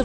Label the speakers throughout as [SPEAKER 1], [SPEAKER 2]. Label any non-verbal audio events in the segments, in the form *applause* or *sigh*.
[SPEAKER 1] The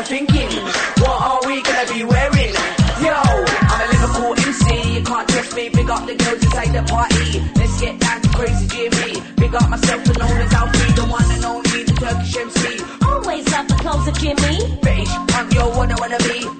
[SPEAKER 2] Man thinking, what are we gonna be wearing? Yo, I'm a Liverpool MC, you can't trust me. Big up the girls inside the party. Let's get down to crazy Jimmy. Big up myself and known as Alfie, the one and only, the Turkish MC.
[SPEAKER 3] Always love the clothes of Jimmy.
[SPEAKER 2] Bitch, I'm your one I wanna be.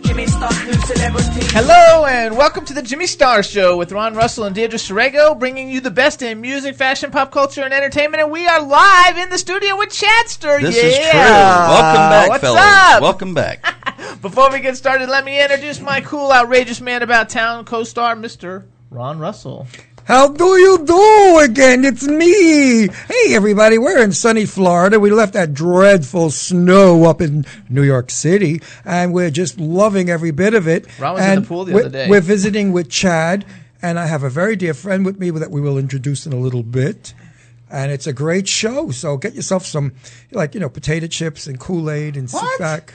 [SPEAKER 4] Hello and welcome to the Jimmy Star Show with Ron Russell and Deirdre Sorego, bringing you the best in music, fashion, pop culture, and entertainment. And we are live in the studio with Chadster.
[SPEAKER 5] This
[SPEAKER 4] yeah.
[SPEAKER 5] is true. Welcome back,
[SPEAKER 4] What's
[SPEAKER 5] fellas.
[SPEAKER 4] up?
[SPEAKER 5] Welcome back. *laughs*
[SPEAKER 4] Before we get started, let me introduce my cool, outrageous man about town co-star, Mr. Ron Russell.
[SPEAKER 6] How do you do again? It's me. Hey, everybody. We're in sunny Florida. We left that dreadful snow up in New York City, and we're just loving every bit of it.
[SPEAKER 4] Ron was in
[SPEAKER 6] and
[SPEAKER 4] the pool the
[SPEAKER 6] we're,
[SPEAKER 4] other day.
[SPEAKER 6] We're visiting with Chad, and I have a very dear friend with me that we will introduce in a little bit. And it's a great show. So get yourself some, like, you know, potato chips and Kool Aid and sit back.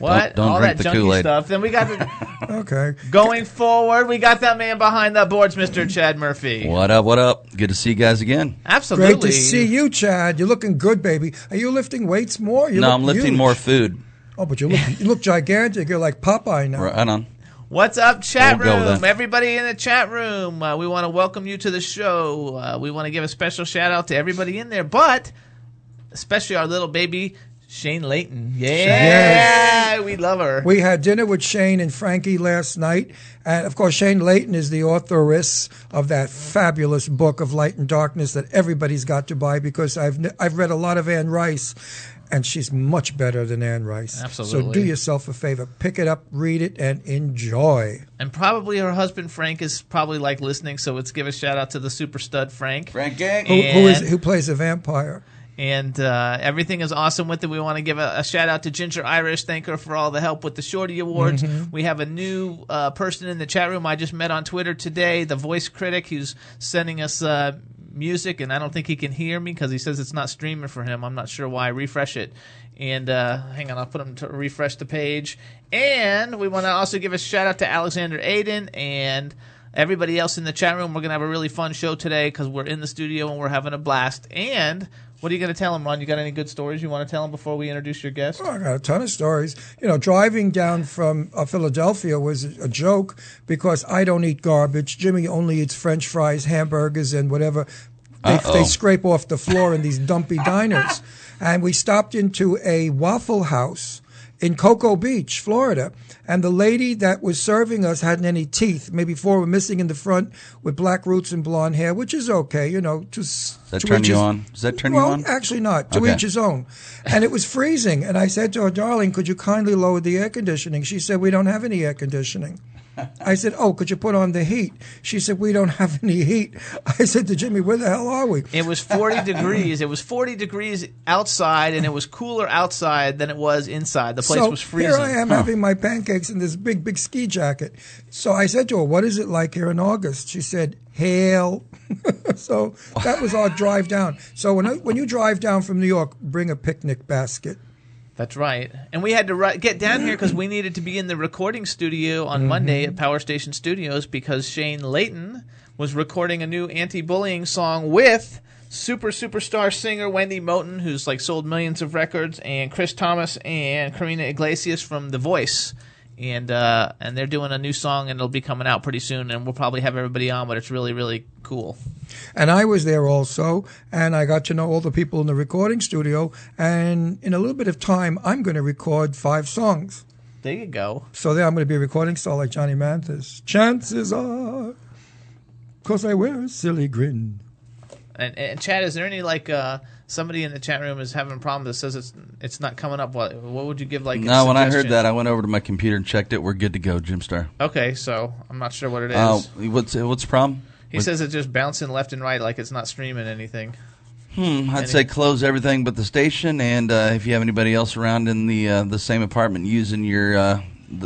[SPEAKER 4] What?
[SPEAKER 5] Don't- don't
[SPEAKER 4] All
[SPEAKER 5] drink
[SPEAKER 4] that
[SPEAKER 5] the
[SPEAKER 4] junky
[SPEAKER 5] Kool-Aid.
[SPEAKER 4] stuff. Then we got the, *laughs*
[SPEAKER 6] Okay.
[SPEAKER 4] going forward. We got that man behind the boards, Mr. Chad Murphy.
[SPEAKER 5] What up? What up? Good to see you guys again.
[SPEAKER 4] Absolutely.
[SPEAKER 6] Great to see you, Chad. You're looking good, baby. Are you lifting weights more? You
[SPEAKER 5] no,
[SPEAKER 6] look
[SPEAKER 5] I'm lifting
[SPEAKER 6] huge.
[SPEAKER 5] more food.
[SPEAKER 6] Oh, but you look you look gigantic. You're like Popeye now.
[SPEAKER 5] Right on.
[SPEAKER 4] What's up, chat
[SPEAKER 5] We'll
[SPEAKER 4] room? Everybody in the chat room, uh, we want to welcome you to the show. Uh, we want to give a special shout out to everybody in there, but especially our little baby Shane Layton. Yeah, we love her.
[SPEAKER 6] We had dinner with Shane and Frankie last night, and of course, Shane Layton is the authoress of that fabulous book of Light and Darkness that everybody's got to buy because I've I've read a lot of Anne Rice, and she's much better than Anne Rice.
[SPEAKER 4] Absolutely.
[SPEAKER 6] So do yourself a favor, pick it up, read it, and enjoy.
[SPEAKER 4] and probably her husband Frank is probably like listening, so let's give a shout out to the super stud Frank.
[SPEAKER 5] Frank
[SPEAKER 6] Who, who is who plays a vampire?
[SPEAKER 4] And uh, everything is awesome with it. We want to give a, a shout out to Ginger Irish. Thank her for all the help with the Shorty Awards. We have a new uh, person in the chat room I just met on Twitter today, the voice critic, who's sending us uh, music, and I don't think he can hear me because he says it's not streaming for him. I'm not sure why. Refresh it. And uh, hang on, I'll put him to refresh the page. And we want to also give a shout out to Alexander Aiden and everybody else in the chat room. We're going to have a really fun show today because we're in the studio and we're having a blast. And what are you going to tell them, Ron? You got any good stories you want to tell them before we introduce your guest?
[SPEAKER 6] Oh, I got a ton of stories. You know, driving down from uh, Philadelphia was a joke because I don't eat garbage. Jimmy only eats French fries, hamburgers, and whatever they, they scrape off the floor in these dumpy diners. *laughs* And we stopped into a Waffle House in Cocoa Beach, Florida. And the lady that was serving us hadn't any teeth. Maybe four were missing in the front with black roots and blonde hair, which is okay, you know. To, Does
[SPEAKER 5] that turn you on? Does that turn you on?
[SPEAKER 6] well,
[SPEAKER 5] on?
[SPEAKER 6] Actually, not. To
[SPEAKER 5] Okay.
[SPEAKER 6] each his own. And it was freezing. And I said to her, darling, could you kindly lower the air conditioning? She said, we don't have any air conditioning. I said, oh, could you put on the heat? She said, we don't have any heat. I said to Jimmy, where the hell are we?
[SPEAKER 4] It was 40 degrees. It was 40 degrees outside, and it was cooler outside than it was inside. The place
[SPEAKER 6] so
[SPEAKER 4] was freezing.
[SPEAKER 6] here I am having my pancakes in this big, big ski jacket. So I said to her, what is it like here in August? She said, hail. *laughs* so that was our drive down. So when, I, when you drive down from New York, bring a picnic basket.
[SPEAKER 4] That's right. And we had to ri- get down here because we needed to be in the recording studio on
[SPEAKER 6] Mm-hmm.
[SPEAKER 4] Monday at Power Station Studios because Shane Layton was recording a new anti-bullying song with super superstar singer Wendy Moten, who's like sold millions of records, and Chris Thomas and Karina Iglesias from The Voice. And uh, and they're doing a new song, and it'll be coming out pretty soon, and we'll probably have everybody on, but it's really really cool.
[SPEAKER 6] And I was there also, and I got to know all the people in the recording studio. And in a little bit of time, I'm going to record five songs.
[SPEAKER 4] There you go.
[SPEAKER 6] So there I'm going to be a recording star like Johnny Mathis. Chances are, cause I wear a silly grin.
[SPEAKER 4] And, and Chad, is there any like uh, somebody in the chat room is having a problem that says it's it's not coming up? What what would you give like? a
[SPEAKER 5] No, when I heard that, I went over to my computer and checked it. We're good to go, Jim Star.
[SPEAKER 4] Okay, so I'm not sure what it is.
[SPEAKER 5] Uh, what's what's the problem?
[SPEAKER 4] he says it's just bouncing left and right, like it's not streaming anything.
[SPEAKER 5] Hmm, I'd say close everything but the station, and uh, if you have anybody else around in the uh, the same apartment using your uh,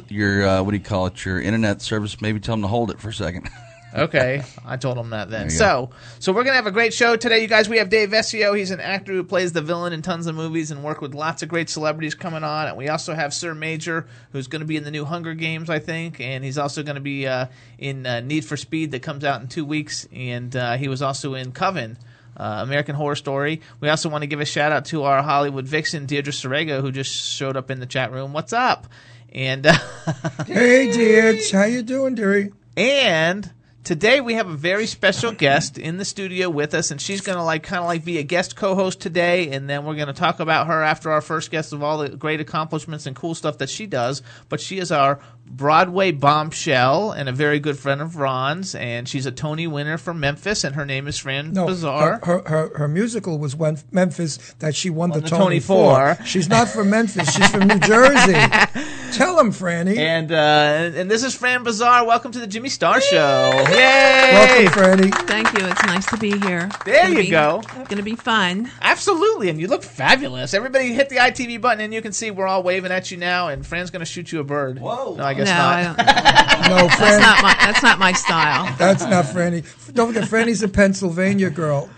[SPEAKER 5] your uh, what do you call it, your internet service, maybe tell them to hold it for a second. *laughs*
[SPEAKER 4] Okay, I told him that then.
[SPEAKER 5] There you
[SPEAKER 4] So, so we're gonna have a great show today, you guys. We have Dave Vescio. He's an actor who plays the villain in tons of movies and worked with lots of great celebrities coming on. And we also have Sir Maejor, who's going to be in the new Hunger Games, I think, and he's also going to be uh, in uh, Need for Speed that comes out in two weeks. And uh, he was also in Coven. Uh, American Horror Story. We also want to give a shout out to our Hollywood vixen Deirdre Sorego, who just showed up in the chat room. What's up? And uh, *laughs*
[SPEAKER 6] Hey, dear, how you doing, dearie?
[SPEAKER 4] and today we have a very special guest in the studio with us, and she's going to like kind of like be a guest co-host today, and then we're going to talk about her after our first guest of all the great accomplishments and cool stuff that she does. But she is our Broadway bombshell and a very good friend of Ron's, and she's a Tony winner from Memphis, and her name is Fran
[SPEAKER 6] No,
[SPEAKER 4] Bizar.
[SPEAKER 6] Her, her, her, her musical was when Memphis that she won,
[SPEAKER 4] Won
[SPEAKER 6] the,
[SPEAKER 4] the
[SPEAKER 6] Tony,
[SPEAKER 4] Tony
[SPEAKER 6] for.
[SPEAKER 4] for.
[SPEAKER 6] She's not from Memphis. She's from New Jersey. *laughs* Tell him, Franny.
[SPEAKER 4] and uh, and this is Fran Bizar. Welcome to the Jimmy Star Show. Yay!
[SPEAKER 6] Welcome, Franny.
[SPEAKER 7] Thank you. It's nice to be here.
[SPEAKER 4] There
[SPEAKER 7] Gonna
[SPEAKER 4] you
[SPEAKER 7] be-
[SPEAKER 4] go.
[SPEAKER 7] It's Going to be fun.
[SPEAKER 4] Absolutely, and you look fabulous. Everybody hit the ITV button, and you can see we're all waving at you now. And Fran's going to shoot you a bird.
[SPEAKER 5] Whoa.
[SPEAKER 4] No, I guess
[SPEAKER 7] no,
[SPEAKER 4] not.
[SPEAKER 7] I don't, *laughs*
[SPEAKER 6] No,
[SPEAKER 7] that's not my that's not my style.
[SPEAKER 6] That's not Franny. Don't forget, Franny's a Pennsylvania girl.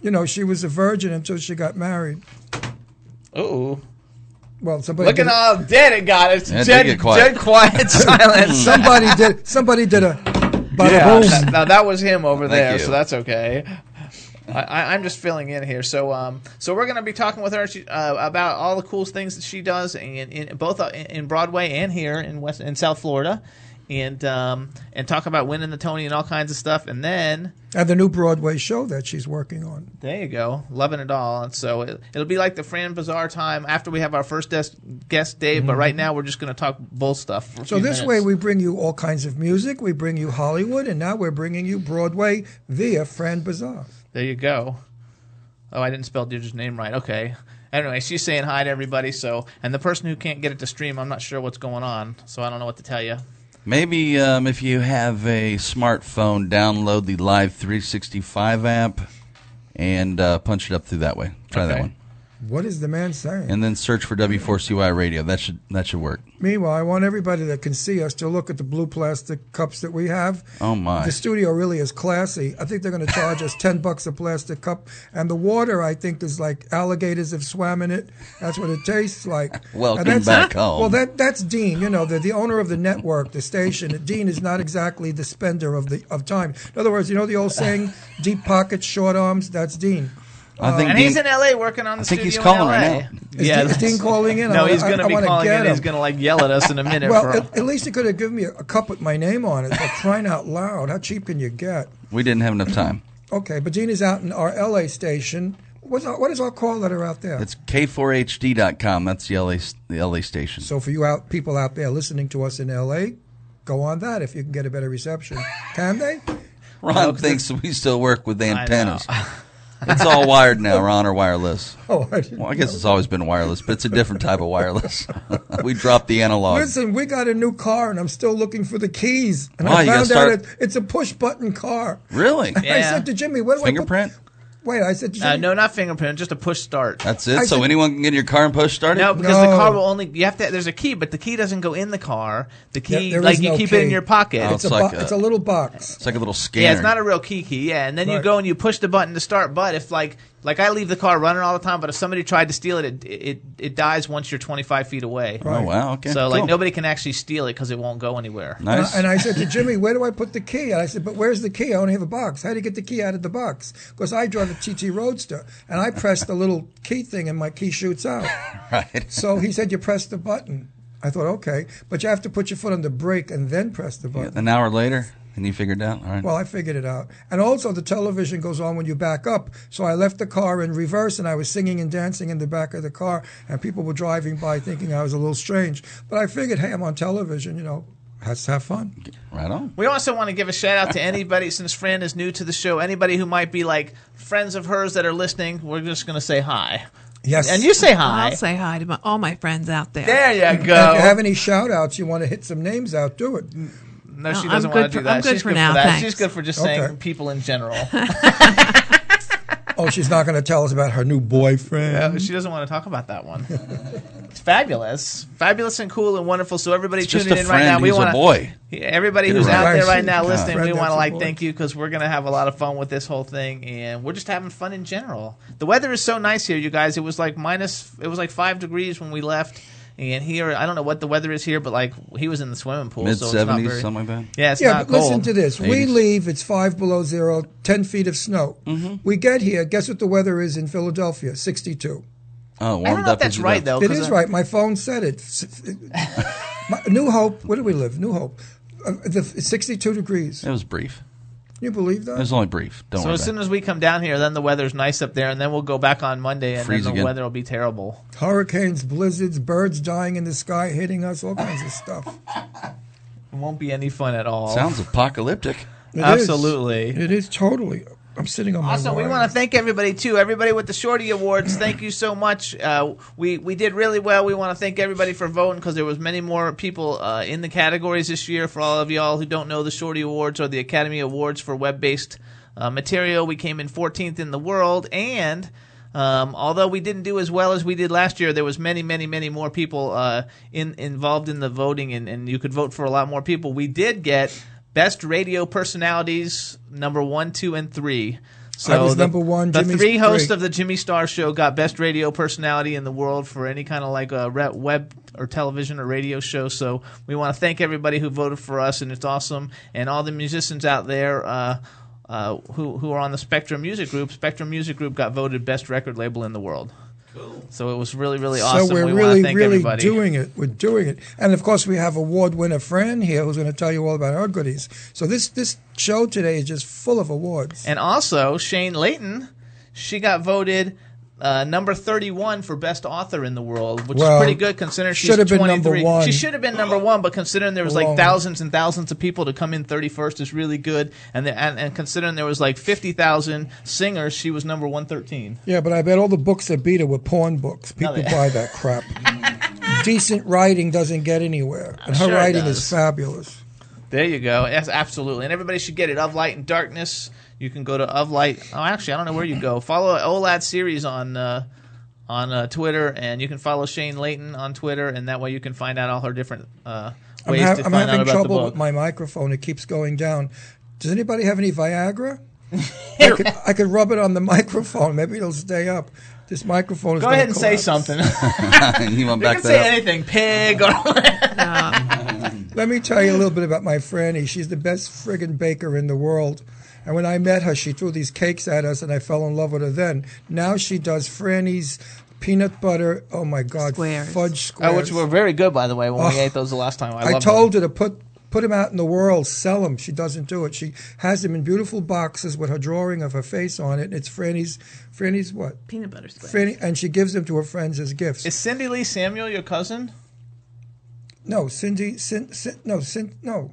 [SPEAKER 6] You know, she was a virgin until she got married.
[SPEAKER 4] Ooh,
[SPEAKER 6] Well, somebody
[SPEAKER 4] looking
[SPEAKER 6] did,
[SPEAKER 4] all dead it got. It's
[SPEAKER 5] Yeah, it
[SPEAKER 4] dead,
[SPEAKER 5] get quiet.
[SPEAKER 4] dead quiet *laughs* silence. *laughs*
[SPEAKER 6] somebody did somebody did a
[SPEAKER 4] yeah,
[SPEAKER 6] boom.
[SPEAKER 4] that, now that was him over there,
[SPEAKER 5] you.
[SPEAKER 4] so that's okay. I, I, I'm just filling in here. So, um, so we're going to be talking with her she, uh, about all the cool things that she does, in, in both uh, in in Broadway and here in West in South Florida, and um, and talk about winning the Tony and all kinds of stuff. And then
[SPEAKER 6] And the new Broadway show that she's working on.
[SPEAKER 4] There you go, loving it all. And so it, it'll be like the Fran Bizar time after we have our first des- guest, Dave. But right now we're just going to talk bull stuff. For a
[SPEAKER 6] Mm-hmm. So
[SPEAKER 4] few
[SPEAKER 6] this
[SPEAKER 4] minutes.
[SPEAKER 6] way we bring you all kinds of music, we bring you Hollywood, and now we're bringing you Broadway via Fran Bizar.
[SPEAKER 4] there you go. Oh, I didn't spell Deirdre's name right. Okay. Anyway, she's saying hi to everybody. So, and the person who can't get it to stream, I'm not sure what's going on. So I don't know what to tell you.
[SPEAKER 5] Maybe um, if you have a smartphone, download the Live 365 app and uh, punch it up through that way. Try that one,
[SPEAKER 6] What is the man saying?
[SPEAKER 5] and then search for W4CY Radio. That should that should work.
[SPEAKER 6] Meanwhile, I want everybody that can see us to look at the blue plastic cups that we have.
[SPEAKER 5] Oh my!
[SPEAKER 6] The studio really is classy. I think they're going to charge us ten bucks a plastic cup, and the water I think is like alligators have swam in it. That's what it tastes like. *laughs*
[SPEAKER 5] Welcome back home.
[SPEAKER 6] Well, that that's Dean. You know, the the owner of the network, the station. Dean is not exactly the spender of the of time. In other words, you know the old saying, *laughs* "Deep pockets, short arms." That's Dean.
[SPEAKER 5] I think
[SPEAKER 4] And
[SPEAKER 5] Dean,
[SPEAKER 4] he's in LA working on the
[SPEAKER 5] I think he's
[SPEAKER 4] studio in
[SPEAKER 5] calling right now.
[SPEAKER 6] Is
[SPEAKER 4] yeah,
[SPEAKER 6] Dean, is Dean calling in?
[SPEAKER 4] No,
[SPEAKER 6] I-
[SPEAKER 4] he's going to be calling
[SPEAKER 6] get
[SPEAKER 4] in. He's going to like yell at us in a minute.
[SPEAKER 6] Well, at, at least he could have given me a, a cup with my name on it. But crying out loud, how cheap can you get?
[SPEAKER 5] we didn't have enough time.
[SPEAKER 6] Okay, but Dean is out in our LA station. What's our, what is our call letter out there?
[SPEAKER 5] It's K4HD.com. That's the LA the LA station.
[SPEAKER 6] so for you out people out there listening to us in LA, go on that if you can get a better reception. Can they?
[SPEAKER 5] Ron thinks we still work with
[SPEAKER 4] know.
[SPEAKER 5] antennas. *laughs* it's all wired now, Ron, or wireless. *laughs*
[SPEAKER 6] Oh, I didn't
[SPEAKER 5] Well, I guess it's always been wireless, but it's a different type of wireless. *laughs* we dropped the analog.
[SPEAKER 6] Listen, we got a new car, and I'm still looking for the keys. And
[SPEAKER 5] Why,
[SPEAKER 6] I
[SPEAKER 5] you gotta
[SPEAKER 6] found
[SPEAKER 5] start-
[SPEAKER 6] out it, it's a push button car.
[SPEAKER 5] Really?
[SPEAKER 4] Yeah. *laughs*
[SPEAKER 6] I said to Jimmy, "Where do
[SPEAKER 5] Fingerprint?
[SPEAKER 6] I put?" Wait, I said,
[SPEAKER 4] uh, no, not fingerprint, just a push start.
[SPEAKER 5] That's it.
[SPEAKER 6] I
[SPEAKER 5] so
[SPEAKER 6] said-
[SPEAKER 5] anyone can get in your car and push start it.
[SPEAKER 4] No, because the
[SPEAKER 6] No.
[SPEAKER 4] car will only you have to. There's a key, but the key doesn't go in the car. The
[SPEAKER 6] Yeah,
[SPEAKER 4] key,
[SPEAKER 6] there
[SPEAKER 4] like
[SPEAKER 6] is
[SPEAKER 4] you
[SPEAKER 6] no
[SPEAKER 4] keep it in
[SPEAKER 6] key.
[SPEAKER 4] your pocket.
[SPEAKER 5] Oh,
[SPEAKER 6] it's, a
[SPEAKER 5] like
[SPEAKER 6] bo-
[SPEAKER 5] a-
[SPEAKER 6] it's a little box.
[SPEAKER 5] It's like a little scanner.
[SPEAKER 4] Yeah, it's not a real key key. Yeah, and then you
[SPEAKER 6] Right.
[SPEAKER 4] go and you push the button to start. But if like like I leave the car running all the time, but if somebody tried to steal it, it it, it dies once you're 25 feet away.
[SPEAKER 5] Oh wow. Okay.
[SPEAKER 4] So like
[SPEAKER 5] cool.
[SPEAKER 4] nobody can actually steal it because it won't go anywhere.
[SPEAKER 6] And I-
[SPEAKER 5] Nice.
[SPEAKER 6] And I said to Jimmy, where do I put the key? And I said, but where's the key? I only have a box. How do you get the key out of the box? Because I drive a TT Roadster, and I press the little key thing, and my key shoots out. *laughs*
[SPEAKER 5] right.
[SPEAKER 6] So he said, you press the button. I thought, okay, but you have to put your foot on the brake and then press the button.
[SPEAKER 5] An hour later, and you figured it out. All right.
[SPEAKER 6] Well, I figured it out. And also, the television goes on when you back up. So I left the car in reverse and I was singing and dancing in the back of the car, and people were driving by thinking I was a little strange. But I figured, hey, I'm on television, you know, has to have fun.
[SPEAKER 5] right on.
[SPEAKER 4] We also want to give a shout out to anybody, since Fran is new to the show, anybody who might be like friends of hers that are listening. We're just going to say hi.
[SPEAKER 6] Yes.
[SPEAKER 4] And you say hi.
[SPEAKER 7] I'll say hi to my, all my friends out there.
[SPEAKER 4] There you
[SPEAKER 6] And if you
[SPEAKER 4] go.
[SPEAKER 6] have any shout outs, you want to hit some names out, do it.
[SPEAKER 4] No, she doesn't want to do
[SPEAKER 7] for-
[SPEAKER 4] that.
[SPEAKER 7] I'm good
[SPEAKER 4] She's
[SPEAKER 7] for
[SPEAKER 4] good
[SPEAKER 7] now,
[SPEAKER 4] for that.
[SPEAKER 7] thanks.
[SPEAKER 4] She's good for just
[SPEAKER 6] Okay.
[SPEAKER 4] saying people in general. *laughs*
[SPEAKER 6] Oh, she's not going to tell us about her new boyfriend.
[SPEAKER 4] She doesn't want to talk about that one. it's fabulous, fabulous and cool and wonderful. So everybody
[SPEAKER 5] It's just
[SPEAKER 4] tuning
[SPEAKER 5] a
[SPEAKER 4] in right now, we want
[SPEAKER 5] a boy.
[SPEAKER 4] Everybody
[SPEAKER 5] Get
[SPEAKER 4] who's
[SPEAKER 5] right.
[SPEAKER 4] out there
[SPEAKER 6] Right.
[SPEAKER 4] right now listening, we want to like
[SPEAKER 6] boy.
[SPEAKER 4] thank you because we're gonna have a lot of fun with this whole thing, and we're just having fun in general. The weather is so nice here, you guys. It was like minus, it was like five degrees when we left, and here I don't know what the weather is here, but like he was in the swimming pool,
[SPEAKER 5] Mid
[SPEAKER 4] so it's not
[SPEAKER 5] seventies,
[SPEAKER 4] very.
[SPEAKER 5] something like that.
[SPEAKER 4] Yeah, it's
[SPEAKER 6] yeah,
[SPEAKER 4] not
[SPEAKER 6] but listen to this. We leave, it's five below zero, 10 feet of snow.
[SPEAKER 4] Mm-hmm.
[SPEAKER 6] We get here, guess what the weather is in Philadelphia? 62.
[SPEAKER 5] Oh, warmed
[SPEAKER 4] I don't know
[SPEAKER 5] up
[SPEAKER 4] if that's right
[SPEAKER 5] left.
[SPEAKER 4] though.
[SPEAKER 6] It
[SPEAKER 4] 'cause
[SPEAKER 6] is
[SPEAKER 4] I-
[SPEAKER 6] right. My phone said it. *laughs* My, New Hope, where do we live? New Hope. Uh, the, 62 degrees.
[SPEAKER 5] It was brief.
[SPEAKER 6] Can you believe that?
[SPEAKER 5] It was only brief. Don't
[SPEAKER 4] So
[SPEAKER 5] worry
[SPEAKER 4] as
[SPEAKER 5] about
[SPEAKER 4] soon
[SPEAKER 5] it.
[SPEAKER 4] as we come down here, then the weather's nice up there, and then we'll go back on Monday, and
[SPEAKER 5] Freeze
[SPEAKER 4] then the
[SPEAKER 5] again.
[SPEAKER 4] weather will be terrible.
[SPEAKER 6] Hurricanes, blizzards, birds dying in the sky, hitting us, all kinds of stuff.
[SPEAKER 4] It won't be any fun at all.
[SPEAKER 5] Sounds apocalyptic.
[SPEAKER 6] It is.
[SPEAKER 4] Absolutely.
[SPEAKER 6] It is totally. I'm sitting on my
[SPEAKER 4] Also, we want to thank everybody too. Everybody with the Shorty Awards, thank you so much. Uh, we we did really well. We want to thank everybody for voting because there was many more people uh, in the categories this year. For all of y'all who don't know, the Shorty Awards are the Academy Awards for web-based uh, material. We came in 14th in the world, and um, although we didn't do as well as we did last year, there was many, many, many more people uh, in involved in the voting, and, and you could vote for a lot more people. We did get best radio personalities number one, two, and three. So
[SPEAKER 6] I was
[SPEAKER 4] the,
[SPEAKER 6] number one,
[SPEAKER 4] The
[SPEAKER 6] Jimmy's
[SPEAKER 4] three hosts of the Jimmy Star Show got best radio personality in the world for any kind of like a web or television or radio show. So we want to thank everybody who voted for us, and it's awesome. And all the musicians out there. Uh, uh, who who are on the Spectrum Music Group? Spectrum Music Group got voted best record label in the world. Cool. So it was really really awesome.
[SPEAKER 6] So we're
[SPEAKER 4] we
[SPEAKER 6] really,
[SPEAKER 4] thank
[SPEAKER 6] really
[SPEAKER 4] everybody.
[SPEAKER 6] doing it. We're doing it, and of course we have award winner Fran here, who's going to tell you all about our goodies. So this this show today is just full of awards.
[SPEAKER 4] And also, Shane Layton, she got voted uh, number 31 for best author in the world, which
[SPEAKER 6] Well,
[SPEAKER 4] is pretty good considering she's
[SPEAKER 6] should have been number
[SPEAKER 4] 23.
[SPEAKER 6] one.
[SPEAKER 4] She should have been number one, but considering there was like thousands and thousands of people to come in 31st is really good. And, the, and, and considering there was like 50,000 singers, she was number 113.
[SPEAKER 6] Yeah, but I bet all the books that beat her were porn books. People
[SPEAKER 4] they-
[SPEAKER 6] buy *laughs* that crap. Decent writing doesn't get anywhere, and her
[SPEAKER 4] sure
[SPEAKER 6] writing is fabulous.
[SPEAKER 4] There you go. Yes, absolutely. And everybody should get it. Of Light and Darkness. You can go to Of Light. Oh, actually, I don't know where you go. Follow OLAD series on uh, on uh, Twitter, and you can follow Shane Layton on Twitter, and that way you can find out all her different uh,
[SPEAKER 6] I'm,
[SPEAKER 4] ways
[SPEAKER 6] ha-
[SPEAKER 4] to
[SPEAKER 6] I'm
[SPEAKER 4] find out
[SPEAKER 6] having
[SPEAKER 4] about the
[SPEAKER 6] trouble
[SPEAKER 4] book.
[SPEAKER 6] with my microphone. It keeps going down. Does anybody have any Viagra? *laughs* I, could, I could rub it on the microphone. Maybe it'll stay up. This microphone is
[SPEAKER 4] go
[SPEAKER 6] gonna
[SPEAKER 4] ahead and say something. *laughs* *laughs* you
[SPEAKER 5] you
[SPEAKER 4] can say
[SPEAKER 5] up?
[SPEAKER 4] anything, pig or
[SPEAKER 6] Let me tell you a little bit about my Franny. She's the best friggin' baker in the world. And when I met her, she threw these cakes at us, and I fell in love with her then. Now she does Franny's peanut butter. Oh my God,
[SPEAKER 7] Squares.
[SPEAKER 6] fudge squares.
[SPEAKER 4] Uh, which were very good, by the way, when we
[SPEAKER 6] Oh.
[SPEAKER 4] ate those the last time. I,
[SPEAKER 6] I told
[SPEAKER 4] them.
[SPEAKER 6] her to put put them out in the world, sell them. She doesn't do it. She has them in beautiful boxes with her drawing of her face on it. It's Franny's. Franny's what?
[SPEAKER 7] Peanut butter squares.
[SPEAKER 6] Franny, and she gives them to her friends as gifts.
[SPEAKER 4] Is Cindy Lee Samuel your cousin?
[SPEAKER 6] no, Cindy. Cin, Cin, no, Cin, no.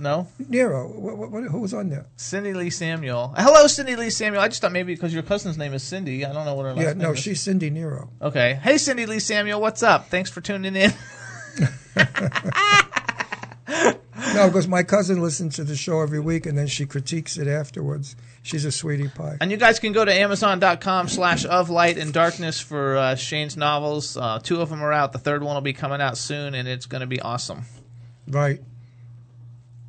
[SPEAKER 4] No,
[SPEAKER 6] Nero. What, what, what, who was on there?
[SPEAKER 4] Cindy Lee Samuel. Hello, Cindy Lee Samuel. I just thought maybe because your cousin's name is Cindy. I don't know what her last
[SPEAKER 6] Yeah,
[SPEAKER 4] name
[SPEAKER 6] no,
[SPEAKER 4] is.
[SPEAKER 6] she's Cindy Nero.
[SPEAKER 4] Okay. Hey, Cindy Lee Samuel, what's up? Thanks for tuning in. *laughs*
[SPEAKER 6] No, because my cousin listens to the show every week and then she critiques it afterwards. She's a sweetie pie.
[SPEAKER 4] And you guys can go to amazon.com slash of light and darkness for uh, Shane's novels. Uh, two of them are out. The third one will be coming out soon, and it's going to be awesome.
[SPEAKER 6] Right.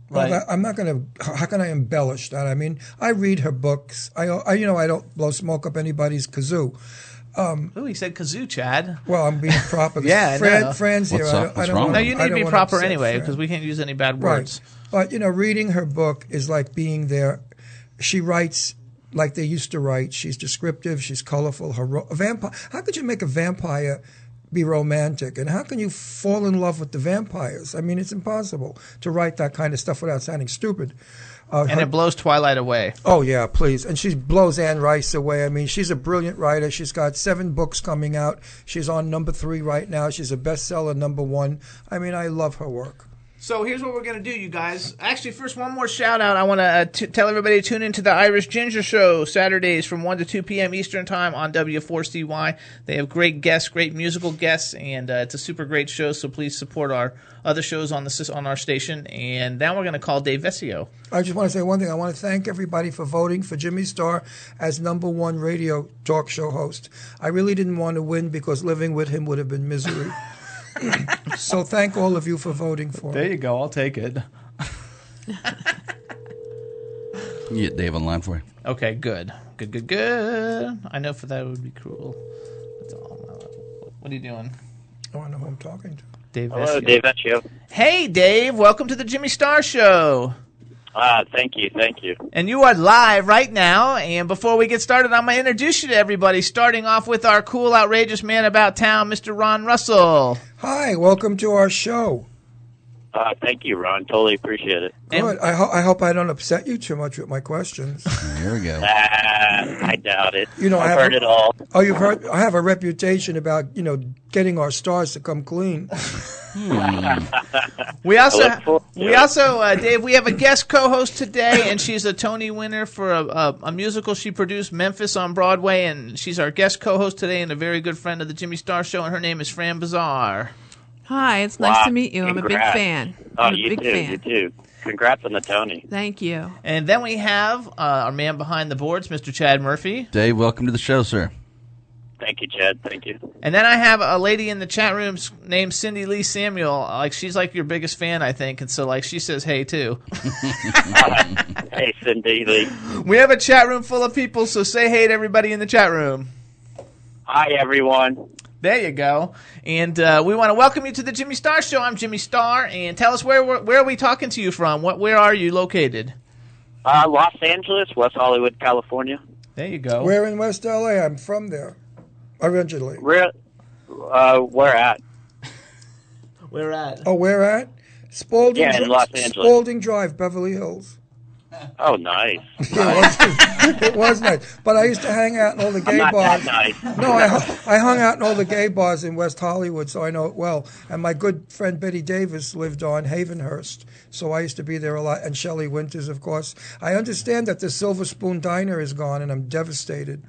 [SPEAKER 6] Well,
[SPEAKER 4] Right.
[SPEAKER 6] that- I'm not going to. How can I embellish that? I mean, I read her books. I, I, you know, I don't blow smoke up anybody's kazoo.
[SPEAKER 4] Um, Ooh, he said kazoo, Chad.
[SPEAKER 6] Well, I'm being proper. *laughs*
[SPEAKER 4] Yeah, I
[SPEAKER 6] Fran,
[SPEAKER 4] know.
[SPEAKER 6] Fran's here.
[SPEAKER 5] What's
[SPEAKER 6] I
[SPEAKER 5] up?
[SPEAKER 6] don't, I
[SPEAKER 5] What's
[SPEAKER 6] don't
[SPEAKER 5] wrong?
[SPEAKER 6] wanna-
[SPEAKER 4] No, you need to be proper anyway because we can't use any bad
[SPEAKER 6] Right.
[SPEAKER 4] words.
[SPEAKER 6] But you know, reading her book is like being there. She writes like they used to write. She's descriptive. She's colorful. Her ro- a vampire. How could you make a vampire be romantic? And how can you fall in love with the vampires? I mean, it's impossible to write that kind of stuff without sounding stupid. Uh,
[SPEAKER 4] And
[SPEAKER 6] her-
[SPEAKER 4] it blows Twilight away.
[SPEAKER 6] Oh yeah, please. And she blows Anne Rice away. I mean, she's a brilliant writer. She's got seven books coming out. She's on number three right now. She's a bestseller number one. I mean, I love her work.
[SPEAKER 4] So here's what we're gonna do, you guys. Actually, first one more shout out. I want to uh, t- tell everybody to tune into the Irish Ginger Show Saturdays from one to two p.m. Eastern Time on W4CY. They have great guests, great musical guests, and uh, it's a super great show. So please support our other shows on the on our station. And now we're gonna call Dave Vescio.
[SPEAKER 6] I just want to say one thing. I want to thank everybody for voting for Jimmy Star as number one radio talk show host. I really didn't want to win because living with him would have been misery. *laughs* so thank all of you for voting for it.
[SPEAKER 8] There
[SPEAKER 6] me.
[SPEAKER 8] you go. I'll take it.
[SPEAKER 5] You get Dave online for you.
[SPEAKER 4] Okay, good, good, good, good. I know for that it would be cruel. That's all. What are you doing,
[SPEAKER 6] I want to know who I'm talking to.
[SPEAKER 4] Dave?
[SPEAKER 9] Hello,
[SPEAKER 4] Vescio?
[SPEAKER 9] Dave Vescio.
[SPEAKER 4] Hey, Dave. Welcome to the Jimmy Star Show.
[SPEAKER 9] Ah, thank you, thank you.
[SPEAKER 4] And you are live right now. And before we get started, I'm going to introduce you to everybody, starting off with our cool, outrageous man about town, Mr. Ron Russell.
[SPEAKER 6] Hi, welcome to our show.
[SPEAKER 9] Uh, thank you, Ron. Totally appreciate it.
[SPEAKER 6] Good. I, ho- I hope I don't upset you too much with my questions.
[SPEAKER 5] Here we go. *laughs*
[SPEAKER 9] I doubt it.
[SPEAKER 6] You know, I
[SPEAKER 9] I've
[SPEAKER 6] have
[SPEAKER 9] heard
[SPEAKER 6] a-
[SPEAKER 9] it all.
[SPEAKER 6] Oh, you've heard? I have a reputation about you know getting our stars to come clean. *laughs* *laughs*
[SPEAKER 4] We also,
[SPEAKER 9] I look forward to
[SPEAKER 4] we also, uh, Dave, we have a guest co-host today, and she's a Tony winner for a, a, a musical she produced, Memphis on Broadway, and she's our guest co-host today, and a very good friend of the Jimmy Star Show, and her name is Fran Bizar.
[SPEAKER 7] Hi, it's nice to meet you. I'm a big fan.
[SPEAKER 9] Oh,
[SPEAKER 7] I'm a
[SPEAKER 9] you
[SPEAKER 7] big
[SPEAKER 9] too,
[SPEAKER 7] fan.
[SPEAKER 9] you too. Congrats on the Tony.
[SPEAKER 7] Thank you.
[SPEAKER 4] And then we have uh, our man behind the boards, Mr. Chad Murphy.
[SPEAKER 5] Dave, welcome to the show, sir.
[SPEAKER 9] Thank you, Chad. Thank you.
[SPEAKER 4] And then I have a lady in the chat room named Cindy Lee Samuel. Like she's like your biggest fan, I think, and so like she says hey too. *laughs* *laughs*
[SPEAKER 9] Hey, Cindy Lee.
[SPEAKER 4] we have a chat room full of people, so say hey to everybody in the chat room.
[SPEAKER 9] Hi, everyone.
[SPEAKER 4] There you go. And uh, we want to welcome you to the Jimmy Star Show. I'm Jimmy Star, and tell us where where, where are we talking to you from? What where are you located?
[SPEAKER 9] Uh, Los Angeles, West Hollywood, California.
[SPEAKER 4] There you go.
[SPEAKER 6] We're in West LA. I'm from there originally.
[SPEAKER 9] Where, uh, where at?
[SPEAKER 4] Where at?
[SPEAKER 6] Oh, where at? Spalding,
[SPEAKER 9] Yeah, in Los Angeles.
[SPEAKER 6] Spalding Drive, Beverly Hills.
[SPEAKER 9] Oh, nice. *laughs*
[SPEAKER 6] it, was, it was nice. But I used to hang out in all the gay
[SPEAKER 9] not
[SPEAKER 6] bars.
[SPEAKER 9] that nice.
[SPEAKER 6] No, I, I hung out in all the gay bars in West Hollywood, so I know it well. And my good friend Bette Davis lived on Havenhurst, so I used to be there a lot. And Shelley Winters, of course. I understand that the Silver Spoon Diner is gone, and I'm devastated.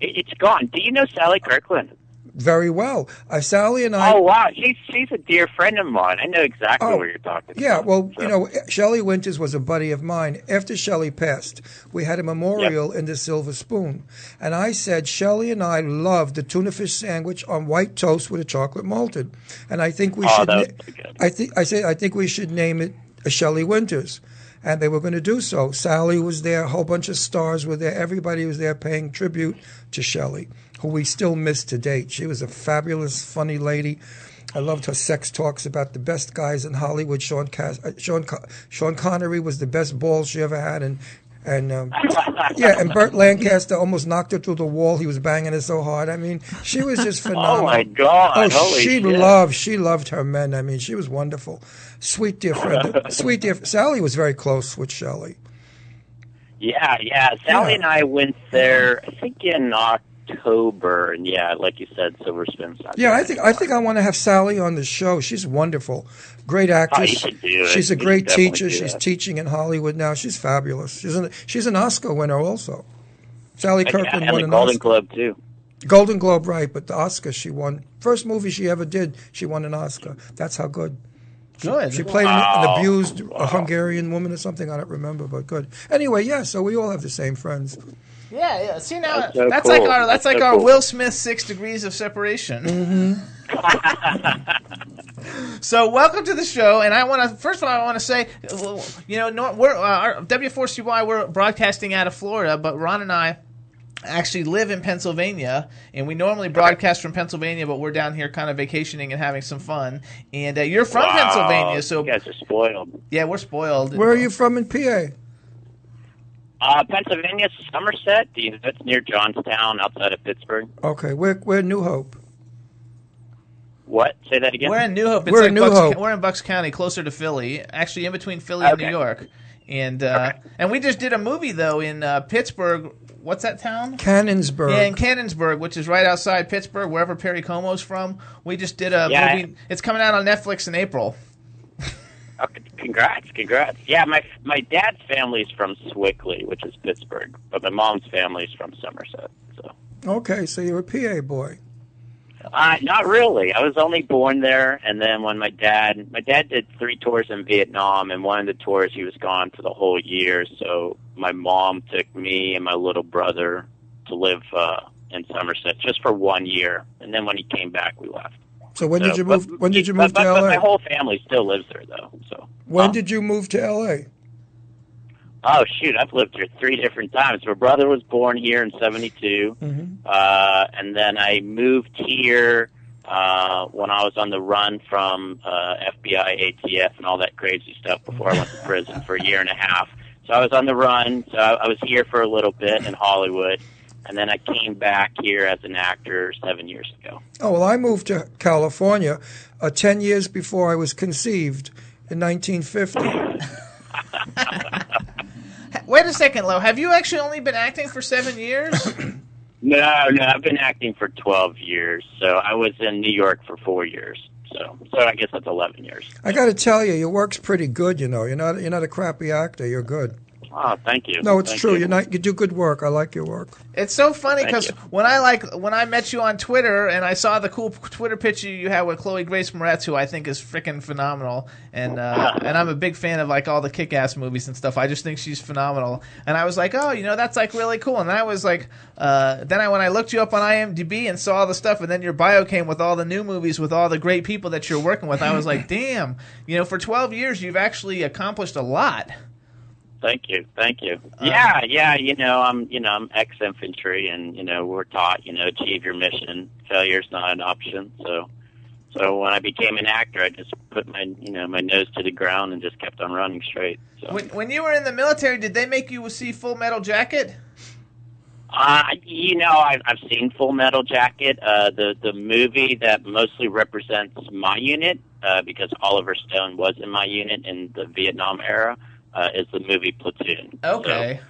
[SPEAKER 9] It's gone. Do you know Sally Kirkland?
[SPEAKER 6] Very well. Uh, Sally and I.
[SPEAKER 9] Oh wow, she's she's a dear friend of mine. I know exactly
[SPEAKER 6] Oh,
[SPEAKER 9] what you're talking about.
[SPEAKER 6] Yeah,
[SPEAKER 9] about.
[SPEAKER 6] well,
[SPEAKER 9] So-
[SPEAKER 6] you know, Shelley Winters was a buddy of mine. After Shelley passed, we had a memorial in the Silver Spoon. And I said, Shelley and I loved the tuna fish sandwich on white toast with a chocolate malted. And I think we
[SPEAKER 9] Oh,
[SPEAKER 6] should na-. I think I said I think we should name it a Shelley Winters. And they were going to do so. Sally was there, a whole bunch of stars were there, everybody was there paying tribute to Shelley, who we still miss to date. She was a fabulous, funny lady. I loved her sex talks about the best guys in Hollywood. Sean Cas- uh, Sean Co- Sean Connery was the best ball she ever had, and and um, *laughs* yeah, and Burt Lancaster almost knocked her through the wall. He was banging her so hard. I mean, she was just phenomenal. *laughs*
[SPEAKER 9] Oh my God!
[SPEAKER 6] Oh,
[SPEAKER 9] Holy
[SPEAKER 6] she
[SPEAKER 9] shit.
[SPEAKER 6] loved she loved her men. I mean, she was wonderful, sweet dear friend. *laughs* sweet dear Sally was very close with Shelley.
[SPEAKER 9] Yeah, yeah. Sally
[SPEAKER 6] Yeah.
[SPEAKER 9] and I went there. I think in October, and yeah, like you said, Silver Spoon. Sunday.
[SPEAKER 6] Yeah, I think I think I want to have Sally on the show. She's wonderful, great actress.
[SPEAKER 9] Oh, you should do it.
[SPEAKER 6] She's a
[SPEAKER 9] You should
[SPEAKER 6] great teacher.
[SPEAKER 9] do
[SPEAKER 6] She's
[SPEAKER 9] that.
[SPEAKER 6] teaching in Hollywood now. She's fabulous. She's an she's an Oscar winner also. Sally Kirkland
[SPEAKER 9] and
[SPEAKER 6] won
[SPEAKER 9] the
[SPEAKER 6] an
[SPEAKER 9] Golden
[SPEAKER 6] Oscar.
[SPEAKER 9] Globe too.
[SPEAKER 6] Golden Globe, right? But the Oscar she won. First movie she ever did, she won an Oscar. That's how good.
[SPEAKER 4] Good.
[SPEAKER 6] She played an, an
[SPEAKER 9] Wow.
[SPEAKER 6] abused a Hungarian woman or something. I don't remember, but good. Anyway, yeah. So we all have the same friends.
[SPEAKER 4] Yeah, yeah. See now,
[SPEAKER 9] That's
[SPEAKER 4] that's,
[SPEAKER 9] so
[SPEAKER 4] like our that's,
[SPEAKER 9] That's
[SPEAKER 4] like
[SPEAKER 9] so
[SPEAKER 4] our
[SPEAKER 9] cool.
[SPEAKER 4] Will Smith six degrees of separation. so welcome to the show, and I want to first of all I want to say, you know, we're uh, our W4CY we're broadcasting out of Florida, but Ron and I actually live in Pennsylvania, and we normally broadcast from Pennsylvania, but we're down here kind of vacationing and having some fun. And uh, you're from
[SPEAKER 9] Wow,
[SPEAKER 4] Pennsylvania, so
[SPEAKER 9] you guys are spoiled.
[SPEAKER 4] yeah, we're spoiled.
[SPEAKER 6] Where are you from in PA?
[SPEAKER 9] Uh, Pennsylvania, Somerset. Do you, that's near Johnstown, outside of Pittsburgh.
[SPEAKER 6] Okay, we're we're New Hope.
[SPEAKER 9] What? Say that again.
[SPEAKER 4] We're in New Hope. It's
[SPEAKER 6] We're
[SPEAKER 4] like
[SPEAKER 6] in New
[SPEAKER 4] Bucks,
[SPEAKER 6] Hope.
[SPEAKER 4] We're in Bucks County, closer to Philly, actually in between Philly and New York. And uh, and we just did a movie though in uh, Pittsburgh. What's that town?
[SPEAKER 6] Canonsburg.
[SPEAKER 4] Yeah, in Canonsburg, which is right outside Pittsburgh, wherever Perry Como's from. We just did a
[SPEAKER 9] Yeah,
[SPEAKER 4] movie. It's coming out on Netflix in April.
[SPEAKER 9] Okay, congrats, congrats. Yeah, my my dad's family's from Sewickley, which is Pittsburgh, but my mom's family's from Somerset. So,
[SPEAKER 6] okay, so you're a PA boy.
[SPEAKER 9] uh, not really. I was only born there, and then when my dad, my dad did three tours in Vietnam, and one of the tours he was gone for the whole year. So my mom took me and my little brother to live uh, in Somerset just for one year, and then when he came back, we left.
[SPEAKER 6] So when
[SPEAKER 9] So,
[SPEAKER 6] did you
[SPEAKER 9] but-
[SPEAKER 6] move? When did you move
[SPEAKER 9] but,
[SPEAKER 6] to
[SPEAKER 9] but my whole family still lives there, though. So.
[SPEAKER 6] When did you move to LA?
[SPEAKER 9] Oh shoot, I've lived here three different times. My brother was born here in '72,
[SPEAKER 6] Mhm.
[SPEAKER 9] uh, and then I moved here uh, when I was on the run from uh, FBI, ATF, and all that crazy stuff before I went to prison for a year and a half. So I was on the run. So I, I was here for a little bit in Hollywood, and then I came back here as an actor seven years ago.
[SPEAKER 6] Oh well, I moved to California uh, ten years before I was conceived in 1950. *laughs*
[SPEAKER 4] Wait a second, Lo. Have you actually only been acting for seven years? *coughs*
[SPEAKER 9] No, no, I've been acting for 12 years. So I was in New York for four years. So, so I guess that's 11 years.
[SPEAKER 6] I got to tell you, your work's pretty good. You know, you're not you're not a crappy actor. You're good.
[SPEAKER 9] Oh, thank you.
[SPEAKER 6] No, it's
[SPEAKER 9] Thank
[SPEAKER 6] true.
[SPEAKER 9] you.
[SPEAKER 6] You. are not. You do good work. I like your work.
[SPEAKER 4] It's so funny because when I like when I met you on Twitter and I saw the cool Twitter picture you had with Chloe Grace Moretz, who I think is freaking phenomenal, and uh, *laughs* and I'm a big fan of like all the kick-ass movies and stuff. I just think she's phenomenal, and I was like, oh, you know, that's like really cool. And then I was like, uh, then I when I looked you up on IMDb and saw all the stuff, and then your bio came with all the new movies with all the great people that you're working with. I was like, *laughs* damn, you know, for 12 years you've actually accomplished a lot.
[SPEAKER 9] Thank you, thank you.
[SPEAKER 4] Uh,
[SPEAKER 9] yeah, yeah. You know, I'm, you know, I'm ex-infantry, and you know, we're taught, you know, achieve your mission. Failure's not an option. So, so when I became an actor, I just put my, you know, my nose to the ground and just kept on running straight. So,
[SPEAKER 4] When, when you were in the military, did they make you see Full Metal Jacket?
[SPEAKER 9] uh, you know, I've, I've seen Full Metal Jacket, uh, the the movie that mostly represents my unit, uh, because Oliver Stone was in my unit in the Vietnam era, uh, is the movie Platoon.
[SPEAKER 4] Okay.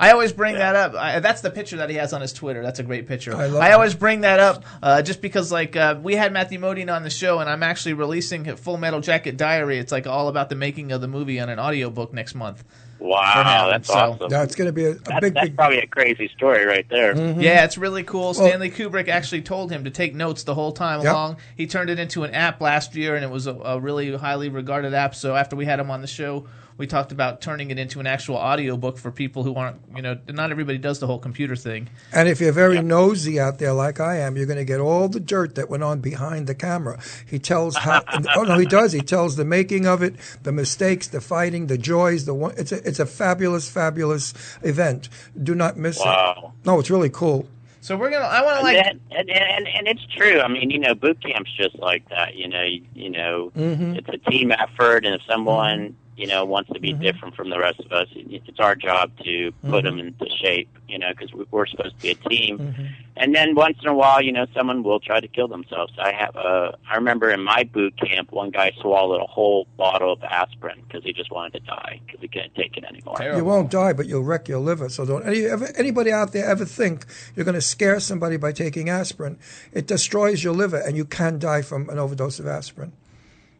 [SPEAKER 4] I always bring that up. I, that's the picture that he has on his Twitter. That's a great picture.
[SPEAKER 6] I love
[SPEAKER 4] I always bring that up uh, just because, like, uh, we had Matthew Modine on the show, and I'm actually releasing a Full Metal Jacket Diary. It's like all about the making of the movie on an audiobook next month.
[SPEAKER 9] Wow, that's
[SPEAKER 4] so-
[SPEAKER 9] awesome.
[SPEAKER 6] That's going to be a, a
[SPEAKER 9] That-
[SPEAKER 6] big,
[SPEAKER 9] that's
[SPEAKER 6] big.
[SPEAKER 9] probably a crazy story right there.
[SPEAKER 4] Yeah, it's really cool.
[SPEAKER 6] Well-
[SPEAKER 4] Stanley Kubrick actually told him to take notes the whole time
[SPEAKER 6] Yep.
[SPEAKER 4] along. He turned it into an app last year, and it was a, a really highly regarded app. So after we had him on the show, we talked about turning it into an actual audiobook for people who aren't, you know, not everybody does the whole computer thing.
[SPEAKER 6] And if you're very nosy out there, like I am, you're going to get all the dirt that went on behind the camera. He tells how. *laughs* oh no, he does. He tells the making of it, the mistakes, the fighting, the joys. The one. It's a it's a fabulous, fabulous event. Do not miss
[SPEAKER 9] Wow.
[SPEAKER 6] it. No, it's really cool.
[SPEAKER 4] So we're gonna. I want to
[SPEAKER 9] And,
[SPEAKER 4] like.
[SPEAKER 9] that- and, and and it's true. I mean, you know, boot camp's just like that. You know, you, you know,
[SPEAKER 6] Mm-hmm.
[SPEAKER 9] it's a team effort, and if someone you know wants to be different from the rest of us, it's our job to
[SPEAKER 6] Mm-hmm.
[SPEAKER 9] put them into shape. You know, because we're supposed to be a team.
[SPEAKER 6] Mm-hmm.
[SPEAKER 9] And then once in a while, you know, someone will try to kill themselves. I have uh, I remember in my boot camp, one guy swallowed a whole bottle of aspirin because he just wanted to die because he couldn't take it anymore.
[SPEAKER 4] Terrible.
[SPEAKER 6] You won't die, but you'll wreck your liver. So don't any, ever, anybody out there ever think you're going to scare somebody by taking aspirin? It destroys your liver, and you can die from an overdose of aspirin.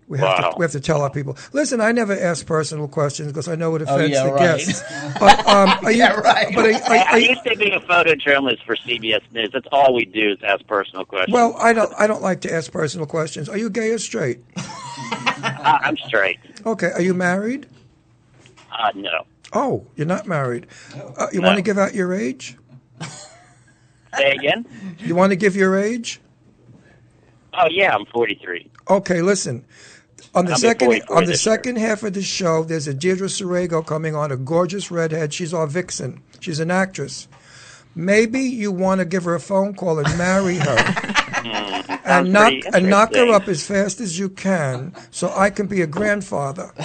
[SPEAKER 6] We have, to, we have to tell our people. Listen, I never ask personal questions because I know it
[SPEAKER 4] Oh,
[SPEAKER 6] offends
[SPEAKER 4] yeah,
[SPEAKER 6] the
[SPEAKER 4] right.
[SPEAKER 6] guests. *laughs* But um, are you,
[SPEAKER 4] Yeah, right.
[SPEAKER 6] But are,
[SPEAKER 9] I,
[SPEAKER 6] are,
[SPEAKER 9] I
[SPEAKER 6] are
[SPEAKER 9] used to be a photojournalist for CBS News. That's all we do is ask personal questions.
[SPEAKER 6] well, I don't. I don't like to ask personal questions. Are you gay or straight?
[SPEAKER 9] I, *laughs* I'm straight.
[SPEAKER 6] Okay. Are you married?
[SPEAKER 9] Uh, no.
[SPEAKER 6] Oh, you're not married. Uh, you
[SPEAKER 9] No.
[SPEAKER 6] want to give out your age? *laughs*
[SPEAKER 9] Say again?
[SPEAKER 6] You want to give your age?
[SPEAKER 9] Oh yeah, I'm 43.
[SPEAKER 6] Okay, listen. On the
[SPEAKER 9] I'll be
[SPEAKER 6] second on the
[SPEAKER 9] this year.
[SPEAKER 6] second half of the show, there's a Deirdre Sorego coming on, a gorgeous redhead. She's our vixen. She's an actress. Maybe you want to give her a phone call and marry her, *laughs* and knock and knock her up as fast as you can, so I can be a grandfather. *laughs*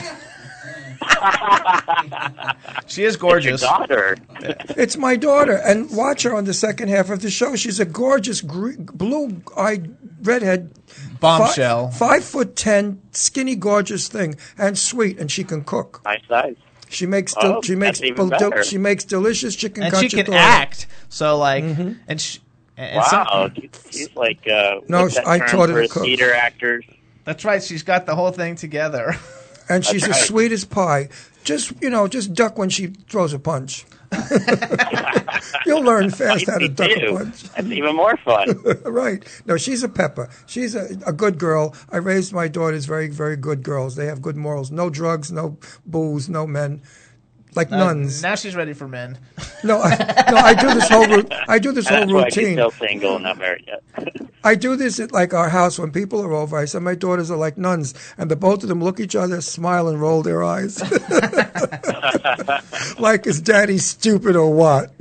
[SPEAKER 4] She is
[SPEAKER 9] Your
[SPEAKER 4] gorgeous.
[SPEAKER 9] daughter. *laughs*
[SPEAKER 6] It's my daughter, and watch her on the second half of the show. She's a gorgeous gre- blue-eyed redhead,
[SPEAKER 4] Bombshell.
[SPEAKER 6] Five, five foot ten, skinny, gorgeous thing, and sweet, and she can cook.
[SPEAKER 9] Nice size.
[SPEAKER 6] She makes del-
[SPEAKER 9] Oh,
[SPEAKER 6] she makes
[SPEAKER 9] that's
[SPEAKER 6] del- she makes delicious chicken
[SPEAKER 4] and she
[SPEAKER 6] cacciatore.
[SPEAKER 4] can act. So like,
[SPEAKER 6] Mm-hmm.
[SPEAKER 4] and she, and some-
[SPEAKER 9] Wow, she's like uh,
[SPEAKER 6] No,
[SPEAKER 9] that
[SPEAKER 6] I
[SPEAKER 9] term
[SPEAKER 6] taught her to cook.
[SPEAKER 9] theater actors.
[SPEAKER 4] that's right. She's got the whole thing together.
[SPEAKER 6] and she's
[SPEAKER 9] That's
[SPEAKER 6] as
[SPEAKER 9] right.
[SPEAKER 6] sweet as pie. Just you know, just duck when she throws a punch. *laughs* You'll learn fast how to duck a
[SPEAKER 9] too.
[SPEAKER 6] punch.
[SPEAKER 9] That's even more fun. *laughs*
[SPEAKER 6] right. No, she's a pepper. She's a, a good girl. I raised my daughters very, very good girls. They have good morals. No drugs, no booze, no men. Like nuns.
[SPEAKER 4] now she's ready for men. *laughs*
[SPEAKER 6] No, I, no, I do this whole ru- I do this *laughs* whole
[SPEAKER 9] That's why she's
[SPEAKER 6] routine.
[SPEAKER 9] still single and not married yet. *laughs*
[SPEAKER 6] I do this at like our house when people are over. I said my daughters are like nuns, and the both of them look each other, smile, and roll their eyes, like is daddy stupid or what?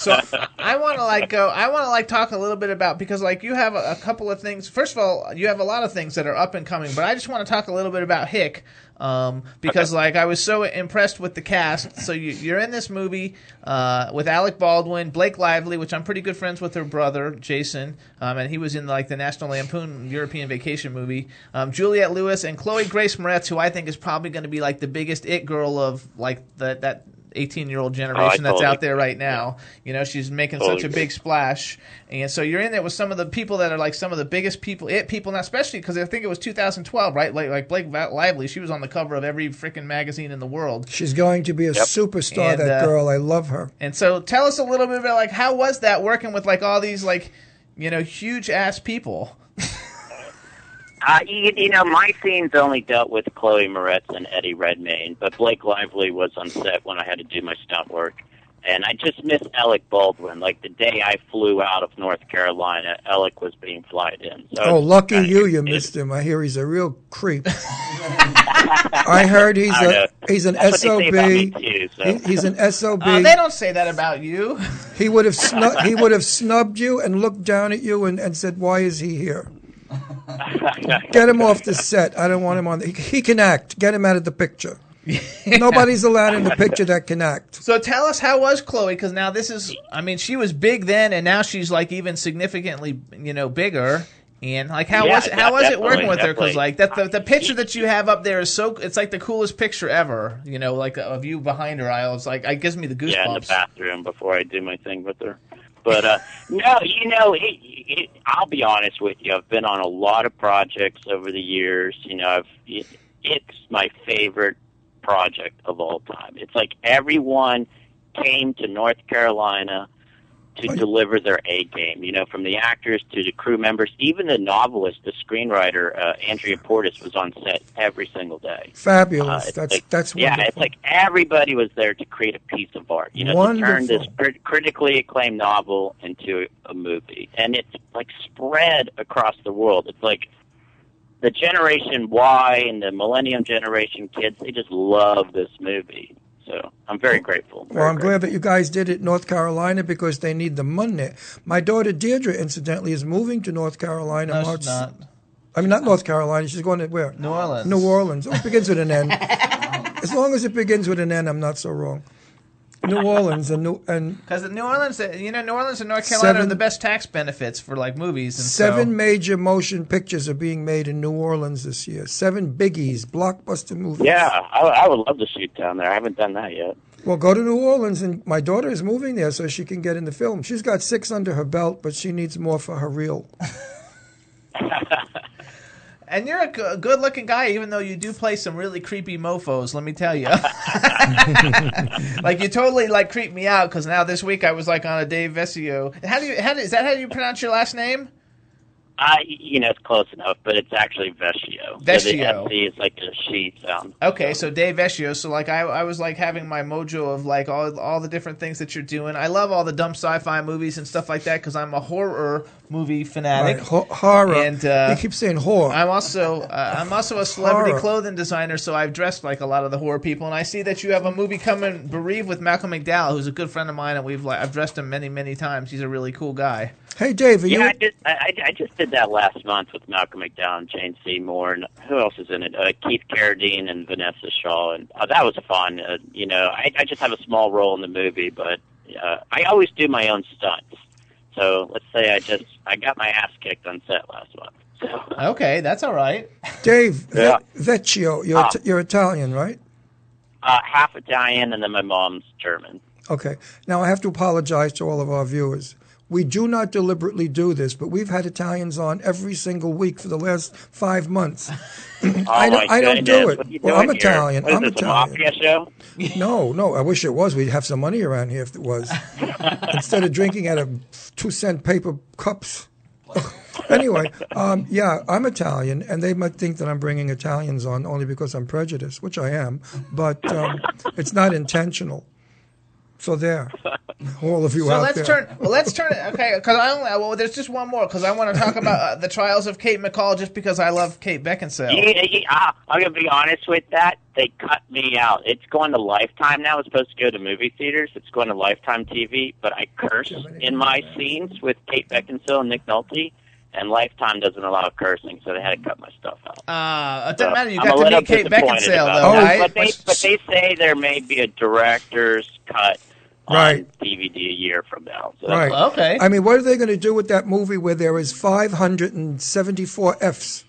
[SPEAKER 4] So I want to like go. I want to like talk a little bit about because like you have a, a couple of things. First of all, you have a lot of things that are up and coming, but I just want to talk a little bit about Hick um, because like I was so impressed with the cast. So you, you're in this movie uh, with Alec Baldwin, Blake Lively, which I'm pretty good friends with her brother Jason, um, and he was in like the National Lampoon European Vacation movie. Um, Juliette Lewis and Chloe Grace Moretz, who I think is probably going to be like the biggest it girl of like the, that 18 year old generation that's
[SPEAKER 9] totally
[SPEAKER 4] out there right now. You know, she's making
[SPEAKER 9] Totally
[SPEAKER 4] such a
[SPEAKER 9] agree.
[SPEAKER 4] big splash, and so you're in there with some of the people that are like some of the biggest people, it people, now especially because I think it was 2012, right? Like like Blake Lively, she was on the cover of every freaking magazine in the world.
[SPEAKER 6] She's going to be a superstar.
[SPEAKER 4] And,
[SPEAKER 6] that
[SPEAKER 4] uh,
[SPEAKER 6] girl, I love her.
[SPEAKER 4] And so, tell us a little bit about like how was that working with like all these like you know huge ass people.
[SPEAKER 9] Uh, you, you know, my scenes only dealt with Chloe Moretz and Eddie Redmayne, but Blake Lively was on set when I had to do my stunt work. And I just missed Alec Baldwin. Like the day I flew out of North Carolina, Alec was being flied in. So
[SPEAKER 6] Oh, lucky
[SPEAKER 9] kinda-
[SPEAKER 6] you! You missed him. I hear he's a real creep. *laughs* I heard he's
[SPEAKER 9] I know.
[SPEAKER 6] a he's an
[SPEAKER 9] That's what they say
[SPEAKER 6] sob.
[SPEAKER 9] too, so.
[SPEAKER 6] He- he's an sob.
[SPEAKER 4] Uh, they don't say that about you.
[SPEAKER 6] He would have snu- he would have snubbed you and looked down at you and, and said, "Why is he here? *laughs* Get him off the set. I don't want him on. The, he, he can act. Get him out of the picture. Nobody's allowed in the picture that can act.
[SPEAKER 4] So tell us how was Chloe? Because now this is, I mean, she was big then, and now she's like even significantly, you know, bigger. And like, how
[SPEAKER 9] Yeah,
[SPEAKER 4] was it? How was it working
[SPEAKER 9] definitely,
[SPEAKER 4] with her? Because like that, the, the picture that you have up there is so, it's like the coolest picture ever. You know, like of you behind her. I was like, it gives me the goosebumps.
[SPEAKER 9] yeah, in the bathroom before I do my thing with her. But uh, *laughs* no, you know, it, it, I'll be honest with you. I've been on a lot of projects over the years. You know, I've it, it's my favorite project of all time. It's like everyone came to North Carolina to deliver their A game. You know, from the actors to the crew members, even the novelist, the screenwriter, uh, Andrea Portes was on set every single day.
[SPEAKER 6] Fabulous.
[SPEAKER 9] Uh,
[SPEAKER 6] that's
[SPEAKER 9] like-
[SPEAKER 6] that's
[SPEAKER 9] yeah, it's like everybody was there to create a piece of art. You know, to turn this crit- critically acclaimed novel into a movie, and it's like spread across the world. It's like the Generation Y and the Millennium Generation kids. They just love this movie. So I'm very grateful.
[SPEAKER 6] Well, I'm glad that you guys did it in North Carolina because they need the money. My daughter Deirdre, incidentally, is moving to North Carolina.
[SPEAKER 4] No,
[SPEAKER 6] March,
[SPEAKER 4] she's not.
[SPEAKER 6] I mean, not North Carolina. She's going to where?
[SPEAKER 4] New Orleans.
[SPEAKER 6] New Orleans. Oh, it begins with an N. *laughs* as long as it begins with an N, I'm not so wrong. New Orleans and New and
[SPEAKER 4] Because New Orleans, you know, New Orleans and North Carolina
[SPEAKER 6] Seven-
[SPEAKER 4] are the best tax benefits for like movies. And
[SPEAKER 6] seven
[SPEAKER 4] so,
[SPEAKER 6] major motion pictures are being made in New Orleans this year. Seven biggies, blockbuster movies.
[SPEAKER 9] Yeah, I, I would love to shoot down there. I haven't done that yet.
[SPEAKER 6] Well, go to New Orleans, and my daughter is moving there so she can get in the film. She's got six under her belt, but she needs more for her reel. *laughs*
[SPEAKER 4] and you're a good-looking guy, even though you do play some really creepy mofo's. Let me tell you, *laughs* like you totally like creep me out. Because now this week I was like on a Dave Vescio. How do you? How do, is that how you pronounce your last name?
[SPEAKER 9] Y- you know, it's close enough, but it's actually Vescio.
[SPEAKER 4] Vescio.
[SPEAKER 9] So the is like a she sound.
[SPEAKER 4] Okay, so Dave Vescio. So like I, I was like having my mojo of like all all the different things that you're doing. I love all the dumb sci-fi movies and stuff like that because I'm a horror movie fanatic.
[SPEAKER 6] Right, ho- horror.
[SPEAKER 4] And uh,
[SPEAKER 6] you keep saying horror.
[SPEAKER 4] I'm also uh, I'm also a celebrity
[SPEAKER 6] Horror.
[SPEAKER 4] clothing designer, so I've dressed like a lot of the horror people. And I see that you have a movie coming, Bereaved, with Malcolm McDowell, who's a good friend of mine, and we've like I've dressed him many many times. He's a really cool guy.
[SPEAKER 6] Hey, Dave, are
[SPEAKER 9] Yeah,
[SPEAKER 6] you?
[SPEAKER 9] I just I, I- I just did that last month with Malcolm McDowell and Jane Seymour, and who else is in it? Uh, Keith Carradine and Vanessa Shaw, and uh, that was fun. Uh, you know, I, I just have a small role in the movie, but uh, I always do my own stunts. So let's say I just I got my ass kicked on set last month. So
[SPEAKER 4] Okay, that's all right.
[SPEAKER 6] Dave *laughs*
[SPEAKER 9] Yeah.
[SPEAKER 6] Vescio, you're,
[SPEAKER 9] Ah.
[SPEAKER 6] you're Italian, right?
[SPEAKER 9] uh, half Italian, and then my mom's German.
[SPEAKER 6] Okay. Now I have to apologize to all of our viewers. We do not deliberately do this, but we've had Italians on every single week for the last five months. *laughs*
[SPEAKER 9] Oh
[SPEAKER 6] I don't, I don't do it.
[SPEAKER 9] What are you
[SPEAKER 6] Well, I'm
[SPEAKER 9] here?
[SPEAKER 6] Italian.
[SPEAKER 9] What is
[SPEAKER 6] I'm
[SPEAKER 9] this,
[SPEAKER 6] Italian.
[SPEAKER 9] a mafia show?
[SPEAKER 6] No, no. I wish it was. We'd have some money around here if it was. *laughs* Instead of drinking out of two cent paper cups. *laughs* anyway, um, yeah, I'm Italian, and they might think that I'm bringing Italians on only because I'm prejudiced, which I am, but um, it's not intentional. So there, all of you
[SPEAKER 4] So
[SPEAKER 6] out
[SPEAKER 4] let's
[SPEAKER 6] there.
[SPEAKER 4] turn. Well, let's turn it. Okay, because I only. Well, there's just one more because I want to talk about uh, the trials of Cate McCall just because I love Kate Beckinsale.
[SPEAKER 9] Yeah, yeah, ah, I'm gonna be honest with that. They cut me out. It's going to Lifetime now. It's supposed to go to movie theaters. It's going to Lifetime TV. But I curse in my scenes with Kate Beckinsale and Nick Nolte, and Lifetime doesn't allow cursing, so they had to cut my stuff out.
[SPEAKER 4] Uh, it doesn't matter. You
[SPEAKER 9] I'm
[SPEAKER 4] got to
[SPEAKER 9] little
[SPEAKER 4] meet Kate Beckinsale though,
[SPEAKER 9] that.
[SPEAKER 4] right?
[SPEAKER 9] But they, but they say there may be a director's cut on
[SPEAKER 6] Right.
[SPEAKER 9] DVD a year from now. So
[SPEAKER 6] Right.
[SPEAKER 4] Okay.
[SPEAKER 6] I mean, what are they going to do with that movie where there is 574 Fs,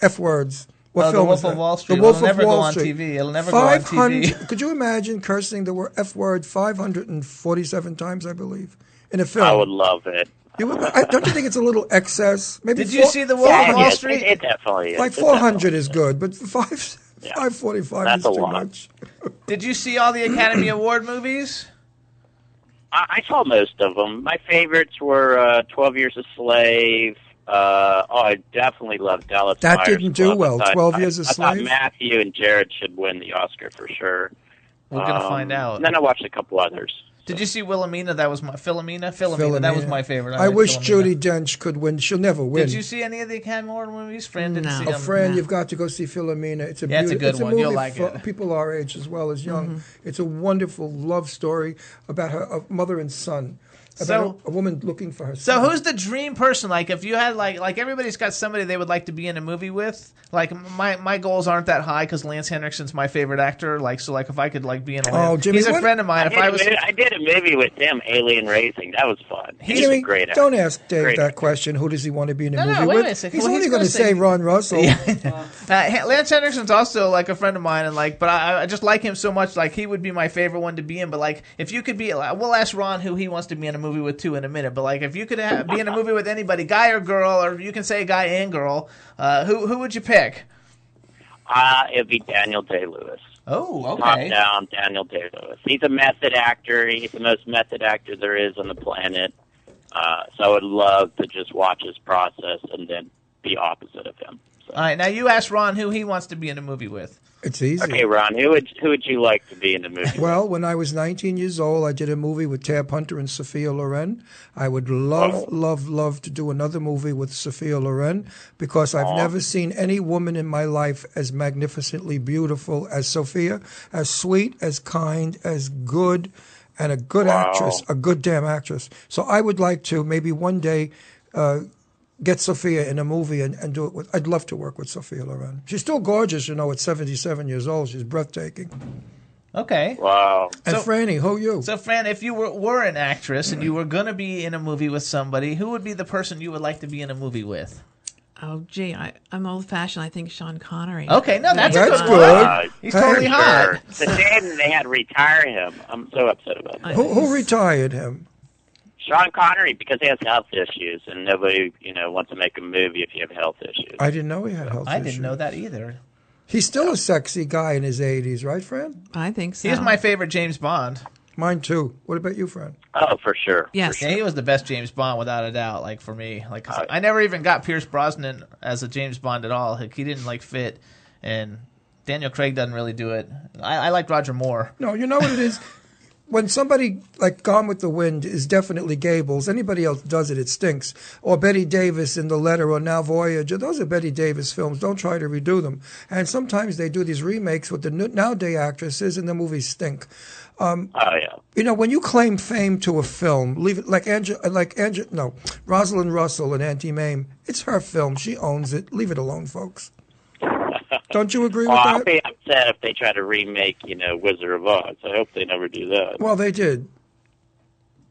[SPEAKER 6] F words? What
[SPEAKER 4] Oh, The Wolf of? Wall Street.
[SPEAKER 6] The Wolf
[SPEAKER 4] It'll
[SPEAKER 6] of
[SPEAKER 4] never go
[SPEAKER 6] Wall
[SPEAKER 4] on
[SPEAKER 6] Street.
[SPEAKER 4] TV. It'll never go on TV.
[SPEAKER 6] 500 *laughs* Could you imagine cursing the word F word 547 times, I believe, in a film?
[SPEAKER 9] I would love it.
[SPEAKER 6] You would- I- don't you think it's a little excess? Maybe
[SPEAKER 4] Did you see The Wolf
[SPEAKER 9] Yeah,
[SPEAKER 4] of Wall
[SPEAKER 9] yes,
[SPEAKER 4] Street?
[SPEAKER 9] It, it definitely is.
[SPEAKER 6] Like
[SPEAKER 9] It
[SPEAKER 6] 400 is good, but five,
[SPEAKER 9] Yeah.
[SPEAKER 6] 545
[SPEAKER 9] That's
[SPEAKER 6] is
[SPEAKER 9] a
[SPEAKER 6] too
[SPEAKER 9] lot.
[SPEAKER 6] much. *laughs*
[SPEAKER 4] Did you see all the Academy Award movies?
[SPEAKER 9] I, I saw most of them. My favorites were uh, Twelve Years a Slave. Uh, oh, I definitely loved Dallas.
[SPEAKER 6] That
[SPEAKER 9] Buyers
[SPEAKER 6] didn't do
[SPEAKER 9] Club. I
[SPEAKER 6] well,
[SPEAKER 9] thought-
[SPEAKER 6] 12
[SPEAKER 9] I-
[SPEAKER 6] Years a
[SPEAKER 9] I thought
[SPEAKER 6] Slave?
[SPEAKER 9] Matthew and Jared should win the Oscar for sure.
[SPEAKER 4] We're gonna
[SPEAKER 9] Um,
[SPEAKER 4] find out.
[SPEAKER 9] And then I watched a couple others.
[SPEAKER 4] Did you see Wilhelmina? That was my Philomena. Philomena. That was my favorite.
[SPEAKER 6] I
[SPEAKER 4] like
[SPEAKER 6] wish
[SPEAKER 4] Philomena.
[SPEAKER 6] Judi Dench could win. She'll never win.
[SPEAKER 4] Did you see any of the Academy Award movies? Fran didn't
[SPEAKER 7] No.
[SPEAKER 4] see
[SPEAKER 6] Oh,
[SPEAKER 4] them.
[SPEAKER 6] Fran, you've got to go see Philomena. It's a
[SPEAKER 4] Yeah, it's a good
[SPEAKER 6] it's a
[SPEAKER 4] one.
[SPEAKER 6] movie
[SPEAKER 4] You'll like
[SPEAKER 6] for
[SPEAKER 4] it.
[SPEAKER 6] people our age as well as young.
[SPEAKER 4] Mm-hmm.
[SPEAKER 6] It's a wonderful love story about her a mother and son. About
[SPEAKER 4] So-
[SPEAKER 6] a, a woman looking for her
[SPEAKER 4] So
[SPEAKER 6] son.
[SPEAKER 4] who's the dream person? Like if you had like like everybody's got somebody they would like to be in a movie with. Like my my goals aren't that high because Lance Henriksen's my favorite actor. Like so like if I could like be in a
[SPEAKER 6] Oh, Jimmy,
[SPEAKER 4] he's a
[SPEAKER 6] what-
[SPEAKER 4] friend of mine.
[SPEAKER 9] I
[SPEAKER 4] If
[SPEAKER 9] did,
[SPEAKER 4] I
[SPEAKER 9] a
[SPEAKER 4] was
[SPEAKER 9] movie, I did a movie with him, Alien Raising. That was fun. He's
[SPEAKER 6] Jimmy,
[SPEAKER 9] a great actor.
[SPEAKER 6] don't ask Dave
[SPEAKER 9] Great
[SPEAKER 6] that
[SPEAKER 9] actor.
[SPEAKER 6] question. Who does he want to be in a
[SPEAKER 4] No, no,
[SPEAKER 6] movie
[SPEAKER 4] wait a
[SPEAKER 6] with?
[SPEAKER 4] minute, second.
[SPEAKER 6] He's
[SPEAKER 4] Well,
[SPEAKER 6] only
[SPEAKER 4] he's
[SPEAKER 6] going to
[SPEAKER 4] gonna
[SPEAKER 6] say
[SPEAKER 4] say-
[SPEAKER 6] Ron Russell. *laughs*
[SPEAKER 4] Uh, Lance Henriksen's also like a friend of mine, and like, but I, I just like him so much. Like, he would be my favorite one to be in. But like, if you could be, we'll ask Ron who he wants to be in a movie with two in a minute. But like, if you could ha- be in a movie with anybody, guy or girl, or you can say guy and girl, uh, who who would you pick?
[SPEAKER 9] Uh, it'd be Daniel Day Lewis.
[SPEAKER 4] Oh,
[SPEAKER 9] Top
[SPEAKER 4] okay.
[SPEAKER 9] down, Daniel Day Lewis. He's a method actor. He's the most method actor there is on the planet. Uh, so I would love to just watch his process and then be opposite of him. So.
[SPEAKER 4] All right, now you ask Ron who he wants to be in a movie with.
[SPEAKER 6] It's easy.
[SPEAKER 9] Okay, Ron, who would who would you like to be in the movie?
[SPEAKER 6] Well, when I was 19 years old, I did a movie with Tab Hunter and Sophia Loren. I would love,
[SPEAKER 9] Oh.
[SPEAKER 6] love, love to do another movie with Sophia Loren because I've never seen any woman in my life as magnificently beautiful as Sophia, as sweet, as kind, as good, and a good
[SPEAKER 9] Wow.
[SPEAKER 6] actress, a good damn actress. So I would like to maybe one day. Uh, Get Sophia in a movie and, and do it with. I'd love to work with Sophia Loren. She's still gorgeous, you know. At seventy-seven years old, she's breathtaking.
[SPEAKER 4] Okay.
[SPEAKER 9] Wow.
[SPEAKER 6] And
[SPEAKER 4] So-
[SPEAKER 6] Franny, who you?
[SPEAKER 4] So, Fran, if you were, were an actress and you were going to be in a movie with somebody, who would be the person you would like to be in a movie with?
[SPEAKER 7] Oh, gee, I, I'm old fashioned. I think Sean Connery.
[SPEAKER 4] Okay, no, that's,
[SPEAKER 6] That's
[SPEAKER 4] a good.
[SPEAKER 6] good.
[SPEAKER 4] one.
[SPEAKER 9] Uh,
[SPEAKER 4] He's
[SPEAKER 6] Hey.
[SPEAKER 4] totally hot.
[SPEAKER 9] Sure. It's a shame they had to retire him. I'm so upset about that.
[SPEAKER 6] Who, who retired him?
[SPEAKER 9] Sean Connery, because he has health issues, and nobody, you know, wants to make a movie if you have health issues.
[SPEAKER 6] I didn't know he had health issues.
[SPEAKER 4] I
[SPEAKER 6] issues.
[SPEAKER 4] didn't know that either.
[SPEAKER 6] He's still a sexy guy in his 80s, right, Fran?
[SPEAKER 7] I think so.
[SPEAKER 4] He's my favorite James Bond.
[SPEAKER 6] Mine too. What about you, Fran?
[SPEAKER 9] Oh, for sure.
[SPEAKER 7] Yes.
[SPEAKER 4] Yeah, he was the best James Bond without a doubt. Like for me, like 'cause uh, I never even got Pierce Brosnan as a James Bond at all. Like, he didn't like fit, and Daniel Craig doesn't really do it. I, I like Roger Moore.
[SPEAKER 6] No, you know what it is? *laughs* when somebody like Gone with the Wind is definitely Gables, anybody else does it, it stinks. Or Bette Davis in The Letter or Now Voyager, those are Bette Davis films. Don't try to redo them. And sometimes they do these remakes with the nowadays actresses and the movies stink.
[SPEAKER 9] Um, oh, yeah.
[SPEAKER 6] You know, when you claim fame to a film, leave it like Angela, like Angela, no, Rosalind Russell and Auntie Mame. It's her film. She owns it. Leave it alone, folks. *laughs* Don't you agree
[SPEAKER 9] Well,
[SPEAKER 6] with
[SPEAKER 9] I'll
[SPEAKER 6] that?
[SPEAKER 9] be upset if they try to remake, you know, Wizard of Oz. I hope they never do that.
[SPEAKER 6] Well, they did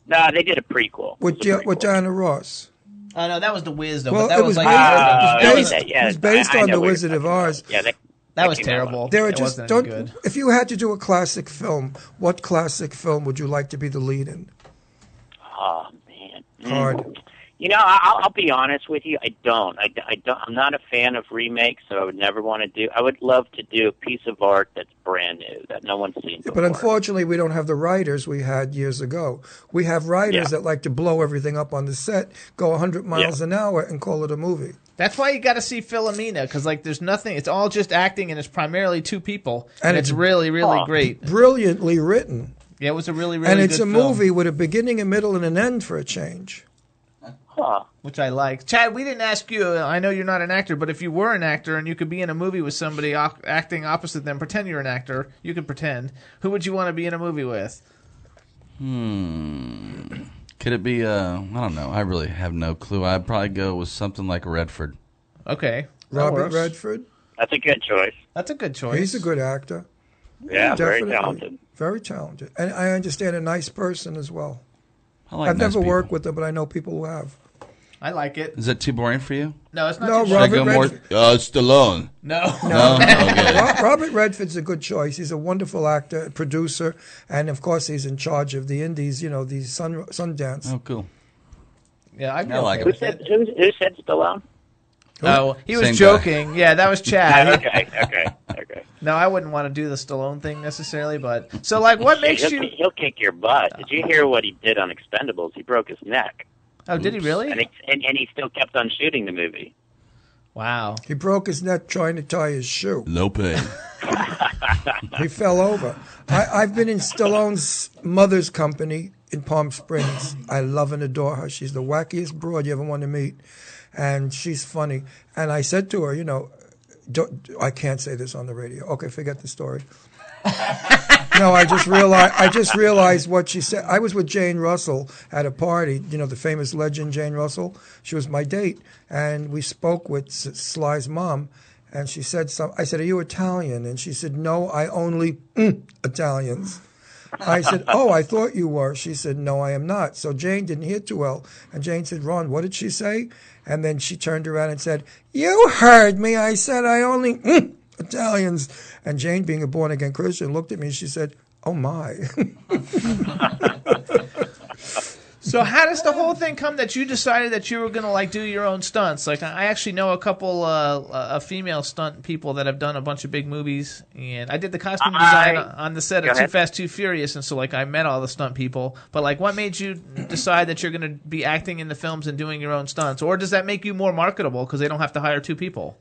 [SPEAKER 9] No, they did a prequel.
[SPEAKER 6] with
[SPEAKER 9] It a
[SPEAKER 6] Di- with
[SPEAKER 9] prequel.
[SPEAKER 6] Diana Ross.
[SPEAKER 4] Oh no, that was the Wiz though.
[SPEAKER 6] Well,
[SPEAKER 4] but that
[SPEAKER 6] it
[SPEAKER 4] was,
[SPEAKER 6] was
[SPEAKER 4] like
[SPEAKER 6] based-
[SPEAKER 4] that
[SPEAKER 6] it was
[SPEAKER 4] was-
[SPEAKER 6] based- it was based on The Wizard of Oz.
[SPEAKER 9] Yeah, that,
[SPEAKER 4] that was
[SPEAKER 9] came out
[SPEAKER 4] terrible.
[SPEAKER 6] There are
[SPEAKER 4] It
[SPEAKER 6] just
[SPEAKER 4] wasn't
[SPEAKER 6] don't.
[SPEAKER 4] good.
[SPEAKER 6] If you had to do a classic film, what classic film would you like to be the lead in?
[SPEAKER 9] Oh man, Mm.
[SPEAKER 6] Hard.
[SPEAKER 9] You know, I- I'll, I'll be honest with you. I don't. I, I don't. I'm not a fan of remakes, so I would never want to do. I would love to do a piece of art that's brand new that no one's seen. Before.
[SPEAKER 6] But unfortunately, we don't have the writers we had years ago. We have writers
[SPEAKER 9] Yeah.
[SPEAKER 6] that like to blow everything up on the set, go 100 miles an hour, and call it a movie.
[SPEAKER 4] That's why you got to see Philomena because like there's nothing. It's all just acting and it's primarily two people and,
[SPEAKER 6] And
[SPEAKER 4] it's,
[SPEAKER 6] it's-
[SPEAKER 4] really really
[SPEAKER 9] Oh.
[SPEAKER 4] great.
[SPEAKER 6] Brilliantly written.
[SPEAKER 4] Yeah, it was a really really
[SPEAKER 6] and it's
[SPEAKER 4] good
[SPEAKER 6] a
[SPEAKER 4] film,
[SPEAKER 6] movie with a beginning, a middle, and an end for a change.
[SPEAKER 9] Huh.
[SPEAKER 4] which I like. Chad, we didn't ask you. uh, I know you're not an actor, but if you were an actor and you could be in a movie with somebody acting opposite them, pretend you're an actor. You could pretend. Who would you want to be in a movie with?
[SPEAKER 5] Hmm. Could it be? Uh, I don't know. I really have no clue. I'd probably go with something like Redford.
[SPEAKER 4] Okay,
[SPEAKER 6] Robert. Redford.
[SPEAKER 9] That's a good choice.
[SPEAKER 4] That's a good choice.
[SPEAKER 6] He's a good actor.
[SPEAKER 9] Yeah, very
[SPEAKER 6] Definitely.
[SPEAKER 9] talented.
[SPEAKER 6] Very talented. And I understand a nice person as well.
[SPEAKER 5] I like
[SPEAKER 6] I've
[SPEAKER 5] nice
[SPEAKER 6] never
[SPEAKER 5] people.
[SPEAKER 6] worked with him, but I know people who have.
[SPEAKER 4] I like it.
[SPEAKER 5] Is that too boring for you?
[SPEAKER 4] No, it's not.
[SPEAKER 6] No,
[SPEAKER 4] too
[SPEAKER 5] Should I
[SPEAKER 6] Robert
[SPEAKER 5] go more?
[SPEAKER 6] Redford.
[SPEAKER 5] Uh, Stallone.
[SPEAKER 4] No.
[SPEAKER 5] No. *laughs* Okay.
[SPEAKER 6] Ro- Robert Redford's a good choice. He's a wonderful actor, producer, and of course he's in charge of the indies. You know, the Sun Sundance.
[SPEAKER 5] Oh, cool.
[SPEAKER 4] Yeah, I'd be
[SPEAKER 5] I like
[SPEAKER 4] okay
[SPEAKER 5] it.
[SPEAKER 9] Who
[SPEAKER 4] with
[SPEAKER 9] said? Who, who said Stallone?
[SPEAKER 4] Oh, he was
[SPEAKER 5] Same guy.
[SPEAKER 4] joking. Yeah, that was *laughs* Chad.
[SPEAKER 9] okay, okay, okay.
[SPEAKER 4] No, I wouldn't want to do the Stallone thing necessarily, but so like, what makes
[SPEAKER 9] he'll,
[SPEAKER 4] you?
[SPEAKER 9] ki- he'll kick your butt. Did you hear what he did on Expendables? He broke his neck,
[SPEAKER 4] Oh, did he really?
[SPEAKER 9] and, he, and and he still kept on shooting the movie.
[SPEAKER 4] Wow.
[SPEAKER 6] He broke his neck trying to tie his shoe.
[SPEAKER 5] No pay. *laughs*
[SPEAKER 6] He fell over. I, I've been in Stallone's mother's company in Palm Springs. I love and adore her. She's the wackiest broad you ever want to meet, and she's funny. And I said to her, you know, don't, I can't say this on the radio. Okay, forget the story. *laughs* no, I just realized. I just realized what she said. I was with Jane Russell at a party. You know, the famous legend Jane Russell. She was my date, and we spoke with S- Sly's mom. And she said some. I said, "Are you Italian?" And she said, "No, I only mm, Italians." I said, *laughs* "Oh, I thought you were." She said, "No, I am not." So Jane didn't hear too well, and Jane said, "Ron, what did she say?" And then she turned around and said, "You heard me. I said I only mm, Italians." And Jane, being a born again Christian, looked at me. and She said, "Oh my." *laughs*
[SPEAKER 4] So how does the whole thing come that you decided that you were gonna like do your own stunts? Like I actually know a couple uh, uh female stunt people that have done a bunch of big movies, and I did the costume
[SPEAKER 9] I-
[SPEAKER 4] design on the set
[SPEAKER 9] Go
[SPEAKER 4] of Too
[SPEAKER 9] ahead.
[SPEAKER 4] Fast Too Furious, and so like I met all the stunt people. But like, what made you decide that you're gonna be acting in the films and doing your own stunts, or does that make you more marketable because they don't have to hire two people?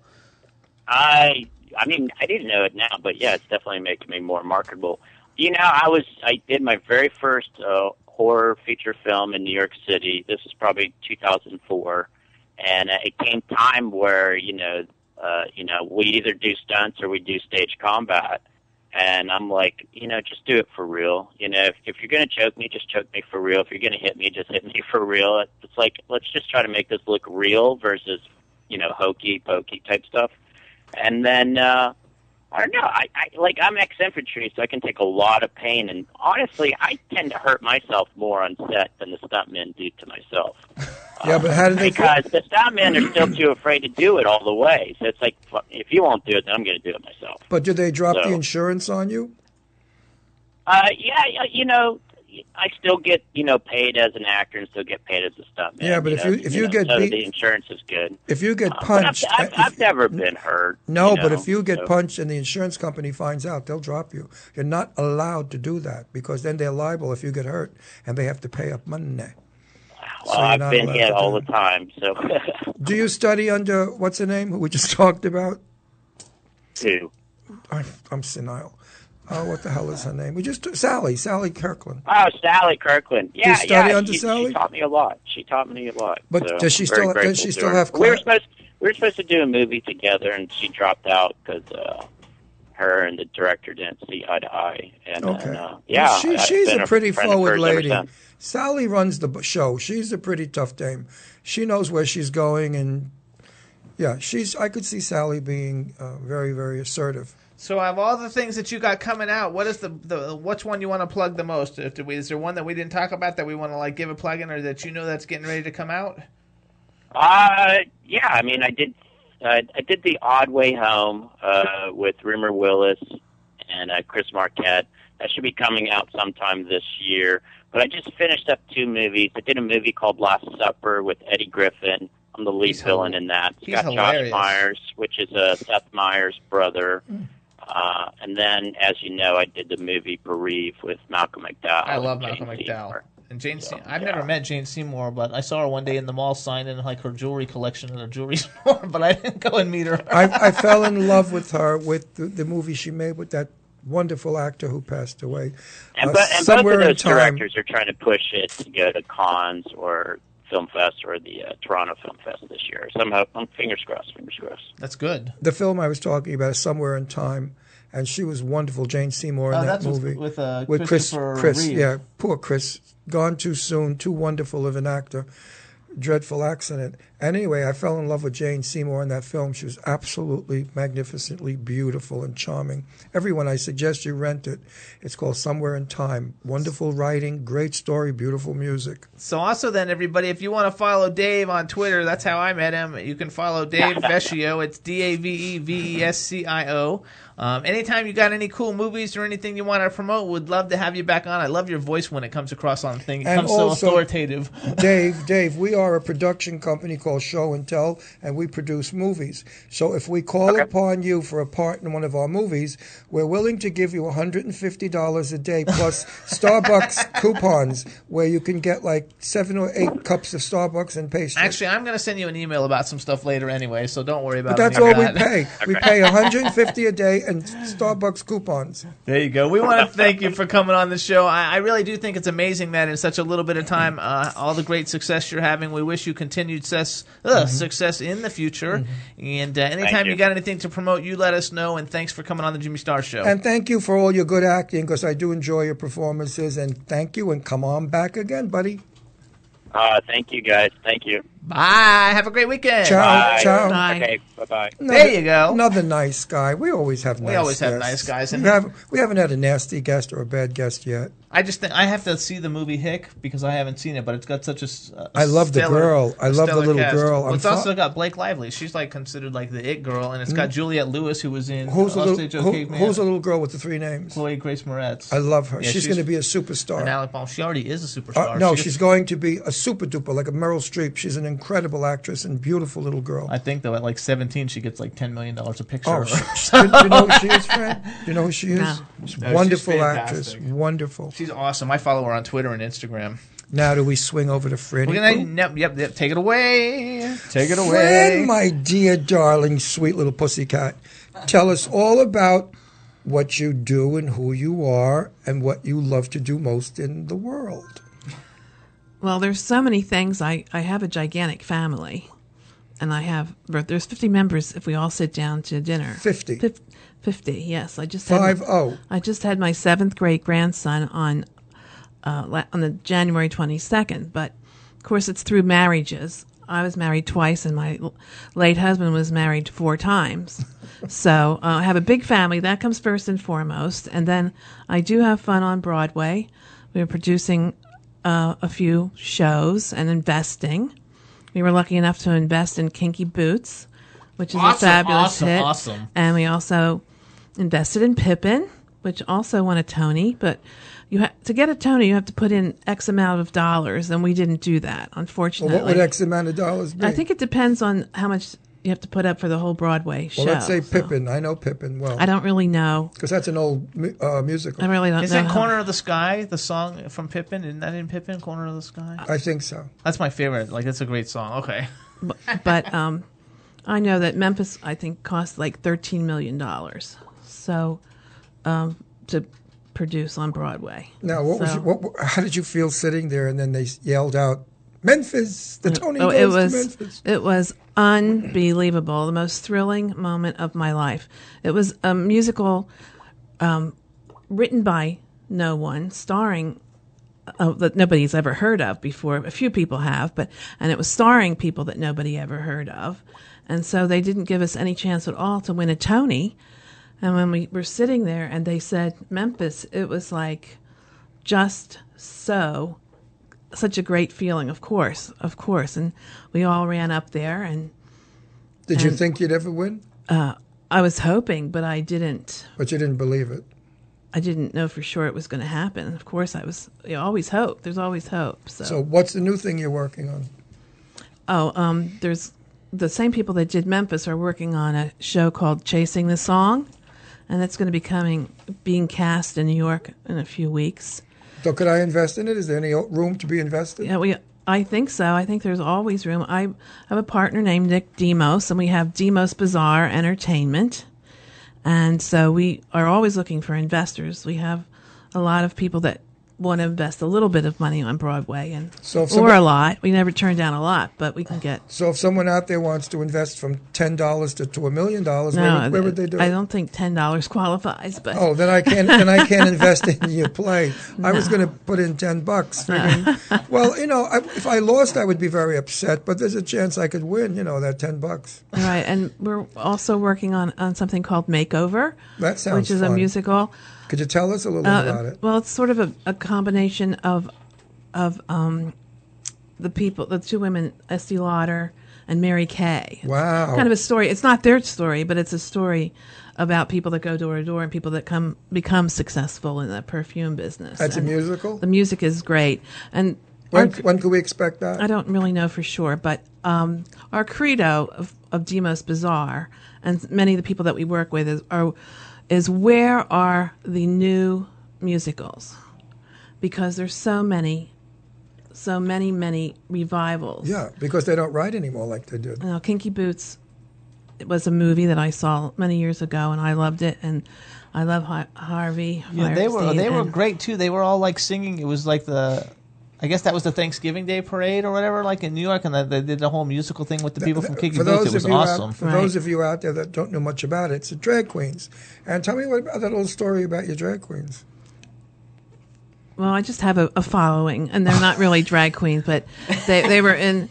[SPEAKER 9] I I mean I didn't know it now, but yeah, it's definitely making me more marketable. You know, I was I did my very first uh, horror feature film in New York City. This was probably 2004, and uh, it came time where you know uh, you know we either do stunts or we do stage combat. And I'm like, you know, just do it for real. You know, if, if you're gonna choke me, just choke me for real. If you're gonna hit me, just hit me for real. It's like let's just try to make this look real versus, you know, hokey pokey type stuff. And then uh I don't know. I, I like I'm ex infantry, so I can take a lot of pain. And honestly, I tend to hurt myself more on set than the stuntmen do to myself. *laughs*
[SPEAKER 6] yeah, but how did they?
[SPEAKER 9] Because the stuntmen are still too afraid to do it all the way. So it's like, if you won't do it, then I'm going to do it myself.
[SPEAKER 6] But did they drop
[SPEAKER 9] So-
[SPEAKER 6] the insurance on you?
[SPEAKER 9] Uh, yeah, you know, I still get you know paid as an actor and still get paid as a stuntman.
[SPEAKER 6] Yeah, but if
[SPEAKER 9] know,
[SPEAKER 6] you- if you
[SPEAKER 9] know,
[SPEAKER 6] get
[SPEAKER 9] so
[SPEAKER 6] beat-
[SPEAKER 9] the insurance is good.
[SPEAKER 6] If you get
[SPEAKER 9] Uh,
[SPEAKER 6] punched,
[SPEAKER 9] I've, I've,
[SPEAKER 6] if-
[SPEAKER 9] I've never been hurt.
[SPEAKER 6] No,
[SPEAKER 9] you
[SPEAKER 6] but if you get
[SPEAKER 9] so-
[SPEAKER 6] punched and the insurance company finds out, they'll drop you. You're not allowed to do that because then they're liable if you get hurt and they have to pay up money.
[SPEAKER 9] Well,
[SPEAKER 6] so
[SPEAKER 9] I've been hit all the time. So,
[SPEAKER 6] Do you study under what's the name who we just *laughs* talked about? I'm, I'm senile. Oh, what the hell is her name? We just Sally, Sally Kirkland.
[SPEAKER 9] Oh, Sally Kirkland. Yeah,
[SPEAKER 6] you study
[SPEAKER 9] yeah.
[SPEAKER 6] under
[SPEAKER 9] she,
[SPEAKER 6] Sally?
[SPEAKER 9] she taught me a lot. She taught me a lot.
[SPEAKER 6] But
[SPEAKER 9] so
[SPEAKER 6] does she still- does she still have
[SPEAKER 9] We were supposed we were supposed to do a movie together, and she dropped out because uh, her and the director didn't see eye to eye. And
[SPEAKER 6] Okay.
[SPEAKER 9] then, uh, yeah,
[SPEAKER 6] she, she's a pretty
[SPEAKER 9] of
[SPEAKER 6] forward lady. Sally runs the show. She's a pretty tough dame. She knows where she's going, and yeah, she's. I could see Sally being uh, very, very assertive.
[SPEAKER 4] So of all the things that you got coming out, what is the, the which one you want to plug the most? If we, is there one that we didn't talk about that we want to like give a plug in, or that you know that's getting ready to come out?
[SPEAKER 9] Uh, yeah. I mean, I did. Uh, I did the Odd Way Home uh, with Rumer Willis and uh, Chris Marquette. That should be coming out sometime this year. But I just finished up two movies. I did a movie called Last Supper with Eddie Griffin. I'm the lead
[SPEAKER 4] He's
[SPEAKER 9] villain in that. It's
[SPEAKER 4] he's
[SPEAKER 9] got
[SPEAKER 4] hilarious.
[SPEAKER 9] Josh Meyers, which is uh, Seth Meyers' brother. Uh, and then, as you know, I did the movie Bereave with Malcolm McDowell.
[SPEAKER 4] I love Malcolm
[SPEAKER 9] Jane
[SPEAKER 4] McDowell.
[SPEAKER 9] Seymour.
[SPEAKER 4] And Jane, Se- I've
[SPEAKER 9] yeah.
[SPEAKER 4] never met Jane Seymour, but I saw her one day in the mall signing like her jewelry collection at a jewelry *laughs* store. But I didn't go and meet her.
[SPEAKER 6] I, I *laughs* fell in love with her with the, the movie she made with that wonderful actor who passed away.
[SPEAKER 9] And,
[SPEAKER 6] Uh,
[SPEAKER 9] bo- and both
[SPEAKER 6] somewhere
[SPEAKER 9] of
[SPEAKER 6] in
[SPEAKER 9] those
[SPEAKER 6] time.
[SPEAKER 9] directors are trying to push it to go to Cannes or Film Fest or the uh, Toronto Film Fest this year. Somehow, um, fingers crossed, fingers crossed.
[SPEAKER 4] That's good.
[SPEAKER 6] The film I was talking about is Somewhere in Time, and she was wonderful, Jane Seymour in
[SPEAKER 4] Oh,
[SPEAKER 6] that
[SPEAKER 4] that's with-
[SPEAKER 6] movie.
[SPEAKER 4] with, uh,
[SPEAKER 6] Chris, Chris,
[SPEAKER 4] Reeve.
[SPEAKER 6] yeah, poor Chris, gone too soon, too wonderful of an actor. Dreadful accident. And anyway, I fell in love with Jane Seymour in that film. She was absolutely magnificently beautiful and charming. Everyone, I suggest you rent it. It's called Somewhere in Time. Wonderful writing, great story, beautiful music.
[SPEAKER 4] So also then everybody, if you want to follow Dave on Twitter, that's how I met him. You can follow Dave *laughs* Vescio. It's D A V E V E S C I O. Um, anytime you got any cool movies or anything you want to promote, would love to have you back on. I love your voice when it comes across on things. It
[SPEAKER 6] And
[SPEAKER 4] comes so authoritative. *laughs*
[SPEAKER 6] Dave, Dave, we are a production company called Show and Tell, and we produce movies. So if we call upon you for a part in one of our movies, we're willing to give you $150 a day plus *laughs* Starbucks coupons where you can get like seven or eight cups of Starbucks and pastry.
[SPEAKER 4] Actually, I'm going to send you an email about some stuff later anyway, so don't worry about
[SPEAKER 6] but that's all
[SPEAKER 4] of
[SPEAKER 6] we
[SPEAKER 4] that.
[SPEAKER 6] pay. We *laughs* pay 150 a day and Starbucks coupons.
[SPEAKER 4] There you go. We want to thank you for coming on the show. I, I really do think it's amazing that in such a little bit of time, uh, all the great success you're having. We wish you continued success, uh, success in the future. And uh, anytime you.
[SPEAKER 9] you.
[SPEAKER 4] got anything to promote, you let us know. And thanks for coming on the Jimmy Star Show.
[SPEAKER 6] And thank you for all your good acting because I do enjoy your performances. And thank you and come on back again, buddy.
[SPEAKER 9] Uh, thank you, guys. Thank you.
[SPEAKER 4] Bye. Have a great weekend.
[SPEAKER 6] Ciao.
[SPEAKER 9] Bye.
[SPEAKER 6] Ciao.
[SPEAKER 7] Bye.
[SPEAKER 9] Okay, bye bye.
[SPEAKER 4] There you go.
[SPEAKER 6] Another nice guy. We always have nice
[SPEAKER 4] We always have nice guys, and-
[SPEAKER 6] We, have, we haven't had a nasty guest or a bad guest yet.
[SPEAKER 4] I just think I have to see the movie Hick because I haven't seen it, but it's got such a. s- a
[SPEAKER 6] I love the girl. I love the little
[SPEAKER 4] cast.
[SPEAKER 6] girl.
[SPEAKER 4] Well,
[SPEAKER 6] I'm
[SPEAKER 4] it's
[SPEAKER 6] fo-
[SPEAKER 4] also got Blake Lively. She's like considered like the it girl, and it's got Juliette Lewis who was in
[SPEAKER 6] Mm. Who's the
[SPEAKER 4] Lost
[SPEAKER 6] little, who, who's the little girl with the three names?
[SPEAKER 4] Chloe Grace Moretz.
[SPEAKER 6] I love her.
[SPEAKER 4] Yeah,
[SPEAKER 6] she's, going to be a superstar.
[SPEAKER 4] And Alec Baldwin. She already is a superstar.
[SPEAKER 6] Uh, no,
[SPEAKER 4] She-
[SPEAKER 6] she's going to be a super duper, like a Meryl Streep. She's an incredible actress and beautiful little girl.
[SPEAKER 4] I think though at like 17 she gets like 10 million dollars a picture.
[SPEAKER 6] Oh,
[SPEAKER 4] of her.
[SPEAKER 6] she, do, do you know who she is, Fred? Do you know who she is?
[SPEAKER 7] No.
[SPEAKER 6] She's
[SPEAKER 4] No, she's
[SPEAKER 6] wonderful actress. Wonderful.
[SPEAKER 4] she's awesome. I follow her on Twitter and Instagram.
[SPEAKER 6] Now do we swing over to Freddie?
[SPEAKER 4] We're gonna yep, yep, yep, take it away. Take it away.
[SPEAKER 6] Fred, my dear, darling, sweet little pussycat, tell us all about what you do and who you are and what you love to do most in the world.
[SPEAKER 7] Well, there's so many things. I, I have a gigantic family, and I have there's 50 members if we all sit down to dinner.
[SPEAKER 6] 50.
[SPEAKER 7] Fif- 50, yes. I just had my-
[SPEAKER 6] oh.
[SPEAKER 7] I just had my seventh great grandson on uh, on the January 22nd, but of course it's through marriages. I was married twice, and my l- late husband was married four times. *laughs* so uh, I have a big family. That comes first and foremost, and then I do have fun on Broadway. We are producing uh, a few shows and investing. We were lucky enough to invest in Kinky Boots, which is a fabulous
[SPEAKER 4] awesome,
[SPEAKER 7] hit.
[SPEAKER 4] awesome.
[SPEAKER 7] And we also invested in Pippin, which also won a Tony. But you ha- to get a Tony, you have to put in X amount of dollars, and we didn't do that,
[SPEAKER 6] Well,
[SPEAKER 7] unfortunately.
[SPEAKER 6] what would X amount of dollars be?
[SPEAKER 7] I think it depends on how much you have to put up for the whole Broadway show.
[SPEAKER 6] well, let's say
[SPEAKER 7] so-
[SPEAKER 6] Pippin. I know Pippin well
[SPEAKER 7] I don't really know.
[SPEAKER 6] because that's an old uh, musical.
[SPEAKER 7] I really don't
[SPEAKER 4] Is
[SPEAKER 7] know.
[SPEAKER 4] that Corner of the Sky, the song from Pippin? Isn't that in Pippin, Corner of the Sky?
[SPEAKER 6] I think so.
[SPEAKER 4] That's my favorite. Like, that's a great song. Okay.
[SPEAKER 7] but um, I know that Memphis, I think, cost like thirteen million dollars. So um, to produce on Broadway.
[SPEAKER 6] Now, what was
[SPEAKER 7] So-
[SPEAKER 6] you, what? How did you feel sitting there and then they yelled out, "Memphis! The Tony
[SPEAKER 7] Oh, it was
[SPEAKER 6] to Memphis!"
[SPEAKER 7] it was unbelievable. The most thrilling moment of my life. It was a musical um, written by no one, starring uh, that nobody's ever heard of before. A few people have, but and it was starring people that nobody ever heard of, and so they didn't give us any chance at all to win a Tony. And when we were sitting there and they said Memphis, it was like just so such a great feeling. Of course, of course, and we all ran up there, and
[SPEAKER 6] Did you think you'd ever win?
[SPEAKER 7] uh, I was hoping, but I didn't.
[SPEAKER 6] But you didn't believe it.
[SPEAKER 7] I didn't know for sure it was going to happen. Of course, I was. You always hope. There's always hope. So,
[SPEAKER 6] So, what's the new thing you're working on?
[SPEAKER 7] oh, um, there's the same people that did Memphis are working on a show called Chasing the Song, and it's going to be coming, being cast in New York in a few weeks.
[SPEAKER 6] So, could I invest in it? Is there any room to be invested?
[SPEAKER 7] Yeah, we. I think so. I think there's always room. I have a partner named Nick Demos, and we have Demos Bizar Entertainment, and so we are always looking for investors. We have a lot of people that want to invest a little bit of money on Broadway, and
[SPEAKER 6] So if
[SPEAKER 7] or a lot. We never turn down a lot, but we can get.
[SPEAKER 6] So, if someone out there wants to invest from ten dollars to, to a million dollars, where, would- they do
[SPEAKER 7] I
[SPEAKER 6] it?
[SPEAKER 7] don't think ten dollars qualifies, but
[SPEAKER 6] Oh, then I can't. Then I can't *laughs* invest in your play. I was going to put in ten bucks. figuring- *laughs* well, you know, I, if I lost, I would be very upset. But there's a chance I could win. You know, that ten bucks.
[SPEAKER 7] right. And we're also working on on something called Makeover,
[SPEAKER 6] That sounds
[SPEAKER 7] which is a musical.
[SPEAKER 6] Could you tell us a little
[SPEAKER 7] Uh,
[SPEAKER 6] bit about it?
[SPEAKER 7] Well, it's sort of a, a combination of of um, the people, the two women, Estee Lauder and Mary Kay.
[SPEAKER 6] Wow.
[SPEAKER 7] Kind of a story. It's not their story, but it's a story about people that go door to door and people that come become successful in the perfume business.
[SPEAKER 6] That's a musical?
[SPEAKER 7] The music is great, and
[SPEAKER 6] When,
[SPEAKER 7] our-
[SPEAKER 6] when can we expect that?
[SPEAKER 7] I don't really know for sure, but um, our credo of, of Demos Bizar and many of the people that we work with is are is where are the new musicals? Because there's so many, so many, many revivals.
[SPEAKER 6] Yeah, because they don't write anymore like they did.
[SPEAKER 7] You know, Kinky Boots it was a movie that I saw many years ago, and I loved it, and I love Har- Harvey.
[SPEAKER 4] Yeah, they were they were great too. They were all like singing. It was like the, I guess that was the Thanksgiving Day parade or whatever, like in New York, and they, they did the whole musical thing with the people from Kinky
[SPEAKER 6] for
[SPEAKER 4] Boots.
[SPEAKER 6] those
[SPEAKER 4] It was
[SPEAKER 6] of you
[SPEAKER 4] awesome.
[SPEAKER 6] out, for those of you out there that don't know much about it, it's the drag queens. And tell me what about that little story about your drag queens.
[SPEAKER 7] Well, I just have a, a following, and they're not really drag queens, but they they were in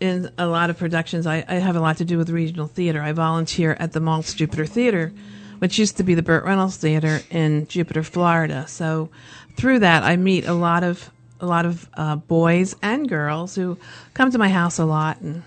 [SPEAKER 7] in a lot of productions. I, I have a lot to do with regional theater. I volunteer at the Maltz Jupiter Theater, which used to be the Burt Reynolds Theater in Jupiter, Florida. So through that, I meet a lot of a lot of uh, boys and girls who come to my house a lot, and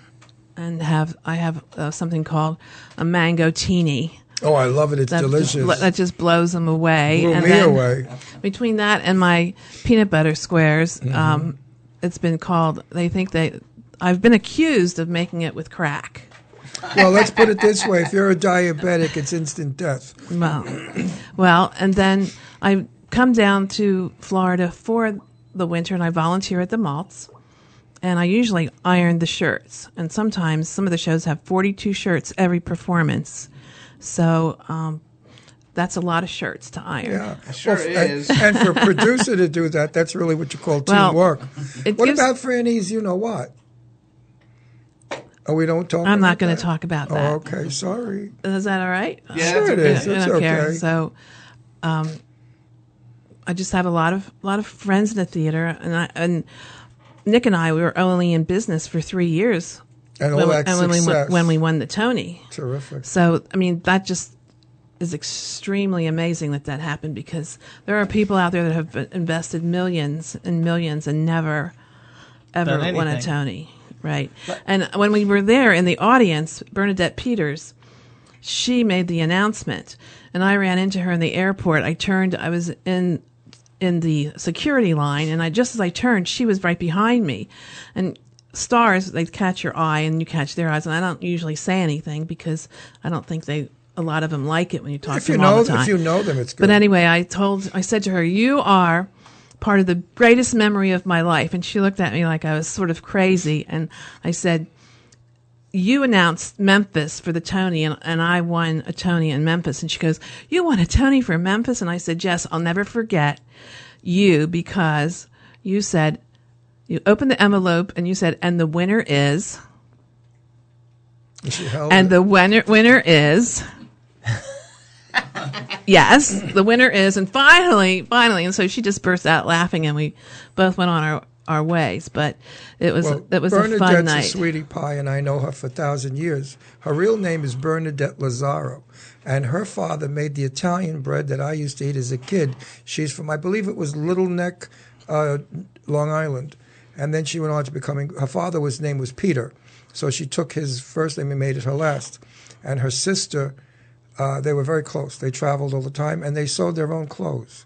[SPEAKER 7] and have I have uh, something called a mango teeny.
[SPEAKER 6] Oh, I love it. It's
[SPEAKER 7] that
[SPEAKER 6] delicious.
[SPEAKER 7] Just, that just blows them away.
[SPEAKER 6] Blew
[SPEAKER 7] and
[SPEAKER 6] me away.
[SPEAKER 7] Between that and my peanut butter squares,
[SPEAKER 6] Mm-hmm.
[SPEAKER 7] um, it's been called. They think they. I've been accused of making it with crack.
[SPEAKER 6] well, let's put it this way: if you're a diabetic, it's instant death.
[SPEAKER 7] Well, *clears throat* well, and then I come down to Florida for the winter, and I volunteer at the Maltz. And I usually iron the shirts, and sometimes some of the shows have 42 shirts every performance. So um, that's a lot of shirts to iron.
[SPEAKER 6] Yeah,
[SPEAKER 4] sure
[SPEAKER 6] Well,
[SPEAKER 4] is.
[SPEAKER 6] And, and for a producer to do that, that's really what you call
[SPEAKER 7] Well,
[SPEAKER 6] teamwork.
[SPEAKER 7] it
[SPEAKER 6] What
[SPEAKER 7] gives-
[SPEAKER 6] about Franny's? You know what? Oh, we don't talk.
[SPEAKER 7] I'm not going to talk about
[SPEAKER 6] Oh,
[SPEAKER 7] that.
[SPEAKER 6] okay, sorry.
[SPEAKER 7] Is that all right?
[SPEAKER 4] Yeah,
[SPEAKER 6] Sure it is.
[SPEAKER 7] I
[SPEAKER 6] It's
[SPEAKER 7] don't care.
[SPEAKER 6] okay.
[SPEAKER 7] So, um, I just have a lot of lot of friends in the theater, and I and Nick and I we were only in business for three years,
[SPEAKER 6] And all
[SPEAKER 7] when, we-
[SPEAKER 6] that
[SPEAKER 7] and when we won, when we won the Tony.
[SPEAKER 6] Terrific.
[SPEAKER 7] So, I mean, that just is extremely amazing that that happened because there are people out there that have invested millions and millions and never ever won a. Tony, right? And when we were there in the audience, Bernadette Peters, she made the announcement, and I ran into her in the airport. I turned, I was in in the security line, and I just as I turned, she was right behind me, and stars they catch your eye and you catch their eyes, and I don't usually say anything because I don't think they a lot of them like it when you talk
[SPEAKER 6] If
[SPEAKER 7] to
[SPEAKER 6] you
[SPEAKER 7] them all the time.
[SPEAKER 6] if you know them, it's good.
[SPEAKER 7] But anyway, I told, I said to her, "You are part of the greatest memory of my life," and she looked at me like I was sort of crazy, and I said. You announced Memphis for the Tony, and, and I won a Tony in Memphis. And she goes, You won a Tony for Memphis? And I said, Yes, I'll never forget you because you said, You opened the envelope and you said, And the winner is,
[SPEAKER 6] And she held
[SPEAKER 7] and
[SPEAKER 6] it.
[SPEAKER 7] the winner winner is *laughs* yes the winner is and finally finally and so she just burst out laughing and we both went on our our ways but it was
[SPEAKER 6] well,
[SPEAKER 7] it was a fun night A
[SPEAKER 6] sweetie pie, and I know her for a thousand years. Her real name is Bernadette Lazaro, and her father made the Italian bread that I used to eat as a kid. She's from, I believe it was Little Neck, uh, Long Island, and then she went on to becoming. Her father was name was Peter, so she took his first name and made it her last. And her sister, uh, they were very close. They traveled all the time, and they sewed their own clothes.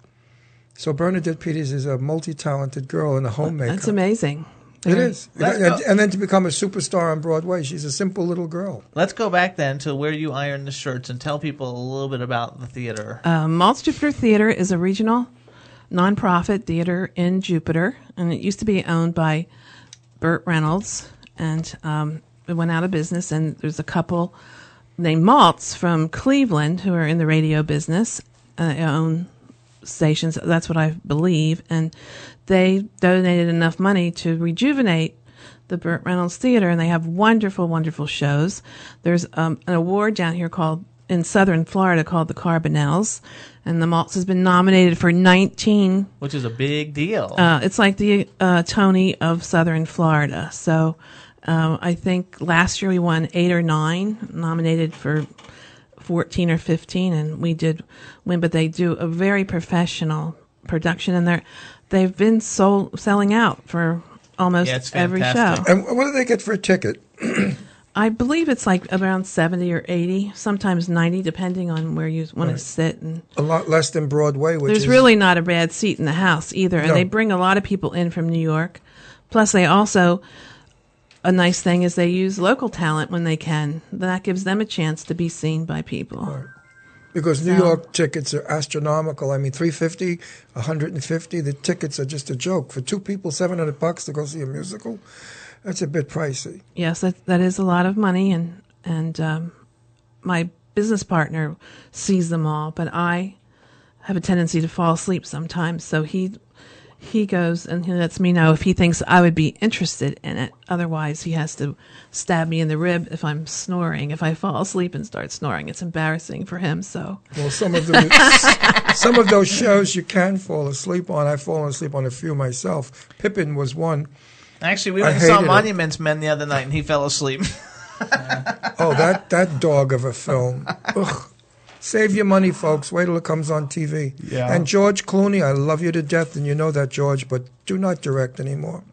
[SPEAKER 6] So Bernadette Peters is a multi-talented girl and a homemaker.
[SPEAKER 7] That's amazing.
[SPEAKER 6] It is, and, and then to become a superstar on Broadway, she's a simple little girl.
[SPEAKER 4] Let's go back then to where you iron the shirts and tell people a little bit about the theater.
[SPEAKER 7] Uh, Maltz Jupiter Theater is a regional nonprofit theater in Jupiter, and it used to be owned by Burt Reynolds, and um, it went out of business. And there's a couple named Maltz from Cleveland who are in the radio business, uh, own stations. That's what I believe, and they donated enough money to rejuvenate the Burt Reynolds Theater, and they have wonderful, wonderful shows. There's um, an award down here called in Southern Florida called the Carbonells, and the Maltz has been nominated for 19.
[SPEAKER 4] which is a big deal.
[SPEAKER 7] Uh, it's like the uh, Tony of Southern Florida. So um, I think last year we won eight or nine, nominated for 14 or 15, and we did win. But they do a very professional production, and they're they've been sold selling out for almost
[SPEAKER 4] Yeah,
[SPEAKER 7] every show.
[SPEAKER 6] And what do they get for a ticket?
[SPEAKER 7] I believe it's like around 70 or 80, sometimes 90, depending on where you want to sit. And
[SPEAKER 6] A lot less than Broadway, which
[SPEAKER 7] there's
[SPEAKER 6] is
[SPEAKER 7] really not a bad seat in the house either. And
[SPEAKER 6] No.
[SPEAKER 7] they bring a lot of people in from New York. Plus, they also, a nice thing is they use local talent when they can. That gives them a chance to be seen by people.
[SPEAKER 6] because New
[SPEAKER 7] So-
[SPEAKER 6] York tickets are astronomical. I mean, 350, 150. The tickets are just a joke for two people, 700 bucks to go see a musical. That's a bit pricey.
[SPEAKER 7] Yes, that, that is a lot of money. And, and um, my business partner sees them all, but I have a tendency to fall asleep sometimes. So he he goes and he lets me know if he thinks I would be interested in it. Otherwise, he has to stab me in the rib if I'm snoring. If I fall asleep and start snoring, it's embarrassing for him. So
[SPEAKER 6] Well, some of the *laughs* some of those shows you can fall asleep on. I've fallen asleep on a few myself. Pippin was one.
[SPEAKER 4] Actually, we
[SPEAKER 6] I
[SPEAKER 4] went and saw
[SPEAKER 6] hated it.
[SPEAKER 4] Monuments Men the other night, and he fell asleep.
[SPEAKER 6] Oh, that that dog of a film. *laughs* Ugh. Save your money, folks. Wait till it comes on TV.
[SPEAKER 4] Yeah.
[SPEAKER 6] And George Clooney, I love you to death, and you know that, George, but do not direct anymore.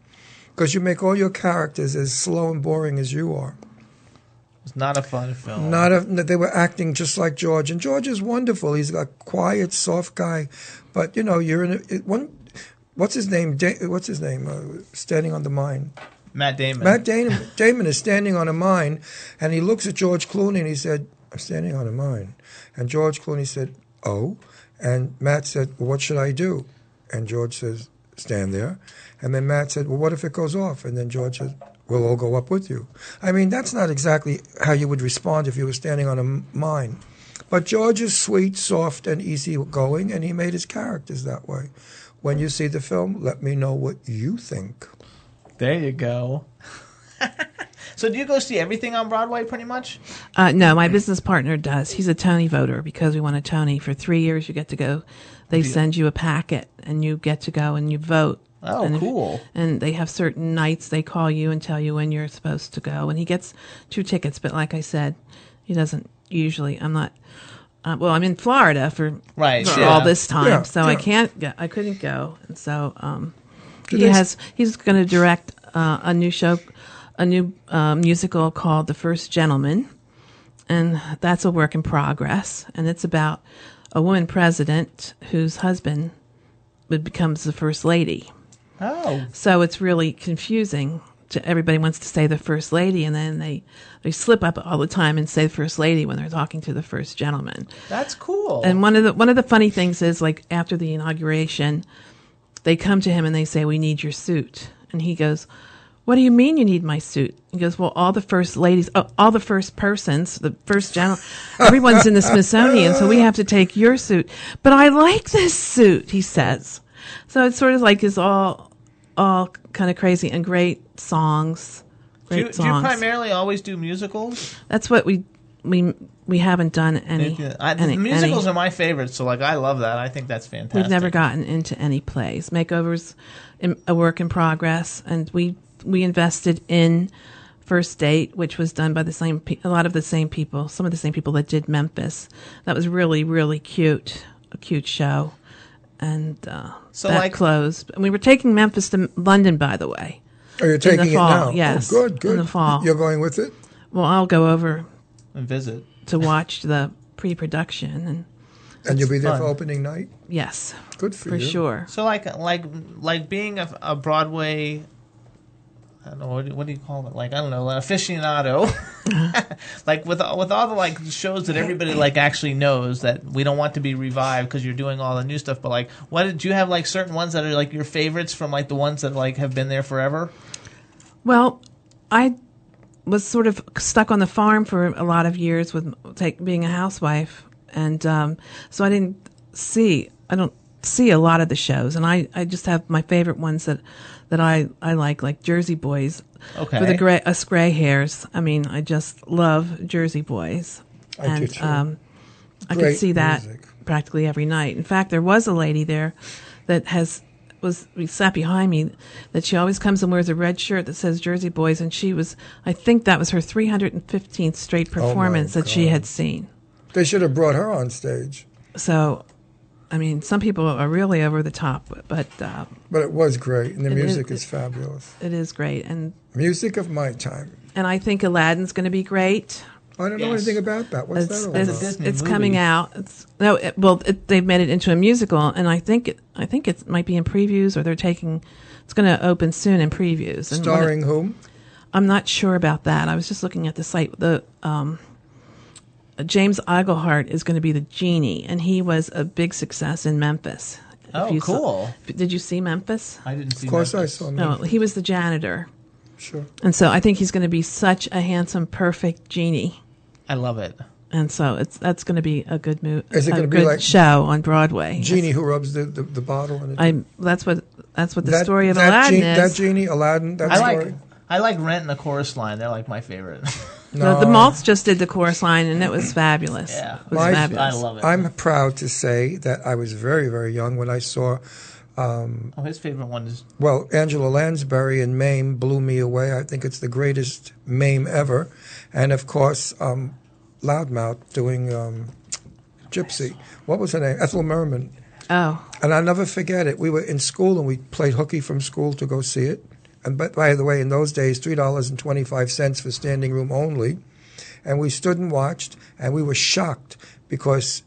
[SPEAKER 6] Because you make all your characters as slow and boring as you are.
[SPEAKER 4] It's not a fun film.
[SPEAKER 6] Not a, they were acting just like George, and George is wonderful. He's a quiet, soft guy, but you know, you're in a, it, one. What's his name? Da- what's his name? Uh, standing on the mine.
[SPEAKER 4] Matt Damon.
[SPEAKER 6] Matt Damon, Damon is standing on a mine, and he looks at George Clooney and he said, "I'm standing on a mine." And George Clooney said, "Oh," and Matt said, well, "What should I do?" And George says, "Stand there." And then Matt said, "Well, what if it goes off?" And then George said, "We'll all go up with you." I mean, that's not exactly how you would respond if you were standing on a mine. But George is sweet, soft, and easygoing, and he made his characters that way. When you see the film, let me know what you think.
[SPEAKER 4] There you go. *laughs* so, do you go see everything on Broadway pretty much?
[SPEAKER 7] Uh, no, my business partner does. He's a Tony voter because we won a Tony. For three years, you get to go. They send you a packet, and you get to go and you vote.
[SPEAKER 4] Oh,
[SPEAKER 7] and if-
[SPEAKER 4] cool.
[SPEAKER 7] and they have certain nights they call you and tell you when you're supposed to go. And he gets two tickets, but like I said, he doesn't usually. I'm not. Uh, well, I'm in Florida for
[SPEAKER 4] Right,
[SPEAKER 7] for
[SPEAKER 4] yeah.
[SPEAKER 7] all this time,
[SPEAKER 6] Yeah,
[SPEAKER 7] so I can't. Go, I couldn't go, and so um, he has. He's going to direct uh, a new show, a new uh, musical called The First Gentleman, and that's a work in progress. And it's about a woman president whose husband becomes the first lady.
[SPEAKER 4] Oh,
[SPEAKER 7] So it's really confusing. To, everybody wants to say the first lady, and then they they slip up all the time and say first lady when they're talking to the first gentleman.
[SPEAKER 4] that's cool.
[SPEAKER 7] And one of the one of the funny things is like after the inauguration, they come to him and they say, "We need your suit," and he goes. What do you mean you need my suit? He goes, well, all the first ladies, oh, all the first persons, the first general, *laughs* everyone's in the Smithsonian, so we have to take your suit. But I like this suit, he says. So it's sort of like is all, all kind of crazy and great songs.
[SPEAKER 4] do, you,
[SPEAKER 7] Great
[SPEAKER 4] do you primarily always do musicals?
[SPEAKER 7] That's what we we we haven't done any.
[SPEAKER 4] I,
[SPEAKER 7] any
[SPEAKER 4] musicals
[SPEAKER 7] any-
[SPEAKER 4] are my favorite, so like I love that. I think that's fantastic.
[SPEAKER 7] We've never gotten into any plays. Makeovers, in, a work in progress, and we we invested in First Date, which was done by the same pe- a lot of the same people, some of the same people that did Memphis. That was really really cute, a cute show, and uh,
[SPEAKER 4] So,
[SPEAKER 7] that
[SPEAKER 4] like-
[SPEAKER 7] closed. And we were taking Memphis to London, by the way.
[SPEAKER 6] Oh, you're
[SPEAKER 7] in
[SPEAKER 6] taking
[SPEAKER 7] the
[SPEAKER 6] it now.
[SPEAKER 7] Yes,
[SPEAKER 6] Oh, good, good.
[SPEAKER 7] in the fall.
[SPEAKER 6] You're going with it.
[SPEAKER 7] Well, I'll go over
[SPEAKER 4] And visit.
[SPEAKER 7] to watch the pre-production, and
[SPEAKER 6] And you'll be there for opening night.
[SPEAKER 7] yes,
[SPEAKER 6] Good for,
[SPEAKER 7] for
[SPEAKER 6] you.
[SPEAKER 7] sure.
[SPEAKER 4] So like like like being a, a Broadway. I don't know what do, you call it? Like I don't know, an aficionado. *laughs* like with with all the like shows that everybody like actually knows that we don't want to be revived because you're doing all the new stuff. But like, what did you have like certain ones that are like your favorites from like the ones that like have been there forever?
[SPEAKER 7] Well, I was sort of stuck on the farm for a lot of years with take, being a housewife, and um, so I didn't see. I don't see a lot of the shows, and I, I just have my favorite ones that that I, I like, like Jersey Boys.
[SPEAKER 4] Okay.
[SPEAKER 7] For the gray us gray hairs, I mean, I just love Jersey Boys,
[SPEAKER 6] I do
[SPEAKER 7] and
[SPEAKER 6] too.
[SPEAKER 7] um, I could see that
[SPEAKER 6] music.
[SPEAKER 7] practically every night. In fact, there was a lady there that has was sat behind me that she always comes and wears a red shirt that says Jersey Boys, and she was I think that was her 315th straight
[SPEAKER 6] Oh, my
[SPEAKER 7] performance that she had seen.
[SPEAKER 6] They should have brought her on stage,
[SPEAKER 7] So, I mean, some people are really over the top, but uh,
[SPEAKER 6] but it was great, and the music is fabulous.
[SPEAKER 7] it is great, and
[SPEAKER 6] Music of my time.
[SPEAKER 7] and I think Aladdin's going to be great.
[SPEAKER 6] I don't know anything about that. What's
[SPEAKER 7] it's
[SPEAKER 6] that all
[SPEAKER 7] it's,
[SPEAKER 6] about?
[SPEAKER 4] Disney
[SPEAKER 7] it's coming out. It's no, it, well, it, they've made it into a musical, and I think it, I think it might be in previews, or they're taking. It's going to open soon in previews. And it-
[SPEAKER 6] Starring whom?
[SPEAKER 7] I'm not sure about that. I was just looking at the site. The um, James Iglehart is going to be the genie, and he was a big success in Memphis.
[SPEAKER 4] Oh,
[SPEAKER 7] you saw-
[SPEAKER 4] cool.
[SPEAKER 7] did you see Memphis?
[SPEAKER 4] I didn't see.
[SPEAKER 6] Of course, I
[SPEAKER 4] Memphis.
[SPEAKER 6] saw.
[SPEAKER 7] No, he was the janitor,
[SPEAKER 6] Sure.
[SPEAKER 7] and so I think he's going to be such a handsome, perfect genie.
[SPEAKER 4] I love it.
[SPEAKER 7] And so it's that's going to be a good move.
[SPEAKER 6] Is it gonna be like
[SPEAKER 7] show on Broadway?
[SPEAKER 6] Genie who rubs the, the, the bottle in it.
[SPEAKER 7] I that's what that's what the
[SPEAKER 6] that,
[SPEAKER 7] story of
[SPEAKER 6] that
[SPEAKER 7] Aladdin
[SPEAKER 6] Genie,
[SPEAKER 7] is.
[SPEAKER 6] That genie, Aladdin. That
[SPEAKER 4] I
[SPEAKER 6] story.
[SPEAKER 4] like I like Rent and the chorus line. They're like my favorite. *laughs*
[SPEAKER 7] the, the Maltz just did the chorus line, and it was fabulous.
[SPEAKER 4] Yeah.
[SPEAKER 7] it was
[SPEAKER 6] My-
[SPEAKER 7] fabulous.
[SPEAKER 4] I love it.
[SPEAKER 6] I'm proud to say that I was very, very young when I saw,
[SPEAKER 4] oh, his favorite one is
[SPEAKER 6] well, Angela Lansbury in Mame blew me away. I think it's the greatest Mame ever. And of course, um, Loudmouth doing um, Gypsy. What was her name? Ethel Merman.
[SPEAKER 7] Oh,
[SPEAKER 6] And I'll never forget it. We were in school and we played hooky from school to go see it. And but by the way, in those days, three dollars and twenty five cents for standing room only. And we stood and watched, and we were shocked because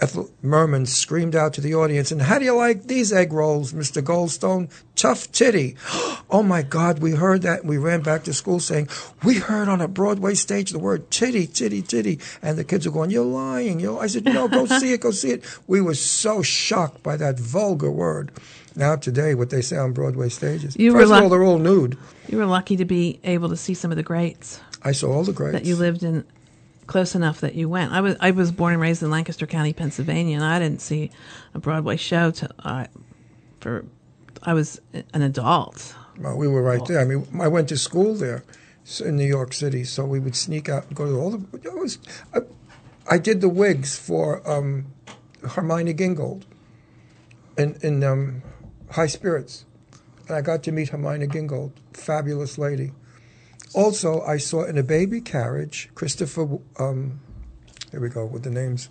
[SPEAKER 6] Ethel Merman screamed out to the audience, "And how do you like these egg rolls, Mister Goldstone? Tough titty!" *gasps* Oh my God, we heard that, and we ran back to school saying, "We heard on a Broadway stage the word titty, titty, titty," and the kids were going, "You're lying!" You I said, "No, go *laughs* see it, go see it." We were so shocked by that vulgar word. Now today, what they say on Broadway stages,
[SPEAKER 7] You were
[SPEAKER 6] first of
[SPEAKER 7] luck-
[SPEAKER 6] all, they're all nude.
[SPEAKER 7] you were lucky to be able to see some of the greats
[SPEAKER 6] I saw all the greats.
[SPEAKER 7] that you lived in close enough that you went. I was I was born and raised in Lancaster County, Pennsylvania, and I didn't see a Broadway show till I for I was an adult.
[SPEAKER 6] Well, we were right there. I mean, I went to school there in New York City, so we would sneak out and go to all the. It was, I, I did the wigs for um, Hermione Gingold in in um, High Spirits, and I got to meet Hermione Gingold, fabulous lady. Also, I saw in a baby carriage Christopher. Um, here we go with the names.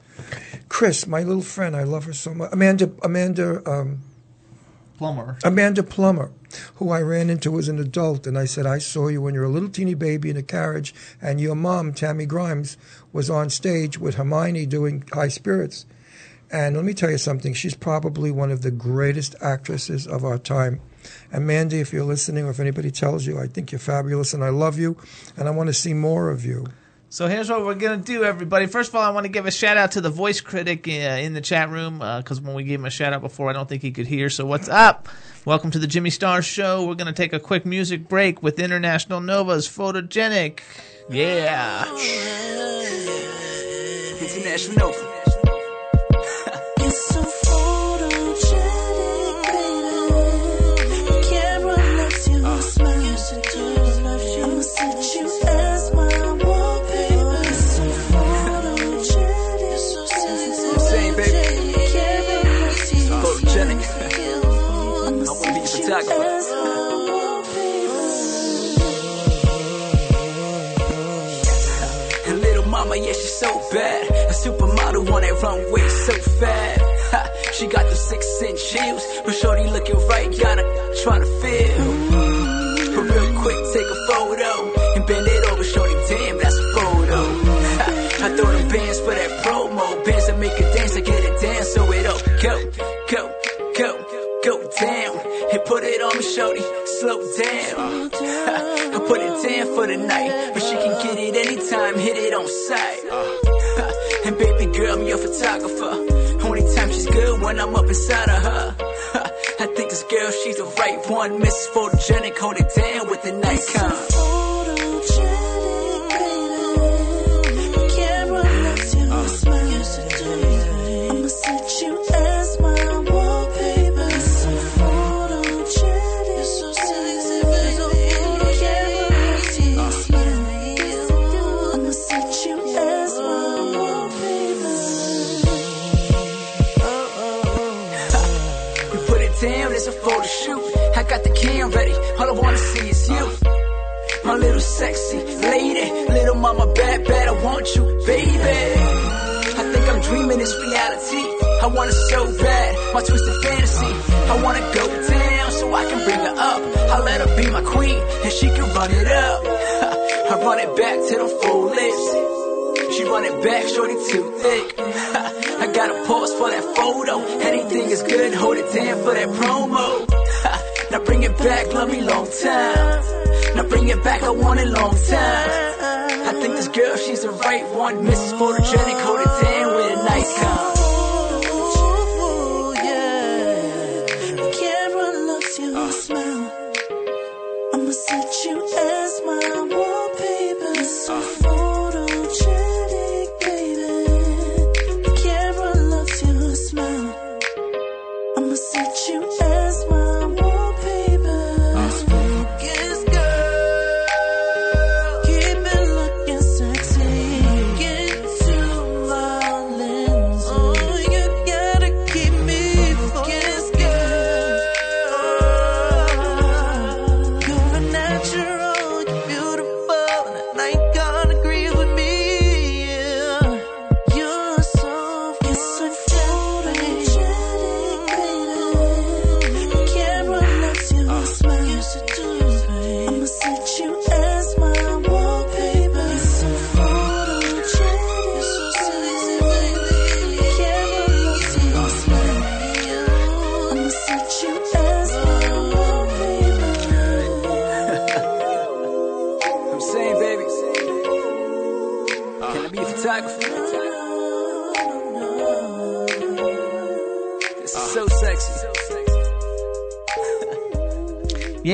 [SPEAKER 6] Chris, my little friend, I love her so much. Amanda, Amanda. Um,
[SPEAKER 4] Plummer.
[SPEAKER 6] Amanda Plummer, who I ran into as an adult, and I said, I saw you when you were a little teeny baby in a carriage, and your mom, Tammy Grimes, was on stage with Hermione doing High Spirits. And let me tell you something, she's probably one of the greatest actresses of our time. And Mandy, if you're listening or if anybody tells you, I think you're fabulous and I love you, and I want to see more of you.
[SPEAKER 4] So here's what we're gonna do, everybody. First of all, I want to give a shout out to the voice critic uh, in the chat room because when we gave him a shout out before, I don't think he could hear. So what's up? Welcome to the Jimmy Star Show. We're gonna take a quick music break with International Nova's Photogenic. Yeah. *laughs*
[SPEAKER 2] International Nova.
[SPEAKER 8] so fat, she got those six inch heels,
[SPEAKER 2] but shorty
[SPEAKER 8] looking right, gotta
[SPEAKER 2] try
[SPEAKER 8] to
[SPEAKER 2] feel. But real quick, take
[SPEAKER 8] a photo
[SPEAKER 2] and bend it over, shorty. Damn, that's a photo. I throw the bands for that promo, bands that make a dance, I get it dance, so it up, go, go, go, go down. And put it on me, shorty, slow down. I put it down for the night, but she can get it anytime, hit it on sight girl, I'm your photographer. Only time she's good when I'm up inside of her. *laughs* I think this girl, she's the right one. Mrs. Photogenic, hold it down with the Nikon.
[SPEAKER 8] I'ma My
[SPEAKER 2] little sexy lady, little mama bad, bad, I want you, baby. I think I'm dreaming it's reality. I want it so bad, my twisted fantasy. I wanna go down so I can bring her up. I let her be my queen, and she can run it up. *laughs* I run it back to the full lips. She run it back, shorty too thick. *laughs* I gotta pause for that photo. Anything is good, hold it down for that promo. *laughs* Now bring it back, love me long time. Now bring it back, I want it long time. I think this girl, she's the right one. Mrs. Photogenic, it down with a nice calm.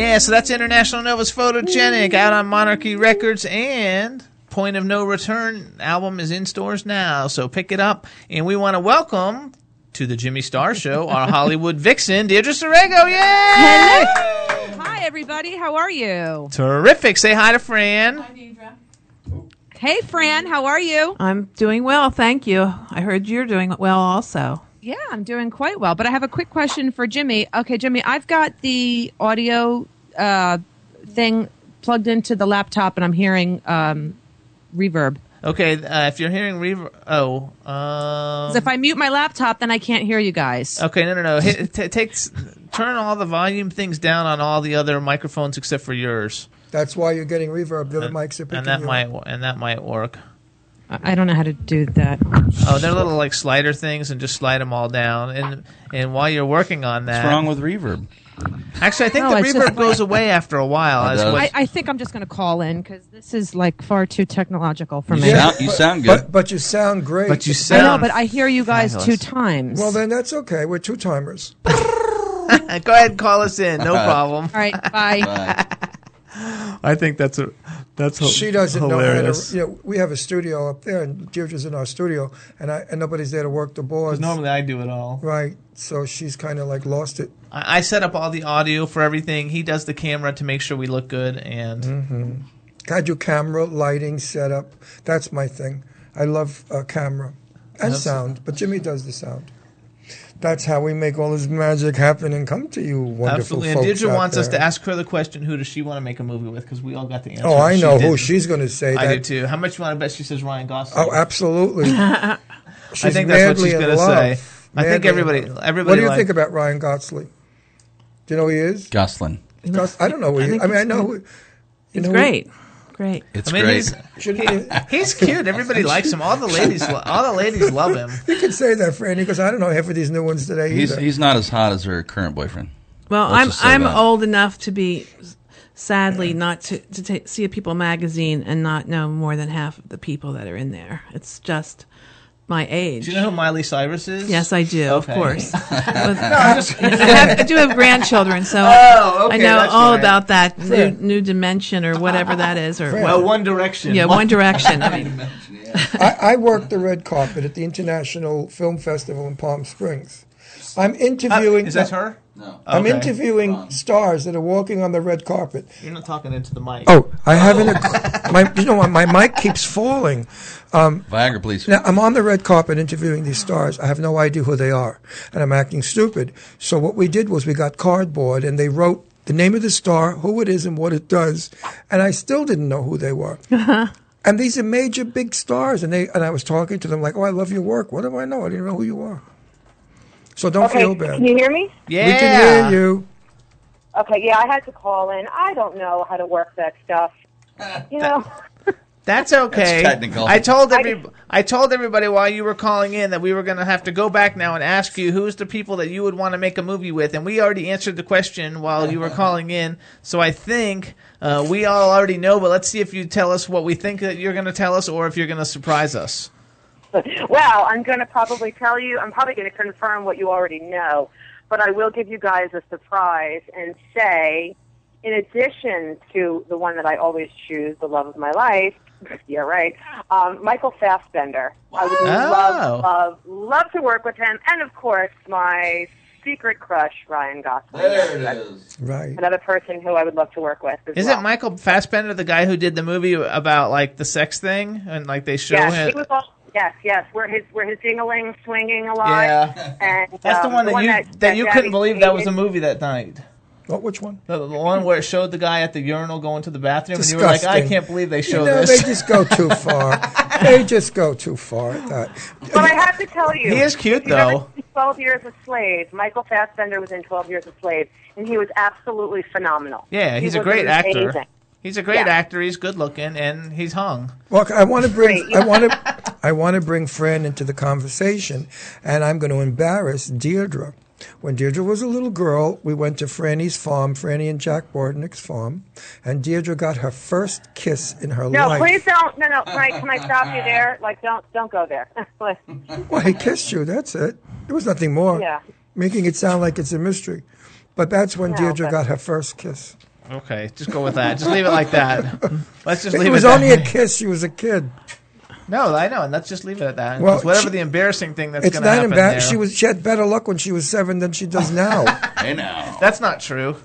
[SPEAKER 8] Yeah, so
[SPEAKER 4] that's International Nova's Photogenic out on Monarchy Records and Point of No Return album is in stores now, so pick it up. And we want to welcome to the Jimmy Star Show our *laughs* Hollywood vixen, Deirdre Sorego. Yay!
[SPEAKER 10] Hi, everybody. How are you?
[SPEAKER 4] Terrific. Say hi to Fran.
[SPEAKER 10] Hey, Fran. How are you?
[SPEAKER 7] I'm doing well, thank you. I heard you're doing well also.
[SPEAKER 10] Yeah, I'm doing quite well. But I have a quick question for Jimmy. Okay, Jimmy, I've got the audio uh, thing plugged into the laptop, and I'm hearing um, reverb.
[SPEAKER 4] Okay, uh, if you're hearing reverb, oh, um,
[SPEAKER 10] if I mute my laptop, then I can't hear you guys.
[SPEAKER 4] okay, no, no, no. Hit, t- take, s- turn all the volume things down on all the other microphones except for yours,
[SPEAKER 6] That's why you're getting reverb. The other mics are picking
[SPEAKER 4] and that
[SPEAKER 6] you
[SPEAKER 4] might
[SPEAKER 6] up.
[SPEAKER 4] and that might work.
[SPEAKER 10] I I don't know how to do that.
[SPEAKER 4] Oh, they're little like slider things, and just slide them all down. And and while you're working on that,
[SPEAKER 5] What's wrong with reverb?
[SPEAKER 4] Actually, I think
[SPEAKER 10] No,
[SPEAKER 4] the
[SPEAKER 10] it's
[SPEAKER 4] reverb
[SPEAKER 10] just-
[SPEAKER 4] goes *laughs* away after a while.
[SPEAKER 5] It
[SPEAKER 4] as
[SPEAKER 5] does.
[SPEAKER 10] I, I think I'm just going to call in because this is like far too technological for
[SPEAKER 5] You
[SPEAKER 10] me.
[SPEAKER 5] sound, you sound good.
[SPEAKER 6] But, but you sound great.
[SPEAKER 4] but you
[SPEAKER 10] I
[SPEAKER 4] sound.
[SPEAKER 10] know, but I hear you guys two times.
[SPEAKER 6] well, then that's okay. We're two timers. *laughs*
[SPEAKER 4] Go ahead, and call us in. No *laughs* problem.
[SPEAKER 10] All right, bye.
[SPEAKER 5] Bye.
[SPEAKER 4] I think that's a that's
[SPEAKER 6] she doesn't
[SPEAKER 4] hilarious.
[SPEAKER 6] know how to. You know, we have a studio up there, and Deirdre's in our studio, and I and nobody's there to work the boards.
[SPEAKER 4] Normally, I do it all.
[SPEAKER 6] Right. So she's kind of like lost it.
[SPEAKER 4] I, I set up all the audio for everything. He does the camera to make sure we look good. And
[SPEAKER 6] Mm-hmm. I do camera, lighting, setup. That's my thing. I love uh, camera and sound, but Jimmy does the sound. That's how we make all this magic happen and come to you, wonderful
[SPEAKER 4] absolutely. And Deirdre wants us to ask her the question: Who does she want to make a movie with? Because we all got the answer.
[SPEAKER 6] Oh, I
[SPEAKER 4] She
[SPEAKER 6] know who
[SPEAKER 4] didn't.
[SPEAKER 6] she's going to say.
[SPEAKER 4] I
[SPEAKER 6] that.
[SPEAKER 4] do too. How much you want to bet she says Ryan Gosling?
[SPEAKER 6] Oh, absolutely. *laughs*
[SPEAKER 4] I think that's what she's going to say. I think everybody, everybody.
[SPEAKER 6] What do you
[SPEAKER 4] like-
[SPEAKER 6] think about Ryan Gosling? Do you know who he is?
[SPEAKER 5] Gosling.
[SPEAKER 6] Gos- I don't know who he is. I mean, I know
[SPEAKER 7] great.
[SPEAKER 6] who.
[SPEAKER 7] He's
[SPEAKER 6] know who-
[SPEAKER 7] great. Great.
[SPEAKER 5] It's
[SPEAKER 4] I mean,
[SPEAKER 5] great.
[SPEAKER 4] he's
[SPEAKER 6] Should
[SPEAKER 4] he- *laughs* he's cute. Everybody likes him. All the ladies, lo- all the ladies love him. *laughs*
[SPEAKER 6] You can say that, Franny, because I don't know half of these new ones today
[SPEAKER 5] He's
[SPEAKER 6] either.
[SPEAKER 5] he's not as hot as her current boyfriend.
[SPEAKER 7] Well,
[SPEAKER 5] Let's
[SPEAKER 7] I'm
[SPEAKER 5] just say
[SPEAKER 7] I'm
[SPEAKER 5] that.
[SPEAKER 7] old enough to be, sadly, not to to ta see a People magazine and not know more than half of the people that are in there. It's just my age.
[SPEAKER 4] Do you know who Miley Cyrus is?
[SPEAKER 7] Yes, I do. Of course. *laughs* But-
[SPEAKER 4] I'm just- *laughs*
[SPEAKER 7] I, have, I do have grandchildren, so
[SPEAKER 4] Oh, okay,
[SPEAKER 7] I know
[SPEAKER 4] that's
[SPEAKER 7] all
[SPEAKER 4] right.
[SPEAKER 7] about that new, new dimension or whatever that is. Or
[SPEAKER 4] Well, One Direction.
[SPEAKER 7] yeah, One Direction. *laughs* I mean,
[SPEAKER 6] I, I worked the red carpet at the International Film Festival in Palm Springs. I'm interviewing.
[SPEAKER 4] Uh, is that her?
[SPEAKER 5] No.
[SPEAKER 6] I'm
[SPEAKER 4] Okay.
[SPEAKER 6] interviewing stars that are walking on the red carpet.
[SPEAKER 4] You're not talking into the mic.
[SPEAKER 6] Oh, I haven't. A, *laughs* my, you know what? My mic keeps falling. Um,
[SPEAKER 5] Viagra, please.
[SPEAKER 6] now I'm on the red carpet interviewing these stars. I have no idea who they are, and I'm acting stupid. So what we did was we got cardboard and they wrote the name of the star, who it is, and what it does, and I still didn't know who they were. and these are major, big stars, and they and I was talking to them like, "Oh, I love your work. What do I know? I didn't know who you are." So don't
[SPEAKER 11] okay,
[SPEAKER 6] feel bad.
[SPEAKER 11] can you hear me?
[SPEAKER 4] Yeah.
[SPEAKER 6] We can hear you.
[SPEAKER 11] Okay, yeah, I had to call in. I don't know how to work that stuff. *laughs* You know,
[SPEAKER 4] That's okay.
[SPEAKER 5] That's technical.
[SPEAKER 4] I told every I told everybody while you were calling in that we were going to have to go back now and ask you who's the people that you would want to make a movie with, and we already answered the question while you were *laughs* calling in. So I think uh, we all already know, but let's see if you tell us what we think that you're going to tell us, or if you're going to surprise us. *laughs*
[SPEAKER 11] well, I'm going to probably tell you. I'm probably going to confirm what you already know, but I will give you guys a surprise and say, in addition to the one that I always choose, the love of my life. *laughs* Yeah, right. Um, Michael Fassbender. I would love, love, love to work with him, and of course, my secret crush, Ryan Gosling.
[SPEAKER 5] There it is.
[SPEAKER 6] Right.
[SPEAKER 11] Another person who I would love to work with. As
[SPEAKER 4] Is
[SPEAKER 11] well.
[SPEAKER 4] it Michael Fassbender, the guy who did the movie about like the sex thing, and like they show
[SPEAKER 11] Yes,
[SPEAKER 4] him?
[SPEAKER 11] he was all, yes, yes. Where his where his dingling swinging a lot.
[SPEAKER 4] Yeah.
[SPEAKER 11] and
[SPEAKER 4] That's the
[SPEAKER 11] um,
[SPEAKER 4] one that you that, you
[SPEAKER 11] Daddy
[SPEAKER 4] couldn't believe that was a movie that night.
[SPEAKER 6] What? Which one?
[SPEAKER 4] The, the one where it showed the guy at the urinal going to the bathroom, and you were like, "I can't believe they show
[SPEAKER 6] you know,
[SPEAKER 4] this."
[SPEAKER 6] They just go too *laughs* far. they just go too far at that.
[SPEAKER 11] But I have to tell you,
[SPEAKER 4] He is cute,
[SPEAKER 11] if you've
[SPEAKER 4] though.
[SPEAKER 11] seen Twelve Years a Slave. Michael Fassbender was in Twelve Years a Slave, and he was absolutely phenomenal.
[SPEAKER 4] yeah,
[SPEAKER 11] He
[SPEAKER 4] he's a
[SPEAKER 11] was
[SPEAKER 4] great actor.
[SPEAKER 11] amazing.
[SPEAKER 4] He's a great
[SPEAKER 11] Yeah.
[SPEAKER 4] actor. He's good looking, and he's hung.
[SPEAKER 6] Well, I want to *laughs* bring I want to *laughs* I want to bring Fran into the conversation, and I'm going to embarrass Deirdre. When Deirdre was a little girl, we went to Franny's farm, Franny and Jack Bordnick's farm, and Deirdre got her first kiss in her
[SPEAKER 11] No,
[SPEAKER 6] life.
[SPEAKER 11] No, please don't. No, no. Can I, can I stop you there? Like, don't don't go there. *laughs*
[SPEAKER 6] Well, he kissed you. That's it. There was nothing more.
[SPEAKER 11] Yeah.
[SPEAKER 6] Making it sound like it's a mystery, but that's when
[SPEAKER 11] No,
[SPEAKER 6] Deirdre
[SPEAKER 11] but-
[SPEAKER 6] got her first kiss.
[SPEAKER 4] Okay, just go with that. Just leave it like that. *laughs* Let's just leave
[SPEAKER 6] It It was
[SPEAKER 4] at
[SPEAKER 6] only a kiss. She was a kid.
[SPEAKER 4] No, I know, and let's just leave it at that.
[SPEAKER 6] Well,
[SPEAKER 4] 'Cause whatever
[SPEAKER 6] she-
[SPEAKER 4] the embarrassing thing that's
[SPEAKER 6] It's
[SPEAKER 4] going to
[SPEAKER 6] not
[SPEAKER 4] happen
[SPEAKER 6] embarrassing.
[SPEAKER 4] there.
[SPEAKER 6] She was. She had better luck when she was seven than she does now. *laughs*
[SPEAKER 5] I know.
[SPEAKER 4] That's not true.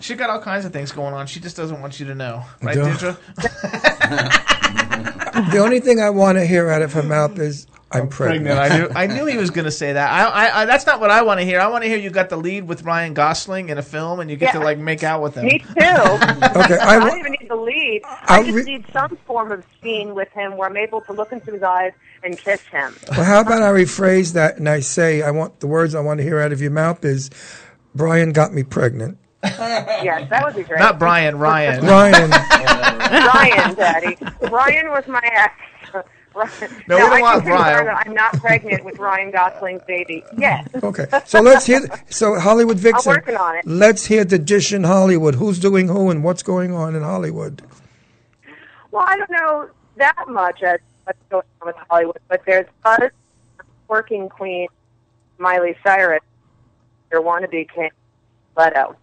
[SPEAKER 4] She got all kinds of things going on. She just doesn't want you to know, right,
[SPEAKER 6] Duh.
[SPEAKER 4] Deirdre? *laughs*
[SPEAKER 6] the only thing I want to hear out of her mouth is, "I'm pregnant."
[SPEAKER 4] I knew. I knew he was going to say that. I, I, I, that's not what I want to hear. I want to hear you got the lead with Ryan Gosling in a film, and you get to like make out with him.
[SPEAKER 11] Me too. *laughs*
[SPEAKER 6] Okay, I
[SPEAKER 11] I don't even need the lead. I
[SPEAKER 6] I'll
[SPEAKER 11] just
[SPEAKER 6] re-
[SPEAKER 11] need some form of scene with him where I'm able to look into his eyes and kiss him.
[SPEAKER 6] Well, how about I rephrase that and I say, I want the words I want to hear out of your mouth is, Brian got me pregnant. *laughs*
[SPEAKER 11] yes, that would be great.
[SPEAKER 4] Not Brian, Ryan.
[SPEAKER 6] Ryan, *laughs*
[SPEAKER 11] Brian, Daddy. Brian was my ex. Ryan.
[SPEAKER 4] No, we
[SPEAKER 11] Now,
[SPEAKER 4] don't
[SPEAKER 11] I
[SPEAKER 4] want
[SPEAKER 11] can confirm
[SPEAKER 4] Brian.
[SPEAKER 11] that I'm not pregnant with Ryan Gosling's baby. Yes.
[SPEAKER 6] okay. So let's hear. So Hollywood Vixen.
[SPEAKER 11] I'm working on it.
[SPEAKER 6] Let's hear the dish in Hollywood. Who's doing who and what's going on in Hollywood?
[SPEAKER 11] Well, I don't know that much as what's going on with Hollywood, but there's Buzz, working queen, Miley Cyrus, your wannabe king, Leto.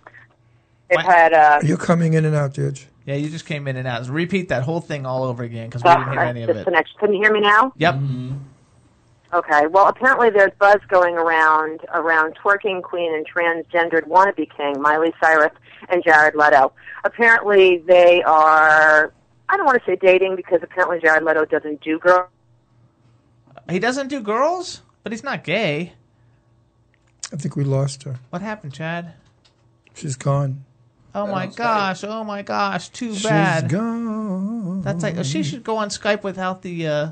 [SPEAKER 11] They've
[SPEAKER 4] What?
[SPEAKER 11] had uh,
[SPEAKER 6] You're coming in and out, Didge.
[SPEAKER 4] Yeah, you just came in and out. Repeat that whole thing all over again because we didn't hear any of it.
[SPEAKER 11] disconnection. Can you hear me now?
[SPEAKER 4] Yep. Mm-hmm.
[SPEAKER 11] Okay. Well, apparently there's buzz going around around twerking queen and transgendered wannabe king Miley Cyrus and Jared Leto. Apparently they are. I don't want to say dating because apparently Jared Leto doesn't do girls.
[SPEAKER 4] He doesn't do girls, but he's not gay.
[SPEAKER 6] I think we lost her.
[SPEAKER 4] What happened, Chad?
[SPEAKER 6] She's gone.
[SPEAKER 4] Oh my gosh! Oh my gosh! Too
[SPEAKER 6] She's
[SPEAKER 4] bad.
[SPEAKER 6] gone.
[SPEAKER 4] That's like she should go on Skype without the, uh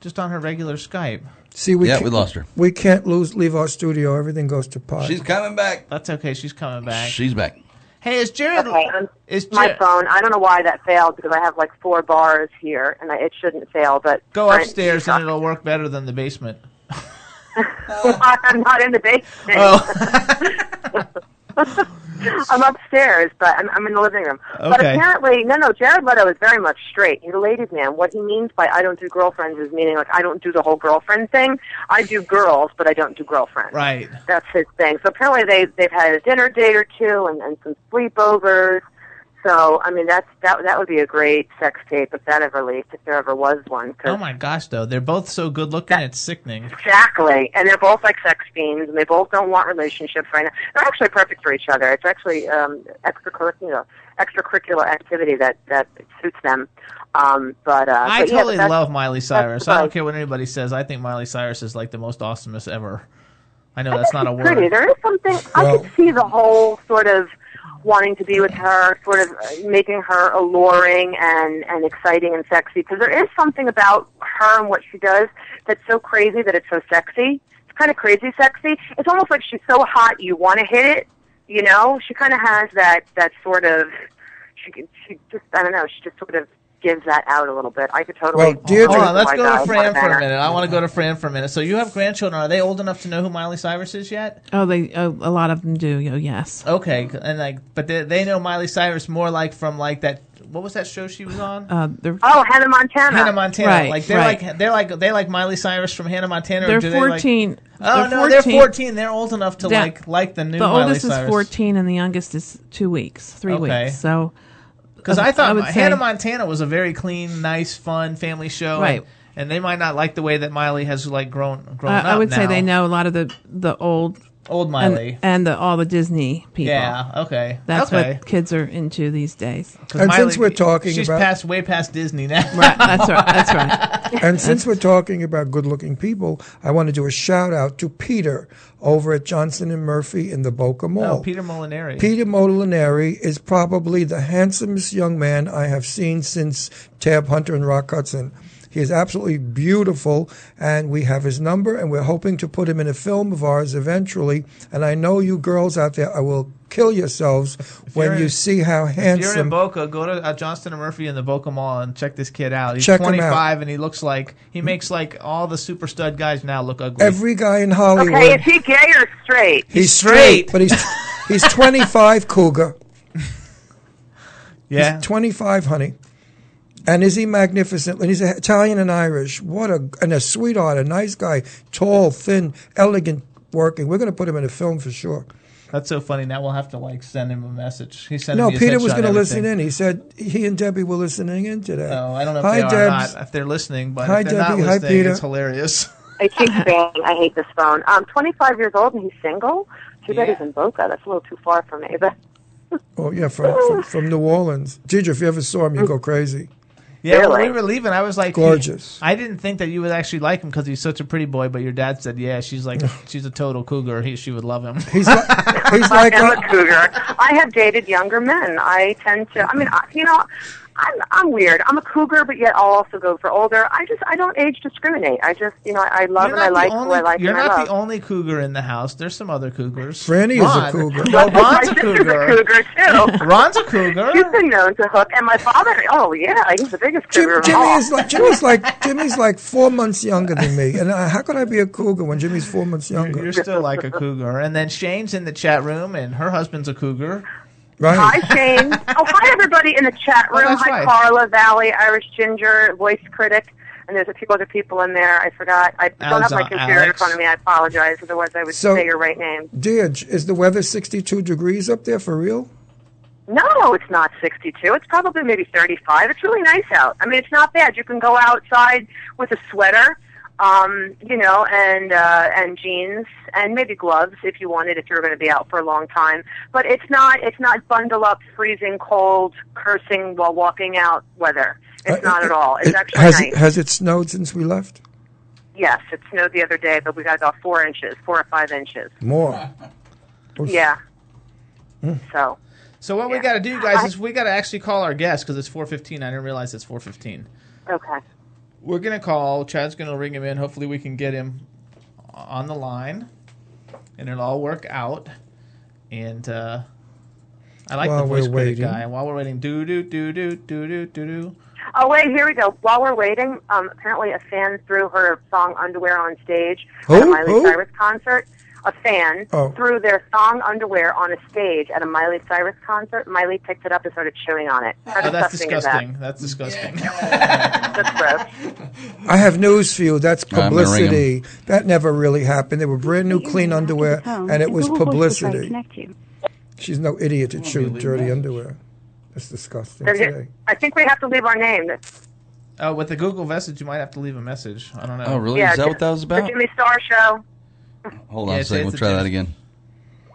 [SPEAKER 4] just on her regular Skype.
[SPEAKER 6] See, we
[SPEAKER 5] Yeah,
[SPEAKER 6] can't-
[SPEAKER 5] we lost her.
[SPEAKER 6] We can't lose leave our studio. Everything goes to pot.
[SPEAKER 5] She's coming back.
[SPEAKER 4] That's okay. She's coming back.
[SPEAKER 5] She's back.
[SPEAKER 4] Hey, is Jared?
[SPEAKER 11] Okay, I'm,
[SPEAKER 4] is
[SPEAKER 11] my
[SPEAKER 4] Jared,
[SPEAKER 11] phone. I don't know why that failed because I have like four bars here, and I, it shouldn't fail. But
[SPEAKER 4] Go
[SPEAKER 11] I-
[SPEAKER 4] upstairs and it'll work better than the basement. *laughs*
[SPEAKER 11] I'm not in the basement.
[SPEAKER 4] Oh. *laughs* *laughs*
[SPEAKER 11] I'm upstairs, but I'm, I'm in the living room. But apparently, no, no, Jared Leto is very much straight. He's a ladies' man. What he means by I don't do girlfriends is meaning like I don't do the whole girlfriend thing. I do girls, but I don't do girlfriends.
[SPEAKER 4] Right.
[SPEAKER 11] That's his thing. So apparently they they've had a dinner date or two and, and some sleepovers. So I mean that's that that would be a great sex tape if that ever leaked, if there ever was one. 'cause
[SPEAKER 4] Oh my gosh, though they're both so good looking, it's sickening.
[SPEAKER 11] Exactly, and they're both like sex fiends, and they both don't want relationships right now. They're actually perfect for each other. It's actually um, extracurricular extracurricular activity that that suits them. Um, but uh,
[SPEAKER 4] I
[SPEAKER 11] but yeah,
[SPEAKER 4] totally
[SPEAKER 11] but
[SPEAKER 4] love Miley Cyrus. I don't care what anybody says. I think Miley Cyrus is like the most awesomest ever. I know that's not a
[SPEAKER 11] pretty.
[SPEAKER 4] word.
[SPEAKER 11] There is something I could see the whole sort of wanting to be with her, sort of uh, making her alluring and and exciting and sexy. Because there is something about her and what she does that's so crazy that it's so sexy. It's kind of crazy sexy. It's almost like she's so hot you want to hit it. You know, she kind of has that that sort of. She she just I don't know. She just sort of gives that out a little bit. I could totally.
[SPEAKER 6] Well, Deirdre-
[SPEAKER 4] Hold on, let's go to Fran for a minute. I want to go to Fran for a minute. So you have grandchildren. Are they old enough to know who Miley Cyrus is yet?
[SPEAKER 7] Oh, they oh, a lot of them do. Oh, yes.
[SPEAKER 4] Okay, and like, but they, they know Miley Cyrus more like from like that. What was that show she was on?
[SPEAKER 7] Uh,
[SPEAKER 11] Oh, Hannah Montana.
[SPEAKER 4] Hannah Montana.
[SPEAKER 7] Right,
[SPEAKER 4] like they're
[SPEAKER 7] right.
[SPEAKER 4] like they're like they like Miley Cyrus from Hannah Montana.
[SPEAKER 7] they're
[SPEAKER 4] do they, like-
[SPEAKER 7] fourteen.
[SPEAKER 4] oh
[SPEAKER 7] they're
[SPEAKER 4] no,
[SPEAKER 7] 14.
[SPEAKER 4] they're fourteen. They're old enough to
[SPEAKER 7] Yeah.
[SPEAKER 4] like like the new.
[SPEAKER 7] The
[SPEAKER 4] Miley
[SPEAKER 7] oldest
[SPEAKER 4] Cyrus.
[SPEAKER 7] is fourteen, and the youngest is two weeks, three
[SPEAKER 4] Okay.
[SPEAKER 7] weeks. So,
[SPEAKER 4] Because I thought
[SPEAKER 7] would
[SPEAKER 4] Hannah
[SPEAKER 7] say-
[SPEAKER 4] Montana was a very clean, nice, fun family show,
[SPEAKER 7] Right.
[SPEAKER 4] And, and they might not like the way that Miley has like grown grown
[SPEAKER 7] I,
[SPEAKER 4] up.
[SPEAKER 7] I would say they know a lot of the the old
[SPEAKER 4] old Miley.
[SPEAKER 7] and the, all the Disney people.
[SPEAKER 4] Yeah. Okay.
[SPEAKER 7] That's
[SPEAKER 4] okay.
[SPEAKER 7] what kids are into these days.
[SPEAKER 6] And
[SPEAKER 4] Miley-
[SPEAKER 6] since we're talking
[SPEAKER 4] she's
[SPEAKER 6] about-
[SPEAKER 4] past way past Disney now.
[SPEAKER 7] Right. That's right. That's right.
[SPEAKER 6] And since we're talking about good-looking people, I want to do a shout out to Peter over at Johnston and Murphy in the Boca Mall.
[SPEAKER 4] Oh, Peter Molinari.
[SPEAKER 6] Peter Molinari is probably the handsomest young man I have seen since Tab Hunter and Rock Hudson. He is absolutely beautiful, and we have his number, and we're hoping to put him in a film of ours eventually. And I know you girls out there I will kill yourselves when
[SPEAKER 4] you're in-
[SPEAKER 6] see how handsome.
[SPEAKER 4] If you're in
[SPEAKER 6] handsome.
[SPEAKER 4] Boca, go to uh, Johnston and Murphy in the Boca Mall and check this kid out. He's
[SPEAKER 6] Check him out.
[SPEAKER 4] 25 and he looks like he makes like all the super stud guys now look ugly.
[SPEAKER 6] Every guy in Hollywood.
[SPEAKER 11] Okay, is he gay or straight?
[SPEAKER 6] He's
[SPEAKER 4] straight.
[SPEAKER 6] straight, but he's he's *laughs* 25, Cougar.
[SPEAKER 4] yeah.
[SPEAKER 6] He's 25, honey. And is he magnificent? And he's Italian and Irish. What a and a sweetheart, a nice guy, tall, thin, elegant, working. We're going to put him in a film for sure.
[SPEAKER 4] That's so funny. Now we'll have to like send him a message. He sent
[SPEAKER 6] No,
[SPEAKER 4] me his
[SPEAKER 6] Peter was going to listen in. He said he and Debbie were listening in today.
[SPEAKER 4] Oh, I don't know if
[SPEAKER 6] Hi,
[SPEAKER 4] they are or
[SPEAKER 6] Debs.
[SPEAKER 4] not. If they're listening, but
[SPEAKER 6] Hi,
[SPEAKER 4] if they're not
[SPEAKER 6] Debbie. Hi, Peter.
[SPEAKER 4] it's hilarious. *laughs*
[SPEAKER 11] I keep saying I hate this phone. I'm 25 years old and he's single. Too bad he's in Boca. That's a little too far for me. But
[SPEAKER 6] Oh yeah, from, from from New Orleans. Ginger, if you ever saw him, you'd go *laughs* crazy.
[SPEAKER 4] Yeah, when
[SPEAKER 11] Really?
[SPEAKER 4] we were leaving, I was like,
[SPEAKER 6] Gorgeous.
[SPEAKER 4] I didn't think that you would actually like him because he's such a pretty boy. But your dad said, yeah, she's like, *laughs* she's a total cougar. He, she would love him. *laughs*
[SPEAKER 6] He's like he's *laughs* like
[SPEAKER 11] I'm
[SPEAKER 6] uh,
[SPEAKER 11] a cougar. I have dated younger men. I tend to. I mean, I, you know, I'm I'm weird. I'm a cougar, but yet I'll also go for older. I just I don't age discriminate. I just you know I, I love
[SPEAKER 4] You're
[SPEAKER 11] and I like
[SPEAKER 4] only,
[SPEAKER 11] who I like
[SPEAKER 4] You're
[SPEAKER 11] and I
[SPEAKER 4] not
[SPEAKER 11] love.
[SPEAKER 4] the only cougar in the house. There's some other cougars.
[SPEAKER 6] Franny is a
[SPEAKER 4] Ron.
[SPEAKER 6] cougar.
[SPEAKER 4] No, *laughs*
[SPEAKER 11] My
[SPEAKER 4] Ron's a cougar.
[SPEAKER 11] a cougar too.
[SPEAKER 4] Ron's a cougar.
[SPEAKER 11] He's been known to hook, and my father. Oh yeah, he's the biggest cougar of
[SPEAKER 6] Jimmy
[SPEAKER 11] all.
[SPEAKER 6] is like Jimmy's like Jimmy's like four months younger than me, and uh, how could I be a cougar when Jimmy's four months younger?
[SPEAKER 4] You're still like a cougar. And then Shane's in the chat room, and her husband's a cougar.
[SPEAKER 6] Right?
[SPEAKER 11] Hi, Shane. *laughs* oh, hi, everybody in the chat
[SPEAKER 4] Oh,
[SPEAKER 11] room.
[SPEAKER 4] that's
[SPEAKER 11] hi,
[SPEAKER 4] right.
[SPEAKER 11] Carla, Valley, Irish Ginger, Voice Critic. And there's a few other people in there. I forgot. I don't have my
[SPEAKER 4] Alex-
[SPEAKER 11] computer in front of me. I apologize. Otherwise, I would
[SPEAKER 6] So-
[SPEAKER 11] say your right name.
[SPEAKER 6] Deej, is the weather 62 degrees up there for real?
[SPEAKER 11] No, it's not 62. It's probably maybe 35. It's really nice out. I mean, it's not bad. You can go outside with a sweater, um, you know, and uh, and jeans and maybe gloves if you wanted if you're going to be out for a long time. But it's not it's not bundle up, freezing cold, cursing while walking out weather. It's
[SPEAKER 6] Uh,
[SPEAKER 11] not at all. It's
[SPEAKER 6] it-
[SPEAKER 11] actually
[SPEAKER 6] has
[SPEAKER 11] nice.
[SPEAKER 6] it, has it snowed since we left?
[SPEAKER 11] yes, it snowed the other day, but we got about four inches, four or five inches.
[SPEAKER 6] More. Oof.
[SPEAKER 11] Yeah.
[SPEAKER 6] Hmm.
[SPEAKER 11] So
[SPEAKER 4] So what we got to do, guys, is we got to actually call our guest because it's 4:15. I didn't realize it's 4:15.
[SPEAKER 11] okay.
[SPEAKER 4] We're gonna call. Chad's gonna ring him in. Hopefully, we can get him on the line, and it'll all work out. And uh, I like
[SPEAKER 6] While
[SPEAKER 4] the voice
[SPEAKER 6] we're
[SPEAKER 4] critic
[SPEAKER 6] waiting.
[SPEAKER 4] guy. And while we're waiting, do do do do do do do do.
[SPEAKER 11] Oh wait, here we go. While we're waiting, um, apparently a fan threw her song "Underwear" on stage at a
[SPEAKER 6] Who?
[SPEAKER 11] Miley
[SPEAKER 6] Who?
[SPEAKER 11] Cyrus concert. A fan
[SPEAKER 6] Oh.
[SPEAKER 11] threw their song "Underwear" on a stage at a Miley Cyrus concert. Miley picked it up and started chewing on it. How
[SPEAKER 4] Oh, that's
[SPEAKER 11] disgusting,
[SPEAKER 4] disgusting. That's disgusting.
[SPEAKER 11] is *laughs* that? That's gross.
[SPEAKER 6] I have news for you. That's
[SPEAKER 5] All right, I'm gonna ring
[SPEAKER 6] publicity. That never really happened. They were brand new, clean underwear, and it was publicity. She's no idiot to chew dirty underwear. That's disgusting. Today.
[SPEAKER 11] I think we have to leave our name.
[SPEAKER 4] Oh, with the Google message, you might have to leave a message. I don't know.
[SPEAKER 5] Oh, really?
[SPEAKER 11] yeah,
[SPEAKER 5] Is that what that was about?
[SPEAKER 11] The
[SPEAKER 5] about?
[SPEAKER 11] Jimmy Star Show.
[SPEAKER 5] Hold on
[SPEAKER 4] Yeah,
[SPEAKER 5] a second. We'll try that
[SPEAKER 4] Jimmy.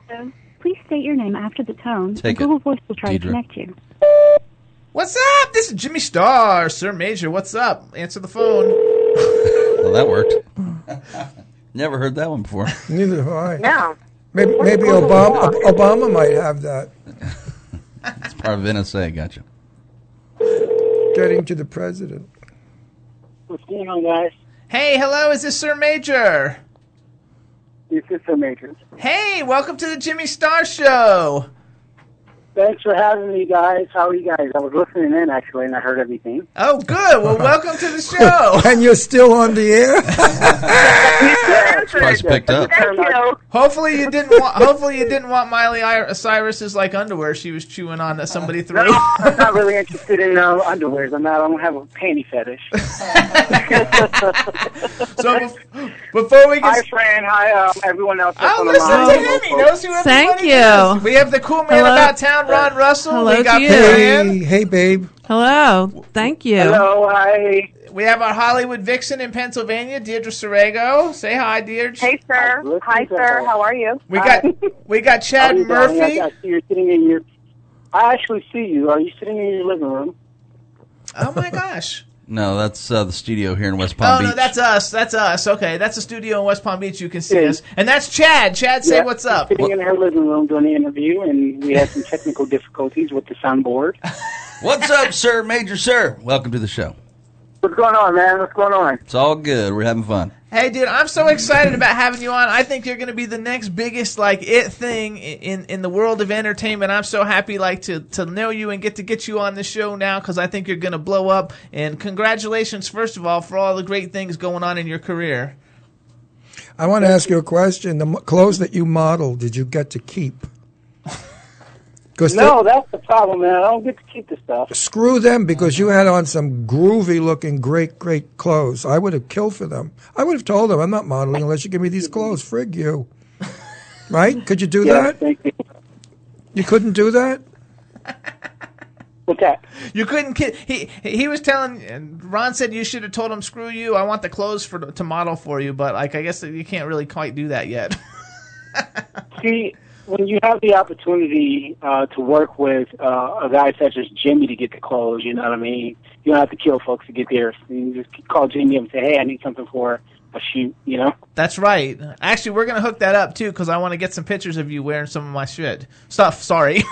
[SPEAKER 5] again.
[SPEAKER 12] Please state your name after the tone.
[SPEAKER 5] Take
[SPEAKER 12] and
[SPEAKER 5] it,
[SPEAKER 12] Google Voice will try
[SPEAKER 5] Deirdre.
[SPEAKER 12] to connect you.
[SPEAKER 4] What's up? This is Jimmy Star, Sir Maejor. What's up? Answer the phone. *laughs*
[SPEAKER 5] Well, that worked. *laughs* Never heard that one before.
[SPEAKER 6] Neither have I.
[SPEAKER 11] No.
[SPEAKER 6] Maybe, maybe Obama, Obama might have that. *laughs*
[SPEAKER 5] It's part of NSA. Gotcha.
[SPEAKER 6] Getting to the president.
[SPEAKER 13] What's going on, guys?
[SPEAKER 4] Hey, hello. Is this Sir Maejor?
[SPEAKER 13] This is Sir.
[SPEAKER 4] Hey, welcome to the Jimmy Star Show.
[SPEAKER 13] Thanks for having me, guys. How are you guys? I was listening in, actually, and I heard everything.
[SPEAKER 4] Oh, good. Well, welcome to the *laughs* show.
[SPEAKER 6] and you're still on the air? *laughs*
[SPEAKER 5] Surprise picked up.
[SPEAKER 11] Thank you.
[SPEAKER 4] Hopefully you didn't. Want, hopefully you didn't want Miley I- Cyrus's like underwear she was chewing on that somebody threw.
[SPEAKER 13] No, I'm not really interested in uh, underwears. I'm not. I don't have a panty fetish. *laughs*
[SPEAKER 4] so bef- before we get,
[SPEAKER 13] Hi,
[SPEAKER 4] get.
[SPEAKER 13] Fran. Hi, um, everyone else. that's
[SPEAKER 4] Oh, listen to him. He knows who
[SPEAKER 7] Thank you.
[SPEAKER 4] is. We have the cool man
[SPEAKER 7] Hello.
[SPEAKER 4] about town, Ron Russell.
[SPEAKER 7] Hello
[SPEAKER 4] we got
[SPEAKER 7] to you.
[SPEAKER 6] Hey, hey, babe.
[SPEAKER 7] Hello. Thank you.
[SPEAKER 13] Hello. Hi.
[SPEAKER 4] We have our Hollywood vixen in Pennsylvania, Deirdre Sorego. Say hi, Deirdre.
[SPEAKER 11] Hey, sir.
[SPEAKER 13] Listen
[SPEAKER 11] Hi, sir.
[SPEAKER 13] her.
[SPEAKER 11] How are you?
[SPEAKER 4] We got *laughs* we got Chad
[SPEAKER 13] you?
[SPEAKER 4] Murphy.
[SPEAKER 13] I, I see you're sitting in your. I actually see you. Are you sitting in your living room?
[SPEAKER 4] Oh my gosh.
[SPEAKER 5] No, that's uh, the studio here in West Palm
[SPEAKER 4] Oh
[SPEAKER 5] Beach.
[SPEAKER 4] no, that's us. That's us. Okay, that's the studio in West Palm Beach. You can see
[SPEAKER 13] Yeah.
[SPEAKER 4] us, and that's Chad. Chad, say
[SPEAKER 13] Yeah,
[SPEAKER 4] what's
[SPEAKER 13] she's
[SPEAKER 4] up.
[SPEAKER 13] Sitting in her living room doing the interview, and we had some technical difficulties with the soundboard. *laughs*
[SPEAKER 5] What's up, sir? Maejor sir. Welcome to the show.
[SPEAKER 13] What's going on, man? What's going on?
[SPEAKER 5] It's all good. We're having fun.
[SPEAKER 4] Hey, dude, I'm so excited about having you on. I think you're going to be the next biggest like it thing in in the world of entertainment. I'm so happy like to to know you and get to get you on the show now because I think you're going to blow up. And congratulations, first of all, for all the great things going on in your career.
[SPEAKER 6] I want to ask you a question. The clothes that you modeled, did you get to keep? Because
[SPEAKER 13] No, that's the problem, man. I don't get to keep the stuff.
[SPEAKER 6] screw them because you had on some groovy looking great, great clothes. I would have killed for them. I would have told them, I'm not modeling unless you give me these clothes. Frig you. *laughs* Right? Could you do
[SPEAKER 13] Yeah,
[SPEAKER 6] that?
[SPEAKER 13] thank you.
[SPEAKER 6] You couldn't do that?
[SPEAKER 13] What's that?
[SPEAKER 4] You couldn't. Ki- he he was telling and Ron said you should have told him screw you. I want the clothes for to model for you, but like I guess you can't really quite do that yet. *laughs*
[SPEAKER 13] See, when you have the opportunity uh, to work with uh, a guy such as Jimmy to get the clothes, you know what I mean? You don't have to kill folks to get there. You just call Jimmy up and say, hey, I need something for a shoot, you know?
[SPEAKER 4] That's right. Actually, we're gonna hook that up too because I want to get some pictures of you wearing some of my shit stuff. Sorry.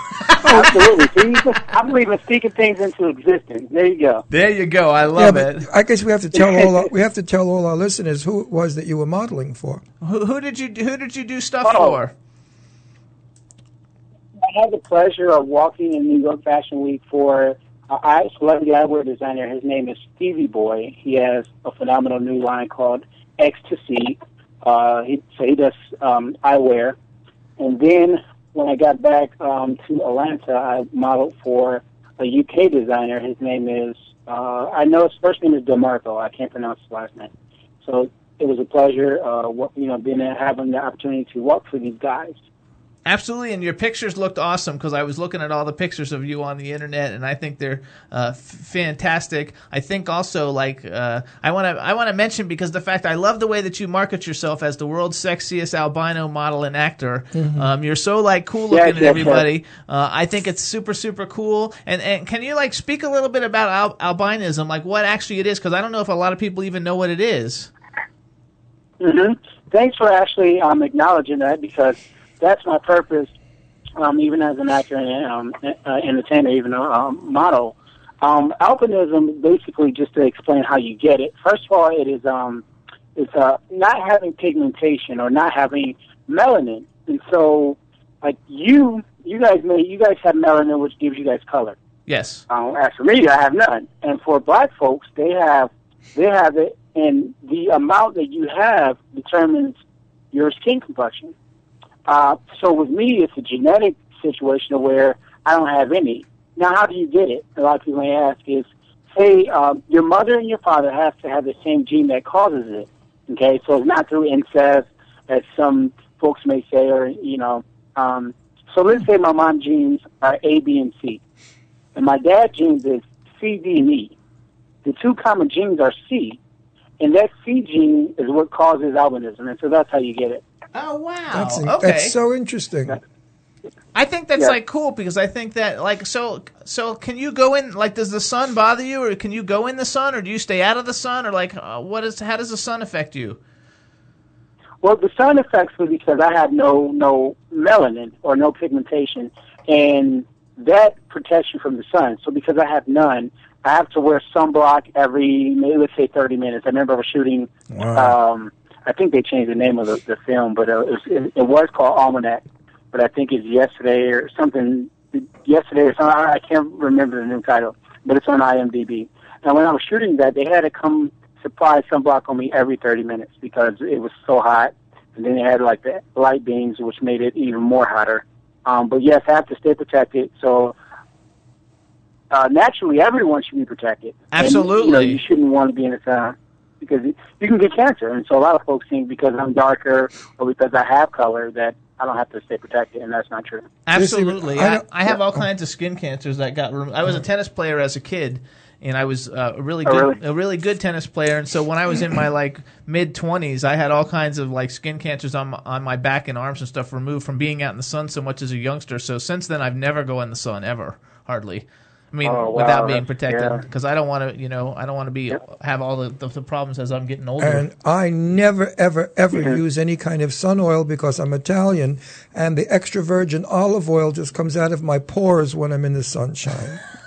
[SPEAKER 13] Absolutely. *laughs* See, I believe in speaking things into existence. There you go.
[SPEAKER 4] there you go. I love
[SPEAKER 6] but
[SPEAKER 4] it.
[SPEAKER 6] I guess we have to tell all our, *laughs* we have to tell all our listeners who it was that you were modeling for.
[SPEAKER 4] Who, who did you who did you do stuff
[SPEAKER 13] Oh.
[SPEAKER 4] for?
[SPEAKER 13] Had the pleasure of walking in New York Fashion Week for uh, I celebrity eyewear designer. His name is Stevie Boy. He has a phenomenal new line called Ecstasy. Uh, he, so he does um, eyewear. And then when I got back um, to Atlanta, I modeled for a UK designer. His name is uh, I know his first name is Demarco. I can't pronounce his last name. So it was a pleasure, uh, you know, being having the opportunity to work for these guys.
[SPEAKER 4] Absolutely, and your pictures looked awesome because I was looking at all the pictures of you on the internet, and I think they're uh, f- fantastic. I think also like uh, I want to I want to mention because the fact I love the way that you market yourself as the world's sexiest albino model and actor.
[SPEAKER 13] Mhm.
[SPEAKER 4] Um, you're so like cool looking and
[SPEAKER 13] yes,
[SPEAKER 4] everybody. Uh, I think it's super super cool. And and can you like speak a little bit about al- albinism, like what actually it is? Because I don't know if a lot of people even know what it is.
[SPEAKER 13] hmm Thanks for actually um, acknowledging that because that's my purpose, um, even as an actor and um, uh, entertainer, even a um, model. Um, albinism, basically, just to explain how you get it. First of all, it is um, it's uh, not having pigmentation or not having melanin, and so like you you guys may you guys have melanin, which gives you guys color.
[SPEAKER 4] Yes.
[SPEAKER 13] Um, as for me, I have none. And for black folks, they have they have it, and the amount that you have determines your skin complexion. Uh, so with me, it's a genetic situation where I don't have any. Now, how do you get it? A lot of people may ask is, say, um, your mother and your father have to have the same gene that causes it. Okay, so it's not through incest, as some folks may say, or you know. Um, so let's say my mom genes are A, B, and C, and my dad genes is C, D, and E. The two common genes are C, and that C gene is what causes albinism, and so that's how you get it.
[SPEAKER 4] Oh wow.
[SPEAKER 6] That's,
[SPEAKER 4] okay.
[SPEAKER 6] that's so interesting.
[SPEAKER 4] I think that's
[SPEAKER 13] Yeah.
[SPEAKER 4] like cool because I think that like so so can you go in like does the sun bother you or can you go in the sun or do you stay out of the sun or like uh, what is how does the sun affect you?
[SPEAKER 13] Well, the sun affects me because I have no no melanin or no pigmentation, and that protects you from the sun. So because I have none, I have to wear sunblock every maybe let's say thirty minutes. I remember I was shooting.
[SPEAKER 6] Wow.
[SPEAKER 13] Um, I think they changed the name of the, the film, but uh, it, was, it, it was called Almanac. But I think it's yesterday or something. Yesterday or something. I can't remember the new title, but it's on IMDb. And when I was shooting that, they had to come supply sunblock on me every 30 minutes because it was so hot. And then they had like the light beams, which made it even more hotter. Um, but yes, I have to stay protected. So uh, naturally, everyone should be protected. And, you, know,
[SPEAKER 4] Absolutely.
[SPEAKER 13] you shouldn't want to be in the sun because you can get cancer. And so a lot of folks think because I'm darker or because I have color that I don't have to stay protected, and that's not true.
[SPEAKER 4] Absolutely.
[SPEAKER 13] I
[SPEAKER 4] I, have all kinds of skin cancers that got removed. I was a tennis player as a kid, and I was uh, a really
[SPEAKER 13] Oh,
[SPEAKER 4] good,
[SPEAKER 13] really?
[SPEAKER 4] a really good tennis player. And so when I was in my like mid twenties, I had all kinds of like skin cancers on my, on my back and arms and stuff removed from being out in the sun so much as a youngster. So since then, I've never go in the sun ever, hardly. I mean,
[SPEAKER 13] Oh, wow,
[SPEAKER 4] without being
[SPEAKER 13] that's-
[SPEAKER 4] protected,
[SPEAKER 13] yeah.
[SPEAKER 4] because I don't want to, you know, I don't want to be have all the, the, the problems as I'm getting older.
[SPEAKER 6] And I never, ever, ever use any kind of sun oil because I'm Italian, and the extra virgin olive oil just comes out of my pores when I'm in the sunshine. *laughs*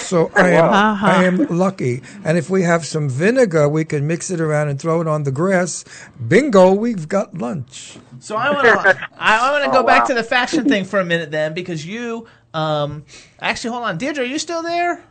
[SPEAKER 6] so I am, I am lucky. And if we have some vinegar, we can mix it around and throw it on the grass. Bingo, we've got lunch.
[SPEAKER 4] So I want to I want to *laughs*
[SPEAKER 6] Oh,
[SPEAKER 4] go back to the fashion thing for a minute then because you um actually hold on Deirdre are you still there?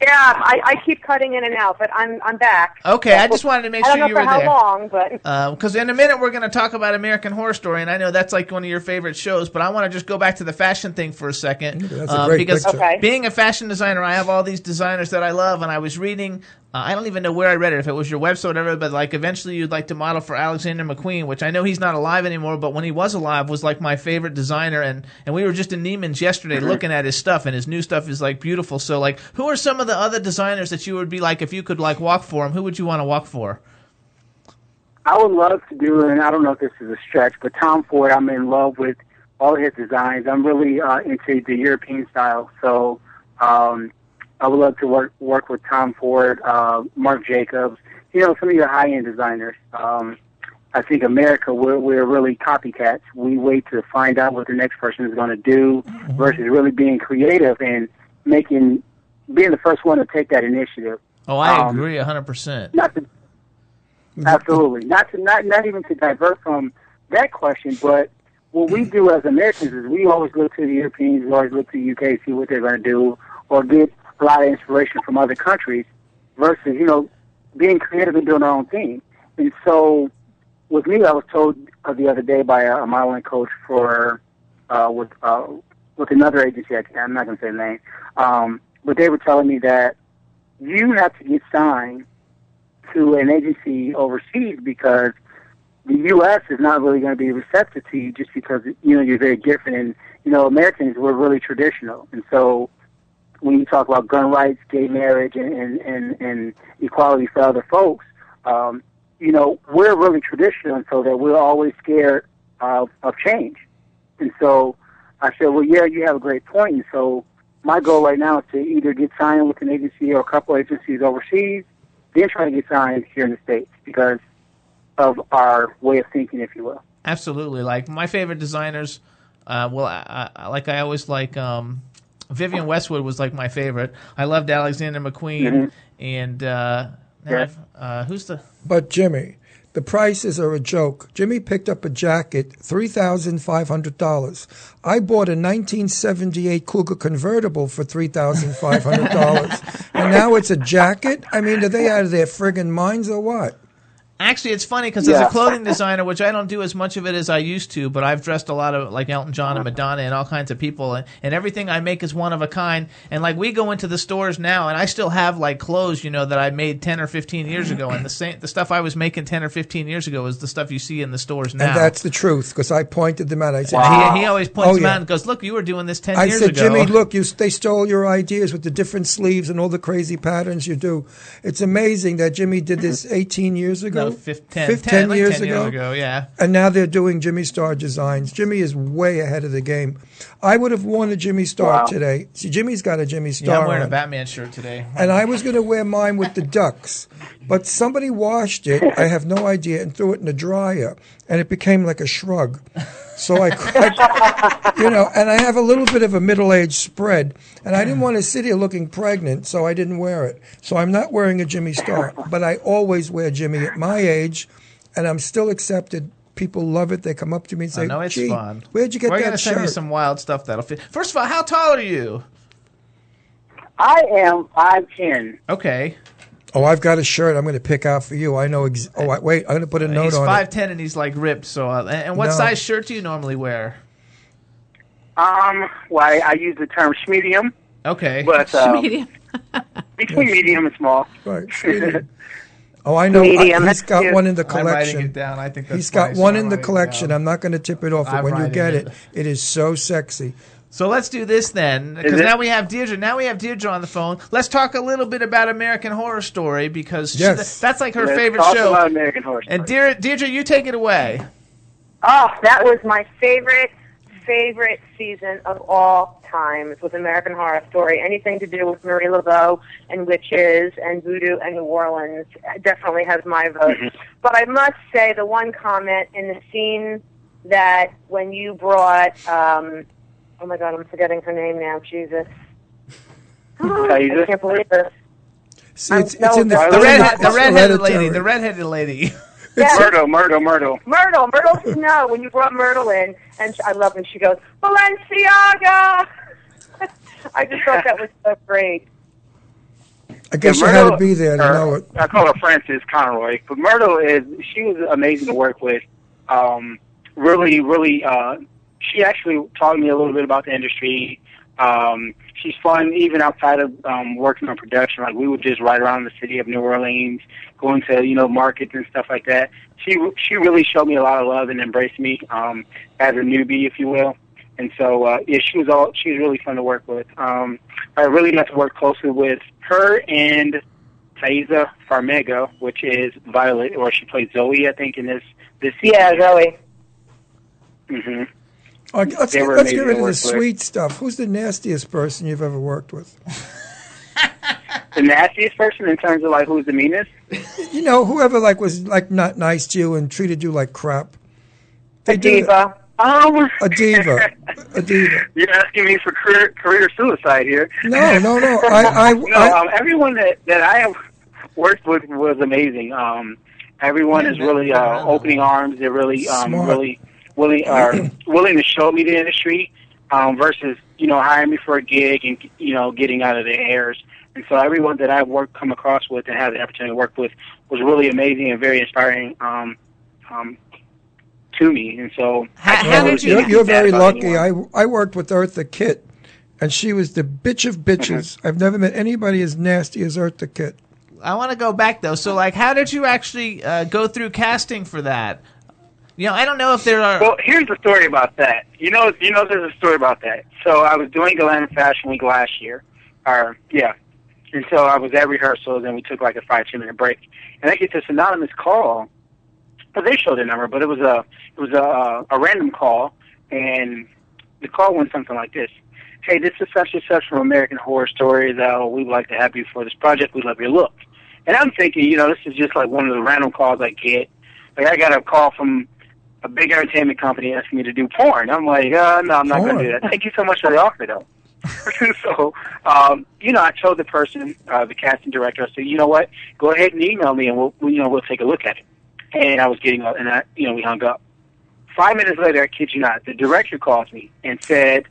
[SPEAKER 11] Yeah, I, I keep cutting in and out, but I'm I'm back.
[SPEAKER 4] Okay, I just wanted to make
[SPEAKER 11] I don't
[SPEAKER 4] sure
[SPEAKER 11] know
[SPEAKER 4] you
[SPEAKER 11] for
[SPEAKER 4] were
[SPEAKER 11] how
[SPEAKER 4] there.
[SPEAKER 11] long, but
[SPEAKER 4] Because in a minute we're going to talk about American Horror Story, and I know that's like one of your favorite shows. But I want to just go back to the fashion thing for a second,
[SPEAKER 6] that's a
[SPEAKER 4] um,
[SPEAKER 6] great
[SPEAKER 4] because
[SPEAKER 6] picture.
[SPEAKER 4] Being a fashion designer, I have all these designers that I love, and I was reading. Uh, I don't even know where I read it, if it was your website or whatever. But like, eventually you'd like to model for Alexander McQueen, which I know he's not alive anymore, but when he was alive, was like my favorite designer. And and we were just in Neiman's yesterday
[SPEAKER 13] Mhm.
[SPEAKER 4] looking at his stuff, and his new stuff is like beautiful. So like, who are some of the other designers that you would be like if you could like walk for him? Who would you want to walk for?
[SPEAKER 13] I would love to do, and I don't know if this is a stretch, but Tom Ford, I'm in love with all his designs. I'm really uh, into the European style, so um, I would love to work work with Tom Ford, uh, Marc Jacobs, you know, some of your high end designers. Um, I think America, we're, we're really copycats. We wait to find out what the next person is going to do versus really being creative and making, being the first one to take that initiative.
[SPEAKER 4] Oh, I
[SPEAKER 13] Um,
[SPEAKER 4] agree a hundred percent.
[SPEAKER 13] Not to, absolutely. Not to not not even to divert from that question, but what we do as Americans is we always look to the Europeans, we always look to the UK, see what they're going to do, or get a lot of inspiration from other countries, versus you know being creative and doing our own thing. And so, with me, I was told uh, the other day by a, a modeling coach for uh, with uh, with another agency. I, I'm not going to say the name, um, but they were telling me that you have to get signed to an agency overseas because the U.S. is not really going to be receptive to you just because you know you're very different. And you know Americans we're really traditional, and so when you talk about gun rights, gay marriage, and and and, equality for other folks, um, you know we're really traditional, so that we're always scared of of change. And so I said, well, yeah, you have a great point. And so my goal right now is to either get signed with an agency or a couple agencies overseas, then try to get signed here in the States because of our way of thinking, if you will.
[SPEAKER 4] Absolutely. Like my favorite designers, uh, well, I, I, like I always like um, Vivienne Westwood was like my favorite. I loved Alexander McQueen
[SPEAKER 6] Mhm.
[SPEAKER 4] and uh,
[SPEAKER 6] Yeah.
[SPEAKER 4] Uh, who's the
[SPEAKER 6] But Jimmy, The prices are a joke. Jimmy picked up a jacket, three thousand five hundred dollars. I bought a 1978 Cougar convertible for three thousand five hundred dollars, *laughs* and now it's a jacket. I mean, are they out of their friggin' minds or what?
[SPEAKER 4] Actually, it's funny because as a clothing *laughs* designer, which I don't do as much of it as I used to, but I've dressed a lot of like Elton John and Madonna and all kinds of people, and, and everything I make is one of a kind. And like we go into the stores now, and I still have like clothes, you know, that I made ten or fifteen years ago, and the same the stuff I was making ten or fifteen years ago is the stuff you see in the stores now.
[SPEAKER 6] And that's the truth because I pointed them out. I said,
[SPEAKER 4] And he, he always points
[SPEAKER 6] Oh,
[SPEAKER 4] them
[SPEAKER 6] yeah.
[SPEAKER 4] out and goes, "Look, you were doing this ten
[SPEAKER 6] I
[SPEAKER 4] years
[SPEAKER 6] said,
[SPEAKER 4] ago."
[SPEAKER 6] I said, Jimmy, look, you they stole your ideas with the different sleeves and all the crazy patterns you do. It's amazing that Jimmy did this 18 years ago,
[SPEAKER 4] No, fif- 10,
[SPEAKER 6] Fif-
[SPEAKER 4] 10, like
[SPEAKER 6] years
[SPEAKER 4] 10
[SPEAKER 6] ago.
[SPEAKER 4] years ago, yeah.
[SPEAKER 6] And now they're doing Jimmy Star designs. Jimmy is way ahead of the game. I would have worn a Jimmy Star
[SPEAKER 4] Wow.
[SPEAKER 6] today. See, Jimmy's got a Jimmy Star.
[SPEAKER 4] Yeah, I'm wearing a. Batman shirt today.
[SPEAKER 6] and I was going to wear mine with the ducks, but somebody washed it. I have no idea, and threw it in the dryer, and it became like a shrug. So I, I you know, and I have a little bit of a middle-aged spread, and I didn't want to sit here looking pregnant, so I didn't wear it. So I'm not wearing a Jimmy Star, but I always wear Jimmy at my age, and I'm still accepted. People love it. They come up to me and say,
[SPEAKER 4] I know it's
[SPEAKER 6] "Gee,
[SPEAKER 4] fun.
[SPEAKER 6] where'd you get
[SPEAKER 4] We're
[SPEAKER 6] that
[SPEAKER 4] gonna send you some wild stuff that'll fit. First of all, how tall are you?
[SPEAKER 13] I am five ten.
[SPEAKER 4] Okay.
[SPEAKER 6] Oh, I've got a shirt I'm going to pick out for you. I know. Ex- oh, I- wait, I'm going to put a note
[SPEAKER 4] he's
[SPEAKER 6] on
[SPEAKER 4] five
[SPEAKER 6] it.
[SPEAKER 4] ten and he's like ripped. So, uh, and and what
[SPEAKER 6] No.
[SPEAKER 4] size shirt do you normally wear?
[SPEAKER 13] Um, well, I, I use the term schmedium,
[SPEAKER 4] Okay.
[SPEAKER 13] but um, *laughs*
[SPEAKER 7] Schmedium.
[SPEAKER 13] between medium and small.
[SPEAKER 6] Right. *laughs* Oh, I know. I-
[SPEAKER 13] Medium,
[SPEAKER 6] he's
[SPEAKER 13] that's
[SPEAKER 6] got
[SPEAKER 13] cute.
[SPEAKER 6] one in the
[SPEAKER 4] I'm writing
[SPEAKER 6] collection.
[SPEAKER 4] it down. I think that's
[SPEAKER 6] he's got one
[SPEAKER 4] so
[SPEAKER 6] in the collection. I'm not going to tip it off, but
[SPEAKER 4] I'm
[SPEAKER 6] when you get
[SPEAKER 4] it.
[SPEAKER 6] it, it is so sexy.
[SPEAKER 4] So let's do this then, because now we have Deirdre. Now we have Deirdre on the phone. Let's talk a little bit about American Horror Story because she- that's like her
[SPEAKER 13] Let's
[SPEAKER 4] favorite
[SPEAKER 13] talk
[SPEAKER 4] show.
[SPEAKER 13] about American Horror
[SPEAKER 4] And Deirdre, Deirdre, you take it away.
[SPEAKER 11] Oh, that was my favorite, favorite season of all times with American Horror Story. Anything to do with Marie Laveau and witches and voodoo and New Orleans definitely has my vote. But I must say, the one comment in the scene that when you brought, um, oh my God, I'm forgetting her name now. Jesus. *laughs* I can't believe this.
[SPEAKER 6] See,
[SPEAKER 11] I'm
[SPEAKER 6] it's, it's in the,
[SPEAKER 4] The, red,
[SPEAKER 6] in
[SPEAKER 4] the redheaded
[SPEAKER 6] hereditary.
[SPEAKER 4] lady. The redheaded lady. *laughs*
[SPEAKER 13] Myrtle, Myrtle, Myrtle.
[SPEAKER 11] Myrtle, Myrtle Snow, when you brought Myrtle in, and she, I love when she goes, Balenciaga! *laughs* I just thought that was so great.
[SPEAKER 6] I guess
[SPEAKER 13] Yeah,
[SPEAKER 6] you had to be there to
[SPEAKER 13] or-
[SPEAKER 6] know it.
[SPEAKER 13] I call her Frances Conroy, but Myrtle is she was amazing to work with. Um, really, really, uh, she actually taught me a little bit about the industry. Um, she's fun even outside of um, working on production. Like we would just ride around the city of New Orleans, going to you know markets and stuff like that. She she really showed me a lot of love and embraced me um, as a newbie, if you will. And so uh, yeah, she was all she was really fun to work with. Um, I really got to work closely with her and Taissa Farmiga, which is Violet, or she plays Zoe, I think, in this this season.
[SPEAKER 11] Yeah, Zoe.
[SPEAKER 6] All right, let's
[SPEAKER 13] They
[SPEAKER 6] get,
[SPEAKER 13] were
[SPEAKER 6] let's get rid of the
[SPEAKER 13] work with.
[SPEAKER 6] sweet stuff. Who's the nastiest person you've ever worked with?
[SPEAKER 13] The nastiest person in terms of like who's the meanest. *laughs*
[SPEAKER 6] You know, whoever like was like not nice to you and treated you like crap. They
[SPEAKER 11] A
[SPEAKER 6] do
[SPEAKER 11] diva.
[SPEAKER 13] Um, *laughs*
[SPEAKER 6] A diva. A diva.
[SPEAKER 13] You're asking me for career, career suicide here.
[SPEAKER 6] No, no, no. *laughs* I, I,
[SPEAKER 13] no,
[SPEAKER 6] I
[SPEAKER 13] um, everyone that that I have worked with was amazing. Um, everyone is really uh, opening arms. They're really, um,
[SPEAKER 6] Smart.
[SPEAKER 13] really willing *clears throat* are willing to show me the industry um, versus you know hiring me for a gig and you know getting out of the airs. And so everyone that I've worked come across with and had the opportunity to work with was really amazing and very inspiring um, um, to me. And so I can't
[SPEAKER 6] Well,
[SPEAKER 13] really say
[SPEAKER 6] you're, you're very lucky.
[SPEAKER 13] anyone.
[SPEAKER 6] I I worked with Eartha Kitt, and she was the bitch of bitches.
[SPEAKER 13] Mm-hmm.
[SPEAKER 6] I've never met anybody as nasty as Eartha Kitt.
[SPEAKER 4] I want to go back though. So, like, how did you actually uh, go through casting for that? You know, I don't know if there are.
[SPEAKER 13] Well, here's the story about that. You know, you know, there's a story about that. So I was doing Atlanta Fashion Week last year, or yeah, and so I was at rehearsals, and we took like a five ten minute break, and I get this anonymous call. Well, they showed the number, but it was a it was a a random call, and the call went something like this: Hey, this is such and such from American Horror Story. Though we'd like to have you for this project. We love your look. And I'm thinking, you know, this is just like one of the random calls I get. Like I got a call from a big entertainment company asking me to do porn. I'm like, uh, no, I'm not going to do that. Thank you so much for the offer, though. *laughs* so, um, you know, I told the person, uh, the casting director, I said, you know what, go ahead and email me, and we'll, we- you know, we'll take a look at it. and I was getting up, and I, you know, we hung up. Five minutes later, I kid you not, the director calls me and said,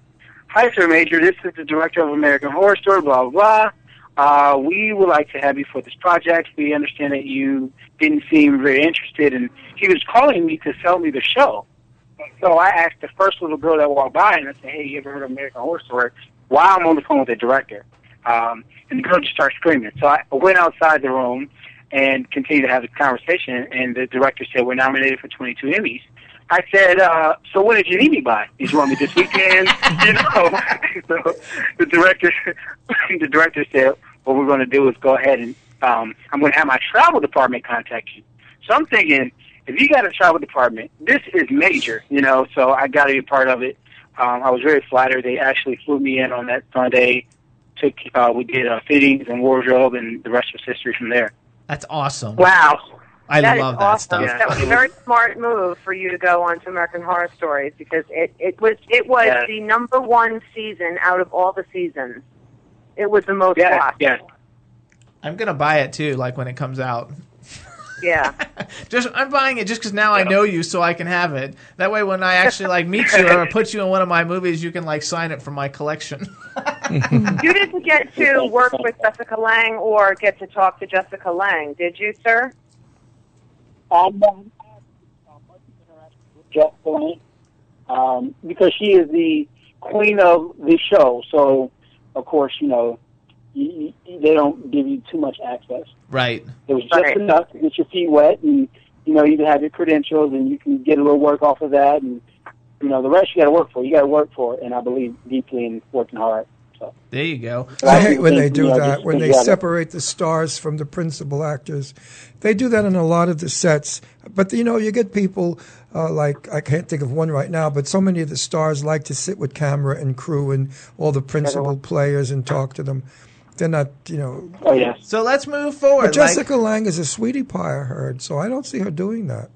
[SPEAKER 13] "Hi, Sir Maejor. This is the director of American Horror Story. Blah blah blah. Uh, we would like to have you for this project. We understand that you didn't seem very interested, and he was calling me to sell me the show. So I asked the first little girl that walked by, and I said, "Hey, you ever heard of American Horror Story?" While I'm on the phone with the director, um, and the girl just started screaming. So I went outside the room and continued to have the conversation. And the director said, "We're nominated for 22 Emmys." I said, uh, "So when did you need me by? Did you want me this weekend?" *laughs* you know. *laughs* so the director, *laughs* the director said, "What we're going to do is go ahead and um, I'm going to have my travel department contact you." So I'm thinking, if you got a travel department, this is major, you know. So I got to be a part of it. Um, I was very flattered. They actually flew me in on that Sunday. Took uh, we did uh, fittings and wardrobe, and the rest was history from there.
[SPEAKER 4] That's awesome.
[SPEAKER 11] Wow.
[SPEAKER 4] I
[SPEAKER 11] That is
[SPEAKER 4] love that
[SPEAKER 11] awesome.
[SPEAKER 4] stuff.
[SPEAKER 11] That was a very smart move for you to go on to American Horror Stories because it, it was it was
[SPEAKER 13] Yeah.
[SPEAKER 11] the number one season out of all the seasons. It was the most
[SPEAKER 13] Yeah,
[SPEAKER 11] watched.
[SPEAKER 13] yeah.
[SPEAKER 4] I'm gonna buy it too, like when it comes out.
[SPEAKER 11] Yeah. *laughs*
[SPEAKER 4] Just I'm buying it just because now I know you, so I can have it. That way, when I actually like meet you or *laughs* put you in one of my movies, you can like sign it for my collection. *laughs*
[SPEAKER 11] you didn't get to work with Jessica Lange or get to talk to Jessica Lange, did you, sir?
[SPEAKER 13] Um, Jessica Lange, um, because she is the queen of the show. So, of course, you know, you, you, they don't give you too much access.
[SPEAKER 4] right.
[SPEAKER 13] It was just enough to get your feet wet, and you know, you can have your credentials, and you can get a little work off of that, and you know, the rest you got to work for. You got to work for it, and I believe deeply in working hard. So.
[SPEAKER 4] There you go.
[SPEAKER 6] I hate when they do
[SPEAKER 13] Yeah,
[SPEAKER 6] that,
[SPEAKER 13] just
[SPEAKER 6] when they
[SPEAKER 13] together.
[SPEAKER 6] separate the stars from the principal actors. They do that in a lot of the sets. But, you know, you get people uh, like, I can't think of one right now, but so many of the stars like to sit with camera and crew and all the principal players and talk to them. They're not, you know.
[SPEAKER 13] Oh, yeah.
[SPEAKER 4] So let's move forward.
[SPEAKER 6] But Jessica Lange is a sweetie pie, I heard, so I don't see her doing that.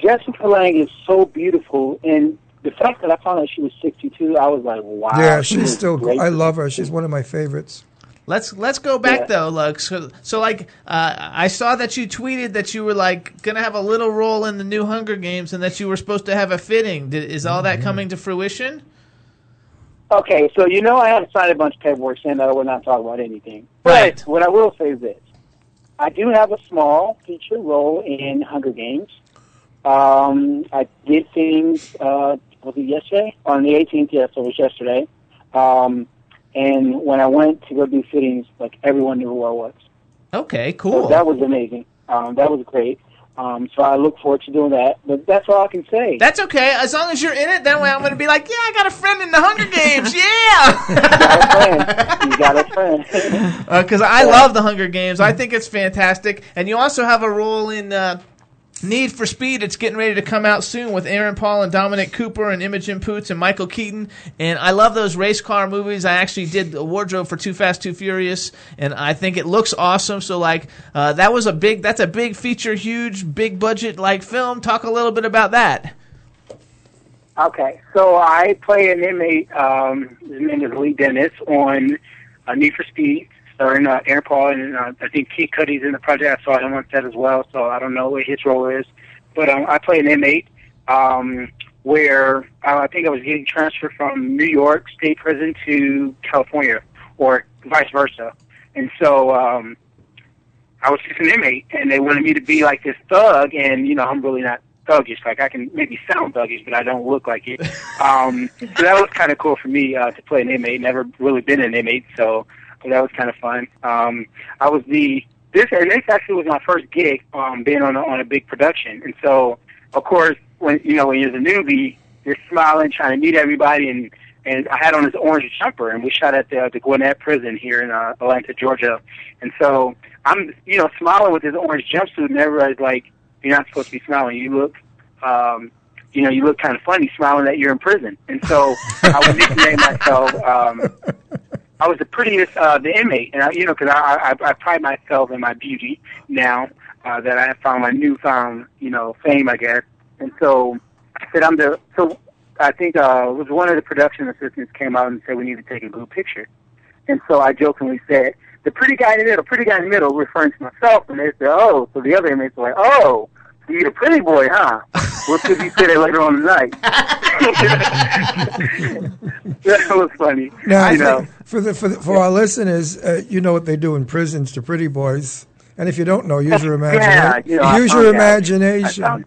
[SPEAKER 13] Jessica Lange is so beautiful, and the fact that I found out she was 62, I was like, wow.
[SPEAKER 6] yeah, she's
[SPEAKER 13] was
[SPEAKER 6] still,
[SPEAKER 13] great.
[SPEAKER 6] I love her. She's one of my favorites.
[SPEAKER 4] Let's let's go back
[SPEAKER 13] Yeah.
[SPEAKER 4] though, like so, so like uh, I saw that you tweeted that you were like gonna have a little role in the new Hunger Games and that you were supposed to have a fitting. Did, is all
[SPEAKER 13] Mm-hmm.
[SPEAKER 4] that coming to fruition?
[SPEAKER 13] Okay, so you know I have signed a bunch of paperwork saying that I would not talk about anything.
[SPEAKER 4] Right.
[SPEAKER 13] But what I will say is this. I do have a small feature role in Hunger Games. Um, I did things, uh, was it yesterday? On the 18th, yes, it was yesterday. Um, and when I went to go do fittings, like everyone knew who I was.
[SPEAKER 4] Okay,
[SPEAKER 13] So
[SPEAKER 4] cool.
[SPEAKER 13] that was amazing. Um, that was great. Um, so I look forward to doing that. But that's all I can say.
[SPEAKER 4] That's okay as long as you're in it. That way, I'm gonna be like, yeah, I got a friend in the Hunger Games. *laughs* Yeah.
[SPEAKER 13] you got a friend.
[SPEAKER 4] because *laughs* I love the Hunger Games. I think it's fantastic, and you also have a role in uh, Need for Speed. It's getting ready to come out soon with Aaron Paul and Dominic Cooper and Imogen Poots and Michael Keaton. And I love those race car movies. I actually did the wardrobe for Too Fast, Too Furious, and I think it looks awesome. So like uh, that was a big. That's a big feature, huge, big budget like film. Talk a little bit about that.
[SPEAKER 13] Okay, so I play an inmate. Um, his name is Lee Dennis on uh, Need for Speed, starring uh, Aaron Paul, and uh, I think Kid Cudi's in the project. I saw him on set as well, so I don't know what his role is. But um, I play an inmate um, where uh, I think I was getting transferred from New York State Prison to California, or vice versa. And so um, I was just an inmate, and they wanted me to be like this thug, and you know I'm really not thuggish. Like I can maybe sound thuggish, but I don't look like it. *laughs* Um, so that was kind of cool for me uh, to play an inmate. Never really been an inmate, so that was kind of fun. Um, I was the this and this actually was my first gig um, being on a, on a big production, and so of course when you know when you're the newbie, you're smiling, trying to meet everybody, and and I had on this orange jumper, and we shot at the the Gwinnett Prison here in uh, Atlanta, Georgia, and so I'm you know smiling with this orange jumpsuit, and everybody's like, "You're not supposed to be smiling. You look." Um, you know, you look kind of funny smiling that you're in prison. And so I would nickname myself, um, I was the prettiest, uh, the inmate. And I, you know, cause I, I, I pride myself in my beauty now, uh, that I have found my newfound, you know, fame, I guess. And so I said, I'm the, so I think, uh, it was one of the production assistants came out and said, we need to take a group picture. And so I jokingly said, the pretty guy in the middle, pretty guy in the middle, referring to myself, and they said, oh, so the other inmates were like, oh, you're the pretty boy, huh? We'll see if you say that later on tonight. *laughs* that was funny.
[SPEAKER 6] Now, I
[SPEAKER 13] you know.
[SPEAKER 6] for the for the, for our listeners, uh, you know what they do in prisons to pretty boys, and if you don't know, use your imagination. *laughs*
[SPEAKER 13] Yeah, you know,
[SPEAKER 6] use your. Imagination.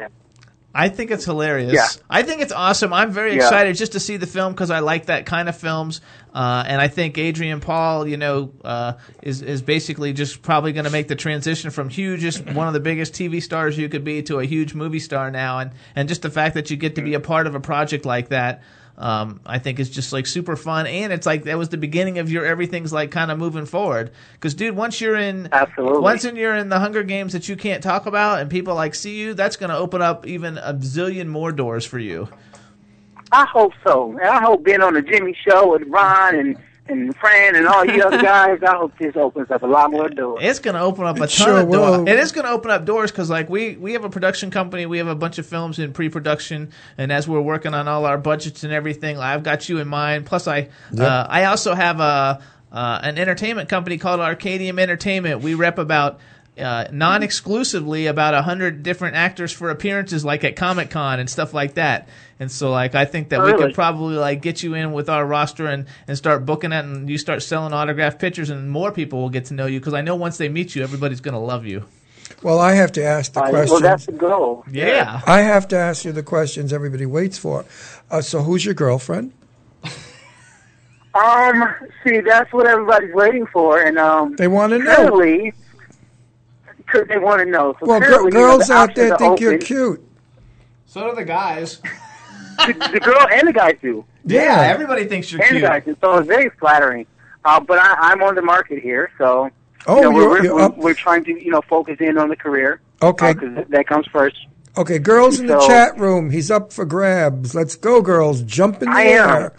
[SPEAKER 4] I think it's hilarious.
[SPEAKER 13] Yeah.
[SPEAKER 4] I think it's awesome. I'm very
[SPEAKER 13] Yeah.
[SPEAKER 4] excited just to see the film because I like that kind of films. Uh, and I think Aaron Paul, you know, uh, is is basically just probably going to make the transition from huge, just one of the biggest TV stars you could be, to a huge movie star now. And and just the fact that you get to be a part of a project like that. Um, I think is just like super fun, and it's like that was the beginning of your everything's like kind of moving forward. Because, dude, once you're in,
[SPEAKER 13] Absolutely.
[SPEAKER 4] once in you're in the Hunger Games that you can't talk about, and people like see you, that's going to open up even a zillion more doors for you.
[SPEAKER 13] I hope so. And I hope being on the Jimmy Show with Ron and and Fran and all you other guys, I hope this opens up a lot more doors.
[SPEAKER 4] It's going to open up a ton
[SPEAKER 6] sure
[SPEAKER 4] of doors.
[SPEAKER 6] will.
[SPEAKER 4] It is going to open up doors because, like, we we have a production company. We have a bunch of films in pre-production, and as we're working on all our budgets and everything, I've got you in mind. Plus, I uh, I also have a uh, an entertainment company called Arcadium Entertainment. We rep about. Uh, non-exclusively about a hundred different actors for appearances like at Comic Con and stuff like that. And so like I think that we
[SPEAKER 13] Really?
[SPEAKER 4] could probably like get you in with our roster and, and start booking it and you start selling autographed pictures and more people will get to know you because I know once they meet you everybody's going to love you.
[SPEAKER 6] Well, I have to ask the
[SPEAKER 13] Uh,
[SPEAKER 6] questions.
[SPEAKER 13] well, that's the goal.
[SPEAKER 4] Yeah.
[SPEAKER 6] I have to ask you the questions everybody waits for. Uh, so, who's your girlfriend? *laughs*
[SPEAKER 13] Um, see, that's what everybody's waiting for, and um,
[SPEAKER 6] They want to know.
[SPEAKER 13] currently, because they want to know. So
[SPEAKER 6] Well, gir-
[SPEAKER 13] you know,
[SPEAKER 6] girls
[SPEAKER 13] the
[SPEAKER 6] out there
[SPEAKER 13] are
[SPEAKER 6] think you're cute.
[SPEAKER 4] So do the guys. *laughs*
[SPEAKER 13] the, the girl and the guys do.
[SPEAKER 4] Yeah, everybody thinks you're
[SPEAKER 13] and
[SPEAKER 4] cute.
[SPEAKER 13] the guys do. So it's very flattering. Uh, but I, I'm on the market here, so
[SPEAKER 6] Oh,
[SPEAKER 13] you know, we're, we're,
[SPEAKER 6] you're
[SPEAKER 13] we're, we're trying to you know focus in on the career.
[SPEAKER 6] Okay.
[SPEAKER 13] because that comes first.
[SPEAKER 6] Okay, girls in the chat room. He's up for grabs. Let's go, girls. Jump in the
[SPEAKER 13] I am.
[SPEAKER 6] air.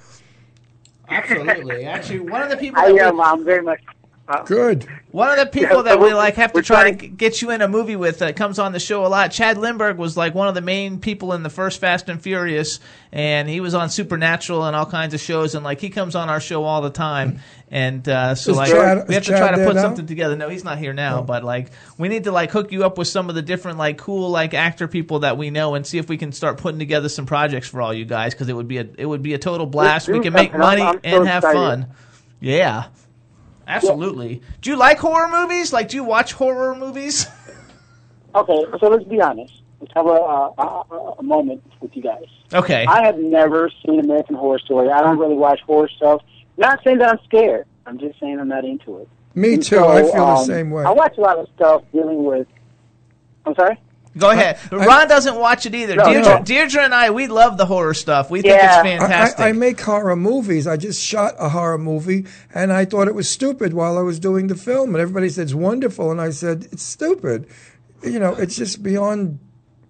[SPEAKER 4] Absolutely. Actually, one of the people
[SPEAKER 13] I
[SPEAKER 4] that
[SPEAKER 13] am.
[SPEAKER 4] we,
[SPEAKER 13] I'm very much. Uh,
[SPEAKER 6] Good.
[SPEAKER 4] one of the people
[SPEAKER 13] Yeah,
[SPEAKER 4] that we like have to try
[SPEAKER 13] trying-
[SPEAKER 4] to get you in a movie with that comes on the show a lot. Chad Lindberg was like one of the main people in the first Fast and Furious, and he was on Supernatural and all kinds of shows, and like he comes on our show all the time. And uh, so
[SPEAKER 6] Is
[SPEAKER 4] like
[SPEAKER 6] Chad-
[SPEAKER 4] we have to try to put
[SPEAKER 6] now?
[SPEAKER 4] something together. No, he's not here now,
[SPEAKER 6] Oh.
[SPEAKER 4] but like we need to like hook you up with some of the different like cool like actor people that we know and see if we can start putting together some projects for all you guys because it would be a it would be a total blast. We can make
[SPEAKER 13] something. I'm-
[SPEAKER 4] money
[SPEAKER 13] I'm so
[SPEAKER 4] and have
[SPEAKER 13] excited.
[SPEAKER 4] fun. Yeah. Absolutely. Do you like horror movies? Like, do you watch horror movies? *laughs*
[SPEAKER 13] Okay, so let's be honest. Let's have a, a, a, a moment with you guys.
[SPEAKER 4] Okay.
[SPEAKER 13] I have never seen American Horror Story. I don't really watch horror stuff. Not saying that I'm scared. I'm just saying I'm not into it.
[SPEAKER 6] Me
[SPEAKER 13] And
[SPEAKER 6] too.
[SPEAKER 13] so,
[SPEAKER 6] I feel the
[SPEAKER 13] um,
[SPEAKER 6] same way.
[SPEAKER 13] I watch a lot of stuff dealing with. I'm sorry.
[SPEAKER 4] Go ahead. Ron doesn't watch it either.
[SPEAKER 13] No,
[SPEAKER 4] Deirdre,
[SPEAKER 13] no.
[SPEAKER 4] Deirdre and I, we love the horror stuff. We think it's
[SPEAKER 6] I,
[SPEAKER 4] fantastic.
[SPEAKER 6] I, I make horror movies. I just shot a horror movie, and I thought it was stupid while I was doing the film. And everybody said it's wonderful, and I said it's stupid. You know, it's just beyond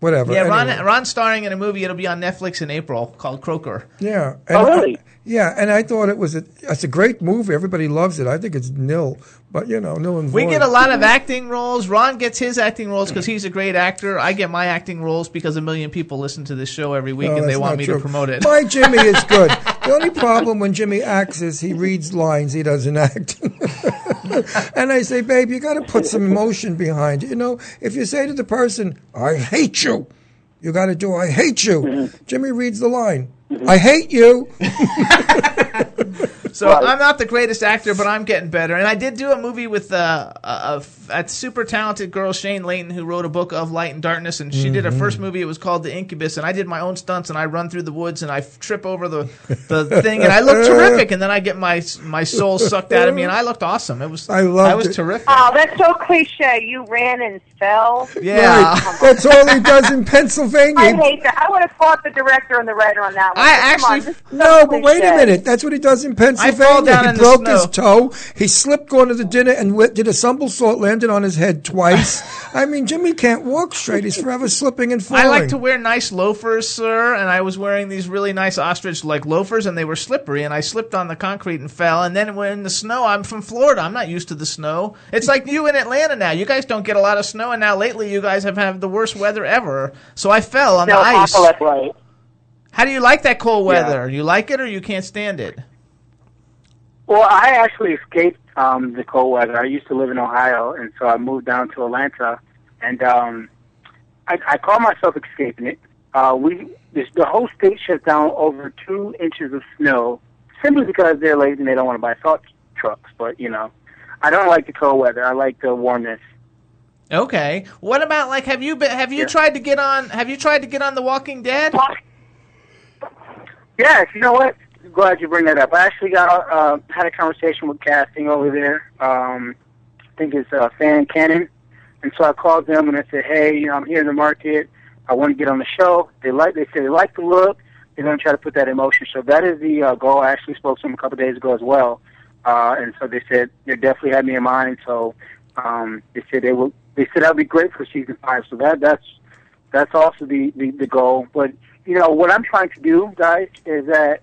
[SPEAKER 6] whatever.
[SPEAKER 4] yeah, Ron,
[SPEAKER 6] Anyway.
[SPEAKER 4] Ron's starring in a movie. It'll be on Netflix in April called Croaker.
[SPEAKER 6] Yeah.
[SPEAKER 13] Oh,
[SPEAKER 6] And I- yeah, and I thought it was a it's a great movie. Everybody loves it. I think it's nil, but you know, no and
[SPEAKER 4] We get a lot of acting roles. Ron gets his acting roles because he's a great actor. I get my acting roles because a million people listen to this show every week
[SPEAKER 6] No,
[SPEAKER 4] and they want me
[SPEAKER 6] true.
[SPEAKER 4] to promote it.
[SPEAKER 6] My *laughs* Jimmy is good. the only problem when Jimmy acts is he reads lines, he doesn't act. *laughs* and I say, babe, you got to put some emotion behind it. You know, if you say to the person, I hate you, you got to do, I hate you. Mm-hmm. Jimmy reads the line, mm-hmm. I hate you. *laughs*
[SPEAKER 4] So I'm not the greatest actor, but I'm getting better. And I did do a movie with uh, a, a, a super talented girl, Shane Layton, who wrote a book of Light and Darkness. And she did her
[SPEAKER 6] Mm-hmm.
[SPEAKER 4] first movie. It was called The Incubus. And I did my own stunts. And I run through the woods and I trip over the, the *laughs* thing. And I look terrific. And then I get my my soul sucked out of me. And I looked awesome. It was
[SPEAKER 6] I loved
[SPEAKER 4] I was
[SPEAKER 6] it.
[SPEAKER 4] terrific.
[SPEAKER 11] Oh, that's so cliche. You ran and fell.
[SPEAKER 4] Yeah.
[SPEAKER 6] Right. That's all he does in Pennsylvania. *laughs*
[SPEAKER 11] I hate that. I would have fought the director and the writer on that one.
[SPEAKER 4] I
[SPEAKER 11] Come on,
[SPEAKER 4] actually-
[SPEAKER 11] this is so
[SPEAKER 6] No, but wait a minute. That's what he does in
[SPEAKER 4] fall
[SPEAKER 6] Pennsylvania.
[SPEAKER 4] down
[SPEAKER 6] he
[SPEAKER 4] in the
[SPEAKER 6] broke his toe. He slipped going to the dinner and wi- did a somersault, landed on his head twice. *laughs* I mean, Jimmy can't walk straight. He's forever slipping and falling.
[SPEAKER 4] I like to wear nice loafers, sir, and I was wearing these really nice ostrich like loafers, and they were slippery, and I slipped on the concrete and fell. And then when in the snow, I'm from Florida. I'm not used to the snow. It's like you in Atlanta now. You guys don't get a lot of snow, and now lately you guys have had the worst weather ever. So I fell on
[SPEAKER 11] No,
[SPEAKER 4] the ice.
[SPEAKER 11] Papa, let's-
[SPEAKER 13] Right.
[SPEAKER 4] How do you like that cold weather? You like it or you can't stand it?
[SPEAKER 13] Well, I actually escaped um, the cold weather. I used to live in Ohio, and so I moved down to Atlanta, and um, I, I call myself escaping it. Uh, we this, the whole state shut down over two inches of snow simply because they're lazy and they don't want to buy salt trucks. But you know, I don't like the cold weather. I like the warmness.
[SPEAKER 4] Okay. What about like have you been have you tried to get on have you tried to get on The Walking Dead?
[SPEAKER 13] Yes, you know what? Glad you bring that up. I actually got uh, had a conversation with casting over there. Um, I think it's uh, Fincannon, and so I called them and I said, "Hey, you know, I'm here in the market. I want to get on the show." They like. They said they like the look. They're going to try to put that in motion. So that is the uh, goal. I actually spoke to them a couple of days ago as well, uh, and so they said they definitely had me in mind. So um, they said they will. They said that would be great for season five. So that that's that's also the, the the goal. But you know what I'm trying to do, guys, is that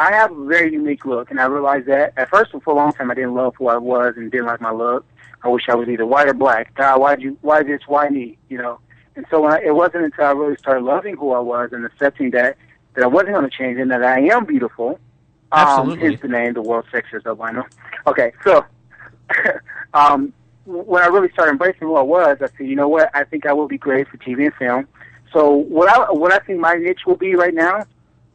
[SPEAKER 13] I have a very unique look, and I realized that at first for a long time I didn't love who I was and didn't like my look. I wish I was either white or black. God, why'd you? Why this? Why me? You know. And so when I, it wasn't until I really started loving who I was and accepting that that I wasn't going to change and that I am beautiful. Um,
[SPEAKER 4] Absolutely.
[SPEAKER 13] is the name, the world's sexiest albino. Okay, so *laughs* um, when I really started embracing who I was, I said, you know what? I think I will be great for TV and film. So what I what I think my niche will be right now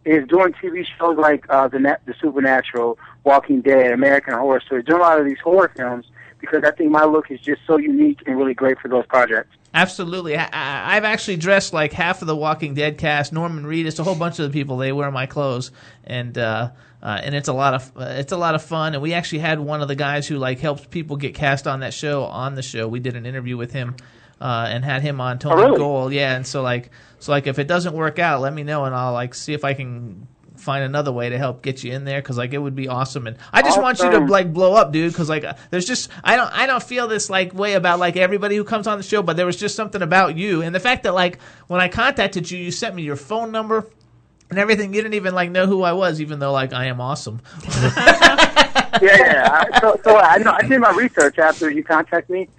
[SPEAKER 13] is doing TV shows like uh, the the Supernatural, Walking Dead, American Horror Story, doing a lot of these horror films because I think my look is just so unique and really great for those projects.
[SPEAKER 4] Absolutely. I, I've actually dressed like half of the Walking Dead cast. Norman Reedus, a whole bunch of the people. They wear my clothes, and uh, uh, and it's a lot of uh, it's a lot of fun. And we actually had one of the guys who like helps people get cast on that show on the show. We did an interview with him. Uh, and had him on Tony
[SPEAKER 13] Oh, really?
[SPEAKER 4] Gold, yeah. And so like, so like, if it doesn't work out, let me know, and I'll like see if I can find another way to help get you in there because like it would be awesome. And I just want you to like blow up, dude. Because like, there's just I don't I don't feel this like way about like everybody who comes on the show, but there was just something about you and the fact that like when I contacted you, you sent me your phone number. And everything, you didn't even like know who I was, even though like I am awesome. *laughs* *laughs*
[SPEAKER 13] yeah, yeah. I, so, so I know I did my research after you contacted me.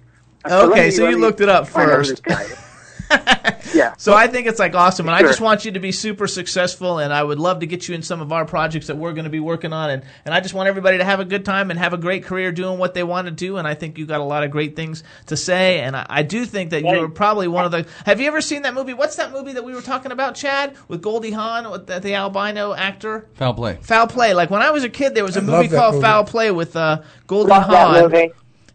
[SPEAKER 13] Let
[SPEAKER 4] Okay,
[SPEAKER 13] me-
[SPEAKER 4] so you
[SPEAKER 13] me
[SPEAKER 4] looked it up
[SPEAKER 13] find out who
[SPEAKER 4] first.
[SPEAKER 13] This guy is. yeah. *laughs*
[SPEAKER 4] So I think it's like awesome, and I just want you to be super successful. And I would love to get you in some of our projects that we're going to be working on. And and I just want everybody to have a good time and have a great career doing what they want to do. And I think you got a lot of great things to say. And I, I do think that you're probably one of the. Have you ever seen that movie? What's that movie that we were talking about, Chad, with Goldie Hawn, with the, the albino actor?
[SPEAKER 5] Foul play.
[SPEAKER 4] Foul Play. Like when I was a kid, there was a
[SPEAKER 6] I
[SPEAKER 4] movie called
[SPEAKER 6] movie.
[SPEAKER 4] Foul Play with uh, Goldie Hawn
[SPEAKER 11] movie.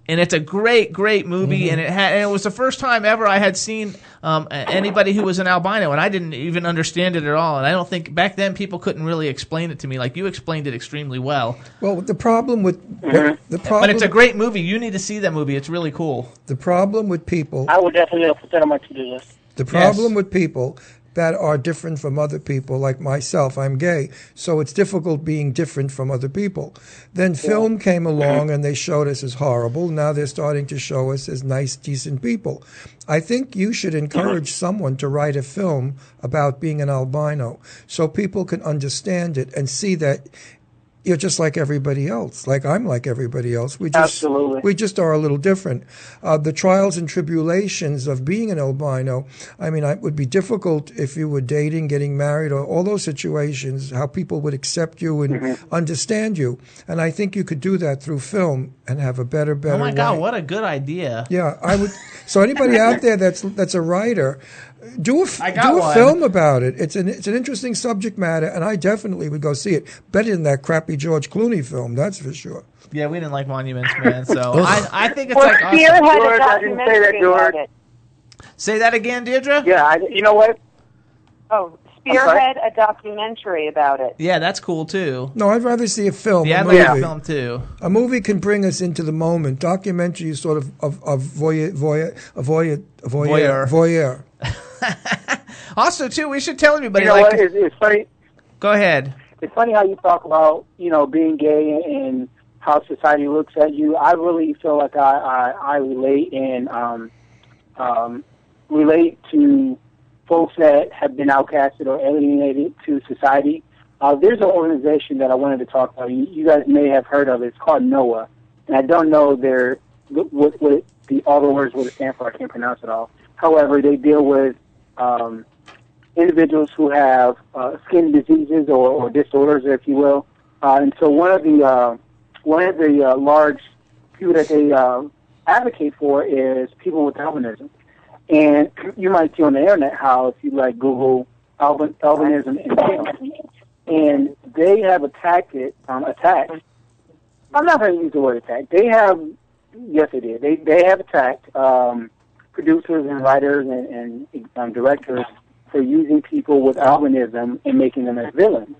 [SPEAKER 4] And it's a great, great movie.
[SPEAKER 6] Mm-hmm.
[SPEAKER 4] And it had, and it was the first time ever I had seen um, anybody who was an albino, and I didn't even understand it at all. And I don't think back then people couldn't really explain it to me. Like you explained it extremely well.
[SPEAKER 6] Well, the problem with
[SPEAKER 13] Mm-hmm.
[SPEAKER 6] the problem
[SPEAKER 4] But it's a great movie. You need to see that movie. It's really cool.
[SPEAKER 6] the problem with people
[SPEAKER 13] I would definitely put that on my to-do list.
[SPEAKER 6] The problem with people that are different from other people, like myself, I'm gay, so it's difficult being different from other people. Then film came along and they showed us as horrible. Now they're starting to show us as nice, decent people. I think you should encourage mm-hmm. someone to write a film about being an albino so people can understand it and see that you're just like everybody else. Like I'm like everybody else. We just
[SPEAKER 13] Absolutely.
[SPEAKER 6] we just are a little different. Uh, the trials and tribulations of being an albino. I mean, it would be difficult if you were dating, getting married, or all those situations. How people would accept you and
[SPEAKER 13] Mm-hmm.
[SPEAKER 6] understand you. And I think you could do that through film and have a better, better.
[SPEAKER 4] Oh my god,
[SPEAKER 6] way.
[SPEAKER 4] what a good idea!
[SPEAKER 6] Yeah, I would. So anybody out *laughs* there that's that's a writer, do a, f-
[SPEAKER 4] I got
[SPEAKER 6] do a
[SPEAKER 4] one.
[SPEAKER 6] film about it. It's an it's an interesting subject matter, and I definitely would go see it. Better than that crappy George Clooney film, that's for sure.
[SPEAKER 4] Yeah, we didn't like Monuments Man, so *laughs* I, I think it's
[SPEAKER 11] Or
[SPEAKER 4] like awesome.
[SPEAKER 11] Spearhead
[SPEAKER 13] George, I didn't say that, George.
[SPEAKER 11] it.
[SPEAKER 4] Say that again, Deirdre.
[SPEAKER 13] Yeah, I, you know what?
[SPEAKER 11] Oh, Spearhead a documentary about it.
[SPEAKER 4] Yeah, that's cool too.
[SPEAKER 6] No, I'd rather see a film.
[SPEAKER 4] Yeah,
[SPEAKER 6] a
[SPEAKER 4] I'd
[SPEAKER 6] movie.
[SPEAKER 4] like a film too.
[SPEAKER 6] A movie can bring us into the moment. Documentary is sort of of, of voyeur, voyeur, a voyeur, a voyeur,
[SPEAKER 4] Voyeur.
[SPEAKER 6] voyeur. *laughs*
[SPEAKER 4] Also, too, we should tell everybody.
[SPEAKER 13] You know
[SPEAKER 4] like,
[SPEAKER 13] what? It's, it's funny.
[SPEAKER 4] go ahead.
[SPEAKER 13] It's funny how you talk about you know being gay and how society looks at you. I really feel like I I, I relate and um, um, relate to folks that have been outcasted or alienated to society. Uh, there's an organization that I wanted to talk about. You, you guys may have heard of it. It's called NOAH, and I don't know their what, what the all the words would stand for. I can't pronounce it all. However, they deal with um, individuals who have uh, skin diseases or, or disorders, if you will. Uh, and so one of the uh, one of the uh, large people that they uh, advocate for is people with albinism. And you might see on the internet how if you like Google albin, albinism in film, and they have attacked it, um, attacked. I'm not going to use the word attack. They have, yes, they did. They they have attacked um, producers and writers and, and um, directors for using people with albinism and making them as villains.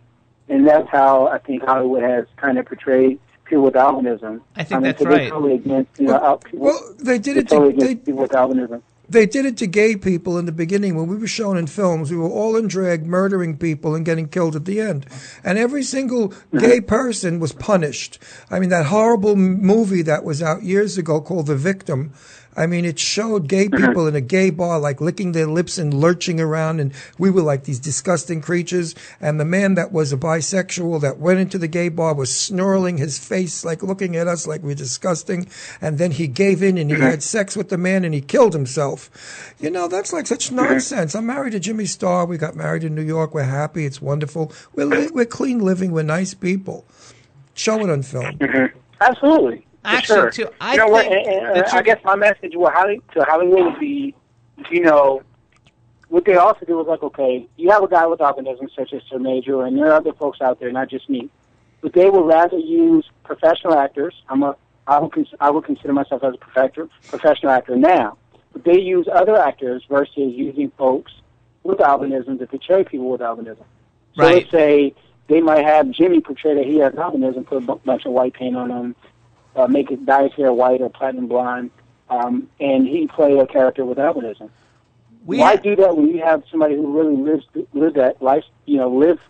[SPEAKER 13] And that's how I think Hollywood has kind of portrayed people with albinism.
[SPEAKER 4] I think
[SPEAKER 13] mean,
[SPEAKER 4] that's
[SPEAKER 13] so
[SPEAKER 4] right.
[SPEAKER 13] Totally against, you know, al- people,
[SPEAKER 6] Well, they did
[SPEAKER 13] they're
[SPEAKER 6] it to- they-
[SPEAKER 13] people with albinism.
[SPEAKER 6] They did it to gay people in the beginning when we were shown in films. We were all in drag, murdering people and getting killed at the end. And every single gay person was punished. I mean, that horrible movie that was out years ago called The Victim. I mean, it showed gay mm-hmm. people in a gay bar like licking their lips and lurching around, and we were like these disgusting creatures. And the man that was a bisexual that went into the gay bar was snarling his face, like looking at us like we're disgusting. And then he gave in and he mm-hmm. had sex with the man and he killed himself. You know, that's like such mm-hmm. nonsense. I'm married to Jimmy Star. We got married in New York. We're happy. It's wonderful. We're, li- we're clean living. We're nice people. Show it on film.
[SPEAKER 13] Absolutely.
[SPEAKER 4] Actually,
[SPEAKER 13] sure.
[SPEAKER 4] too, I
[SPEAKER 13] you know what?
[SPEAKER 4] think
[SPEAKER 13] And, and, I guess my message will Holly, to Hollywood would be, you know, what they also do is like, okay, you have a guy with albinism such as Sir Maejor, and there are other folks out there, not just me, but they would rather use professional actors. I'm a, I would, cons- I would consider myself as a professional professional actor now, but they use other actors versus using folks with albinism to portray people with albinism. So
[SPEAKER 4] Right.
[SPEAKER 13] let's say they might have Jimmy portray that he has albinism, put a bunch of white paint on him, uh, make it dye his hair white or platinum blonde, um, and he play a character with albinism.
[SPEAKER 4] We
[SPEAKER 13] Why
[SPEAKER 4] ha-
[SPEAKER 13] do that when you have somebody who really lives live that life, you know, live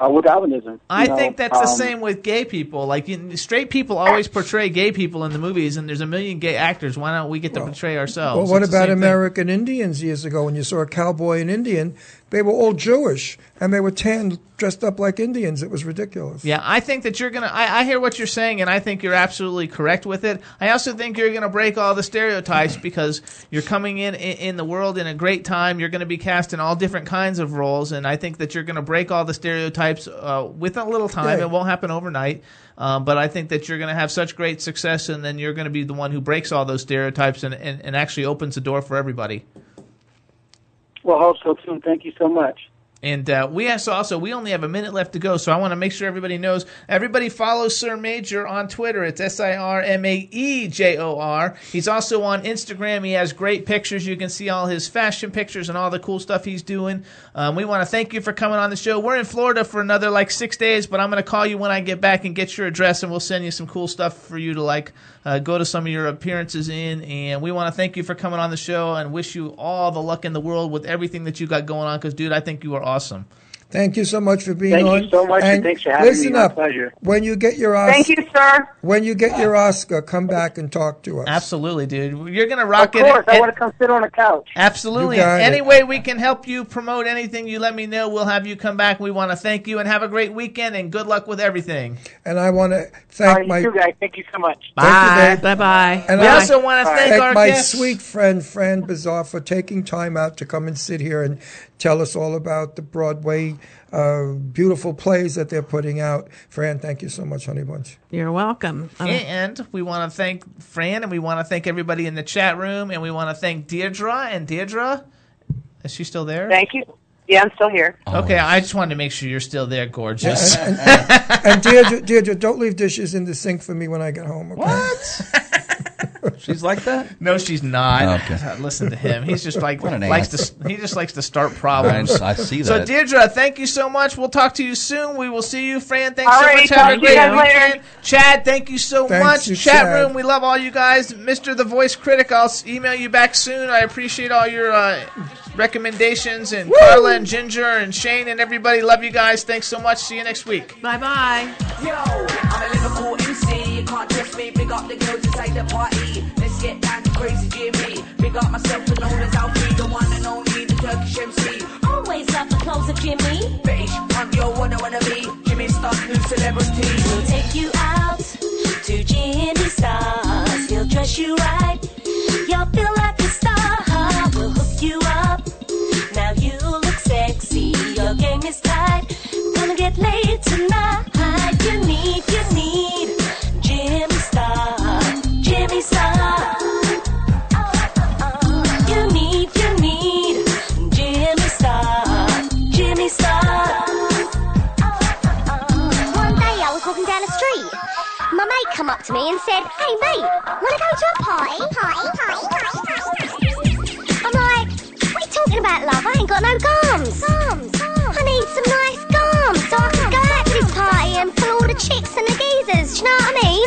[SPEAKER 13] uh, with albinism?
[SPEAKER 4] I
[SPEAKER 13] know?
[SPEAKER 4] think that's the
[SPEAKER 13] Um,
[SPEAKER 4] same with gay people. Like you, straight people always portray gay people in the movies, and there's a million gay actors. Why don't we get to portray ourselves?
[SPEAKER 6] Well, what
[SPEAKER 4] It's
[SPEAKER 6] about
[SPEAKER 4] same thing.
[SPEAKER 6] American Indians years ago when you saw a cowboy and Indian? They were all Jewish and they were tan, dressed up like Indians. It was ridiculous.
[SPEAKER 4] Yeah, I think that you're gonna. I, I hear what you're saying, and I think you're absolutely correct with it. I also think you're gonna break all the stereotypes *coughs* because you're coming in in, in the world in a great time. You're gonna be cast in all different kinds of roles, and I think that you're gonna break all the stereotypes uh, with a little time.
[SPEAKER 6] Yeah.
[SPEAKER 4] It won't happen overnight, um, but I think that you're gonna have such great success, and then you're gonna be the one who breaks all those stereotypes and, and, and actually opens the door for everybody.
[SPEAKER 13] Well, hope so too. Thank you so much.
[SPEAKER 4] And uh, we also, also we only have a minute left to go, so I want to make sure everybody knows. Everybody follow Sir Maejor on Twitter. It's S I R M A E J O R. He's also on Instagram. He has great pictures. You can see all his fashion pictures and all the cool stuff he's doing. Um, we want to thank you for coming on the show. We're in Florida for another like six days, but I'm going to call you when I get back and get your address, and we'll send you some cool stuff for you to like uh, go to some of your appearances in. And we want to thank you for coming on the show and wish you all the luck in the world with everything that you got going on. Because, dude, I think you are awesome.
[SPEAKER 6] Thank you so much for being here.
[SPEAKER 13] Thank you so much, and thanks for having me.
[SPEAKER 6] listen
[SPEAKER 13] My
[SPEAKER 6] up.
[SPEAKER 13] pleasure.
[SPEAKER 6] When you get your Oscar,
[SPEAKER 11] Thank you, sir.
[SPEAKER 6] when you get your Oscar, come back and talk to us.
[SPEAKER 4] Absolutely, dude. You're gonna rock it.
[SPEAKER 13] Of course, I
[SPEAKER 4] And-
[SPEAKER 13] want to come sit on a couch.
[SPEAKER 4] Absolutely.
[SPEAKER 6] You got
[SPEAKER 4] Any
[SPEAKER 6] it.
[SPEAKER 4] way we can help you promote anything, you let me know. We'll have you come back. We want to thank you and have a great weekend and good luck with everything.
[SPEAKER 6] And I want to
[SPEAKER 13] All
[SPEAKER 6] thank
[SPEAKER 13] right,
[SPEAKER 6] my
[SPEAKER 13] you guys. Thank you so much.
[SPEAKER 7] Bye. Bye bye.
[SPEAKER 6] And
[SPEAKER 4] We
[SPEAKER 6] I-
[SPEAKER 4] also want to thank
[SPEAKER 6] thank
[SPEAKER 4] our
[SPEAKER 6] my
[SPEAKER 4] guests.
[SPEAKER 6] sweet friend Fran Bizar for taking time out to come and sit here and tell us all about the Broadway uh, beautiful plays that they're putting out. Fran, thank you so much, Honey Bunch.
[SPEAKER 7] You're welcome. Um,
[SPEAKER 4] And we want to thank Fran and we want to thank everybody in the chat room and we want to thank Deirdre and Deirdre. Is she still there?
[SPEAKER 11] Thank you. Yeah, I'm still here.
[SPEAKER 4] Okay, I just wanted to make sure you're still there, gorgeous.
[SPEAKER 6] And, and, and Deirdre, Deirdre, don't leave dishes in the sink for me when I get home. Okay?
[SPEAKER 5] What? *laughs* She's like that? *laughs*
[SPEAKER 4] No, she's not.
[SPEAKER 5] Okay.
[SPEAKER 4] Uh, *laughs* Listen to him. He's just like *laughs*
[SPEAKER 5] What an
[SPEAKER 4] likes to. He just likes to start problems.
[SPEAKER 5] I see that.
[SPEAKER 4] So
[SPEAKER 5] that.
[SPEAKER 4] Deirdre, thank you so much. We'll talk to you soon. We will see you, Fran. Thanks
[SPEAKER 11] All
[SPEAKER 4] so
[SPEAKER 11] right,
[SPEAKER 4] much.
[SPEAKER 11] talk
[SPEAKER 4] Have a
[SPEAKER 11] to you
[SPEAKER 4] great
[SPEAKER 11] guys later.
[SPEAKER 4] weekend. Chad, thank you so
[SPEAKER 6] Thanks,
[SPEAKER 4] much.
[SPEAKER 6] you,
[SPEAKER 4] Chat
[SPEAKER 6] Chad.
[SPEAKER 4] room, we love all you guys. Mr. The Voice Critic, I'll s- email you back soon. I appreciate all your uh, recommendations and Carla and Ginger and Shane and everybody. Love you guys. Thanks so much. See you next week.
[SPEAKER 7] Bye bye.
[SPEAKER 2] Yo, I'm a Liverpool MC. You can't trust me. Big up the girls inside the party. Let's get down to crazy Jimmy. Big up myself, and known as Alfie, the one and only, the Turkish MC.
[SPEAKER 3] Always love the clothes of Jimmy.
[SPEAKER 2] British, I'm your one, I wanna be. Jimmy Star, new celebrity.
[SPEAKER 3] We'll take you out to Jimmy Stars. He'll dress you right. You'll feel like a
[SPEAKER 14] up to me and said, "Hey mate, wanna go to a party?" Party, party, party, party. I'm like, "What are you talking about, love? I ain't got no gums. Gums, I need some nice gums so I can go out to this party and pull all the chicks and the geezers. Do you know what I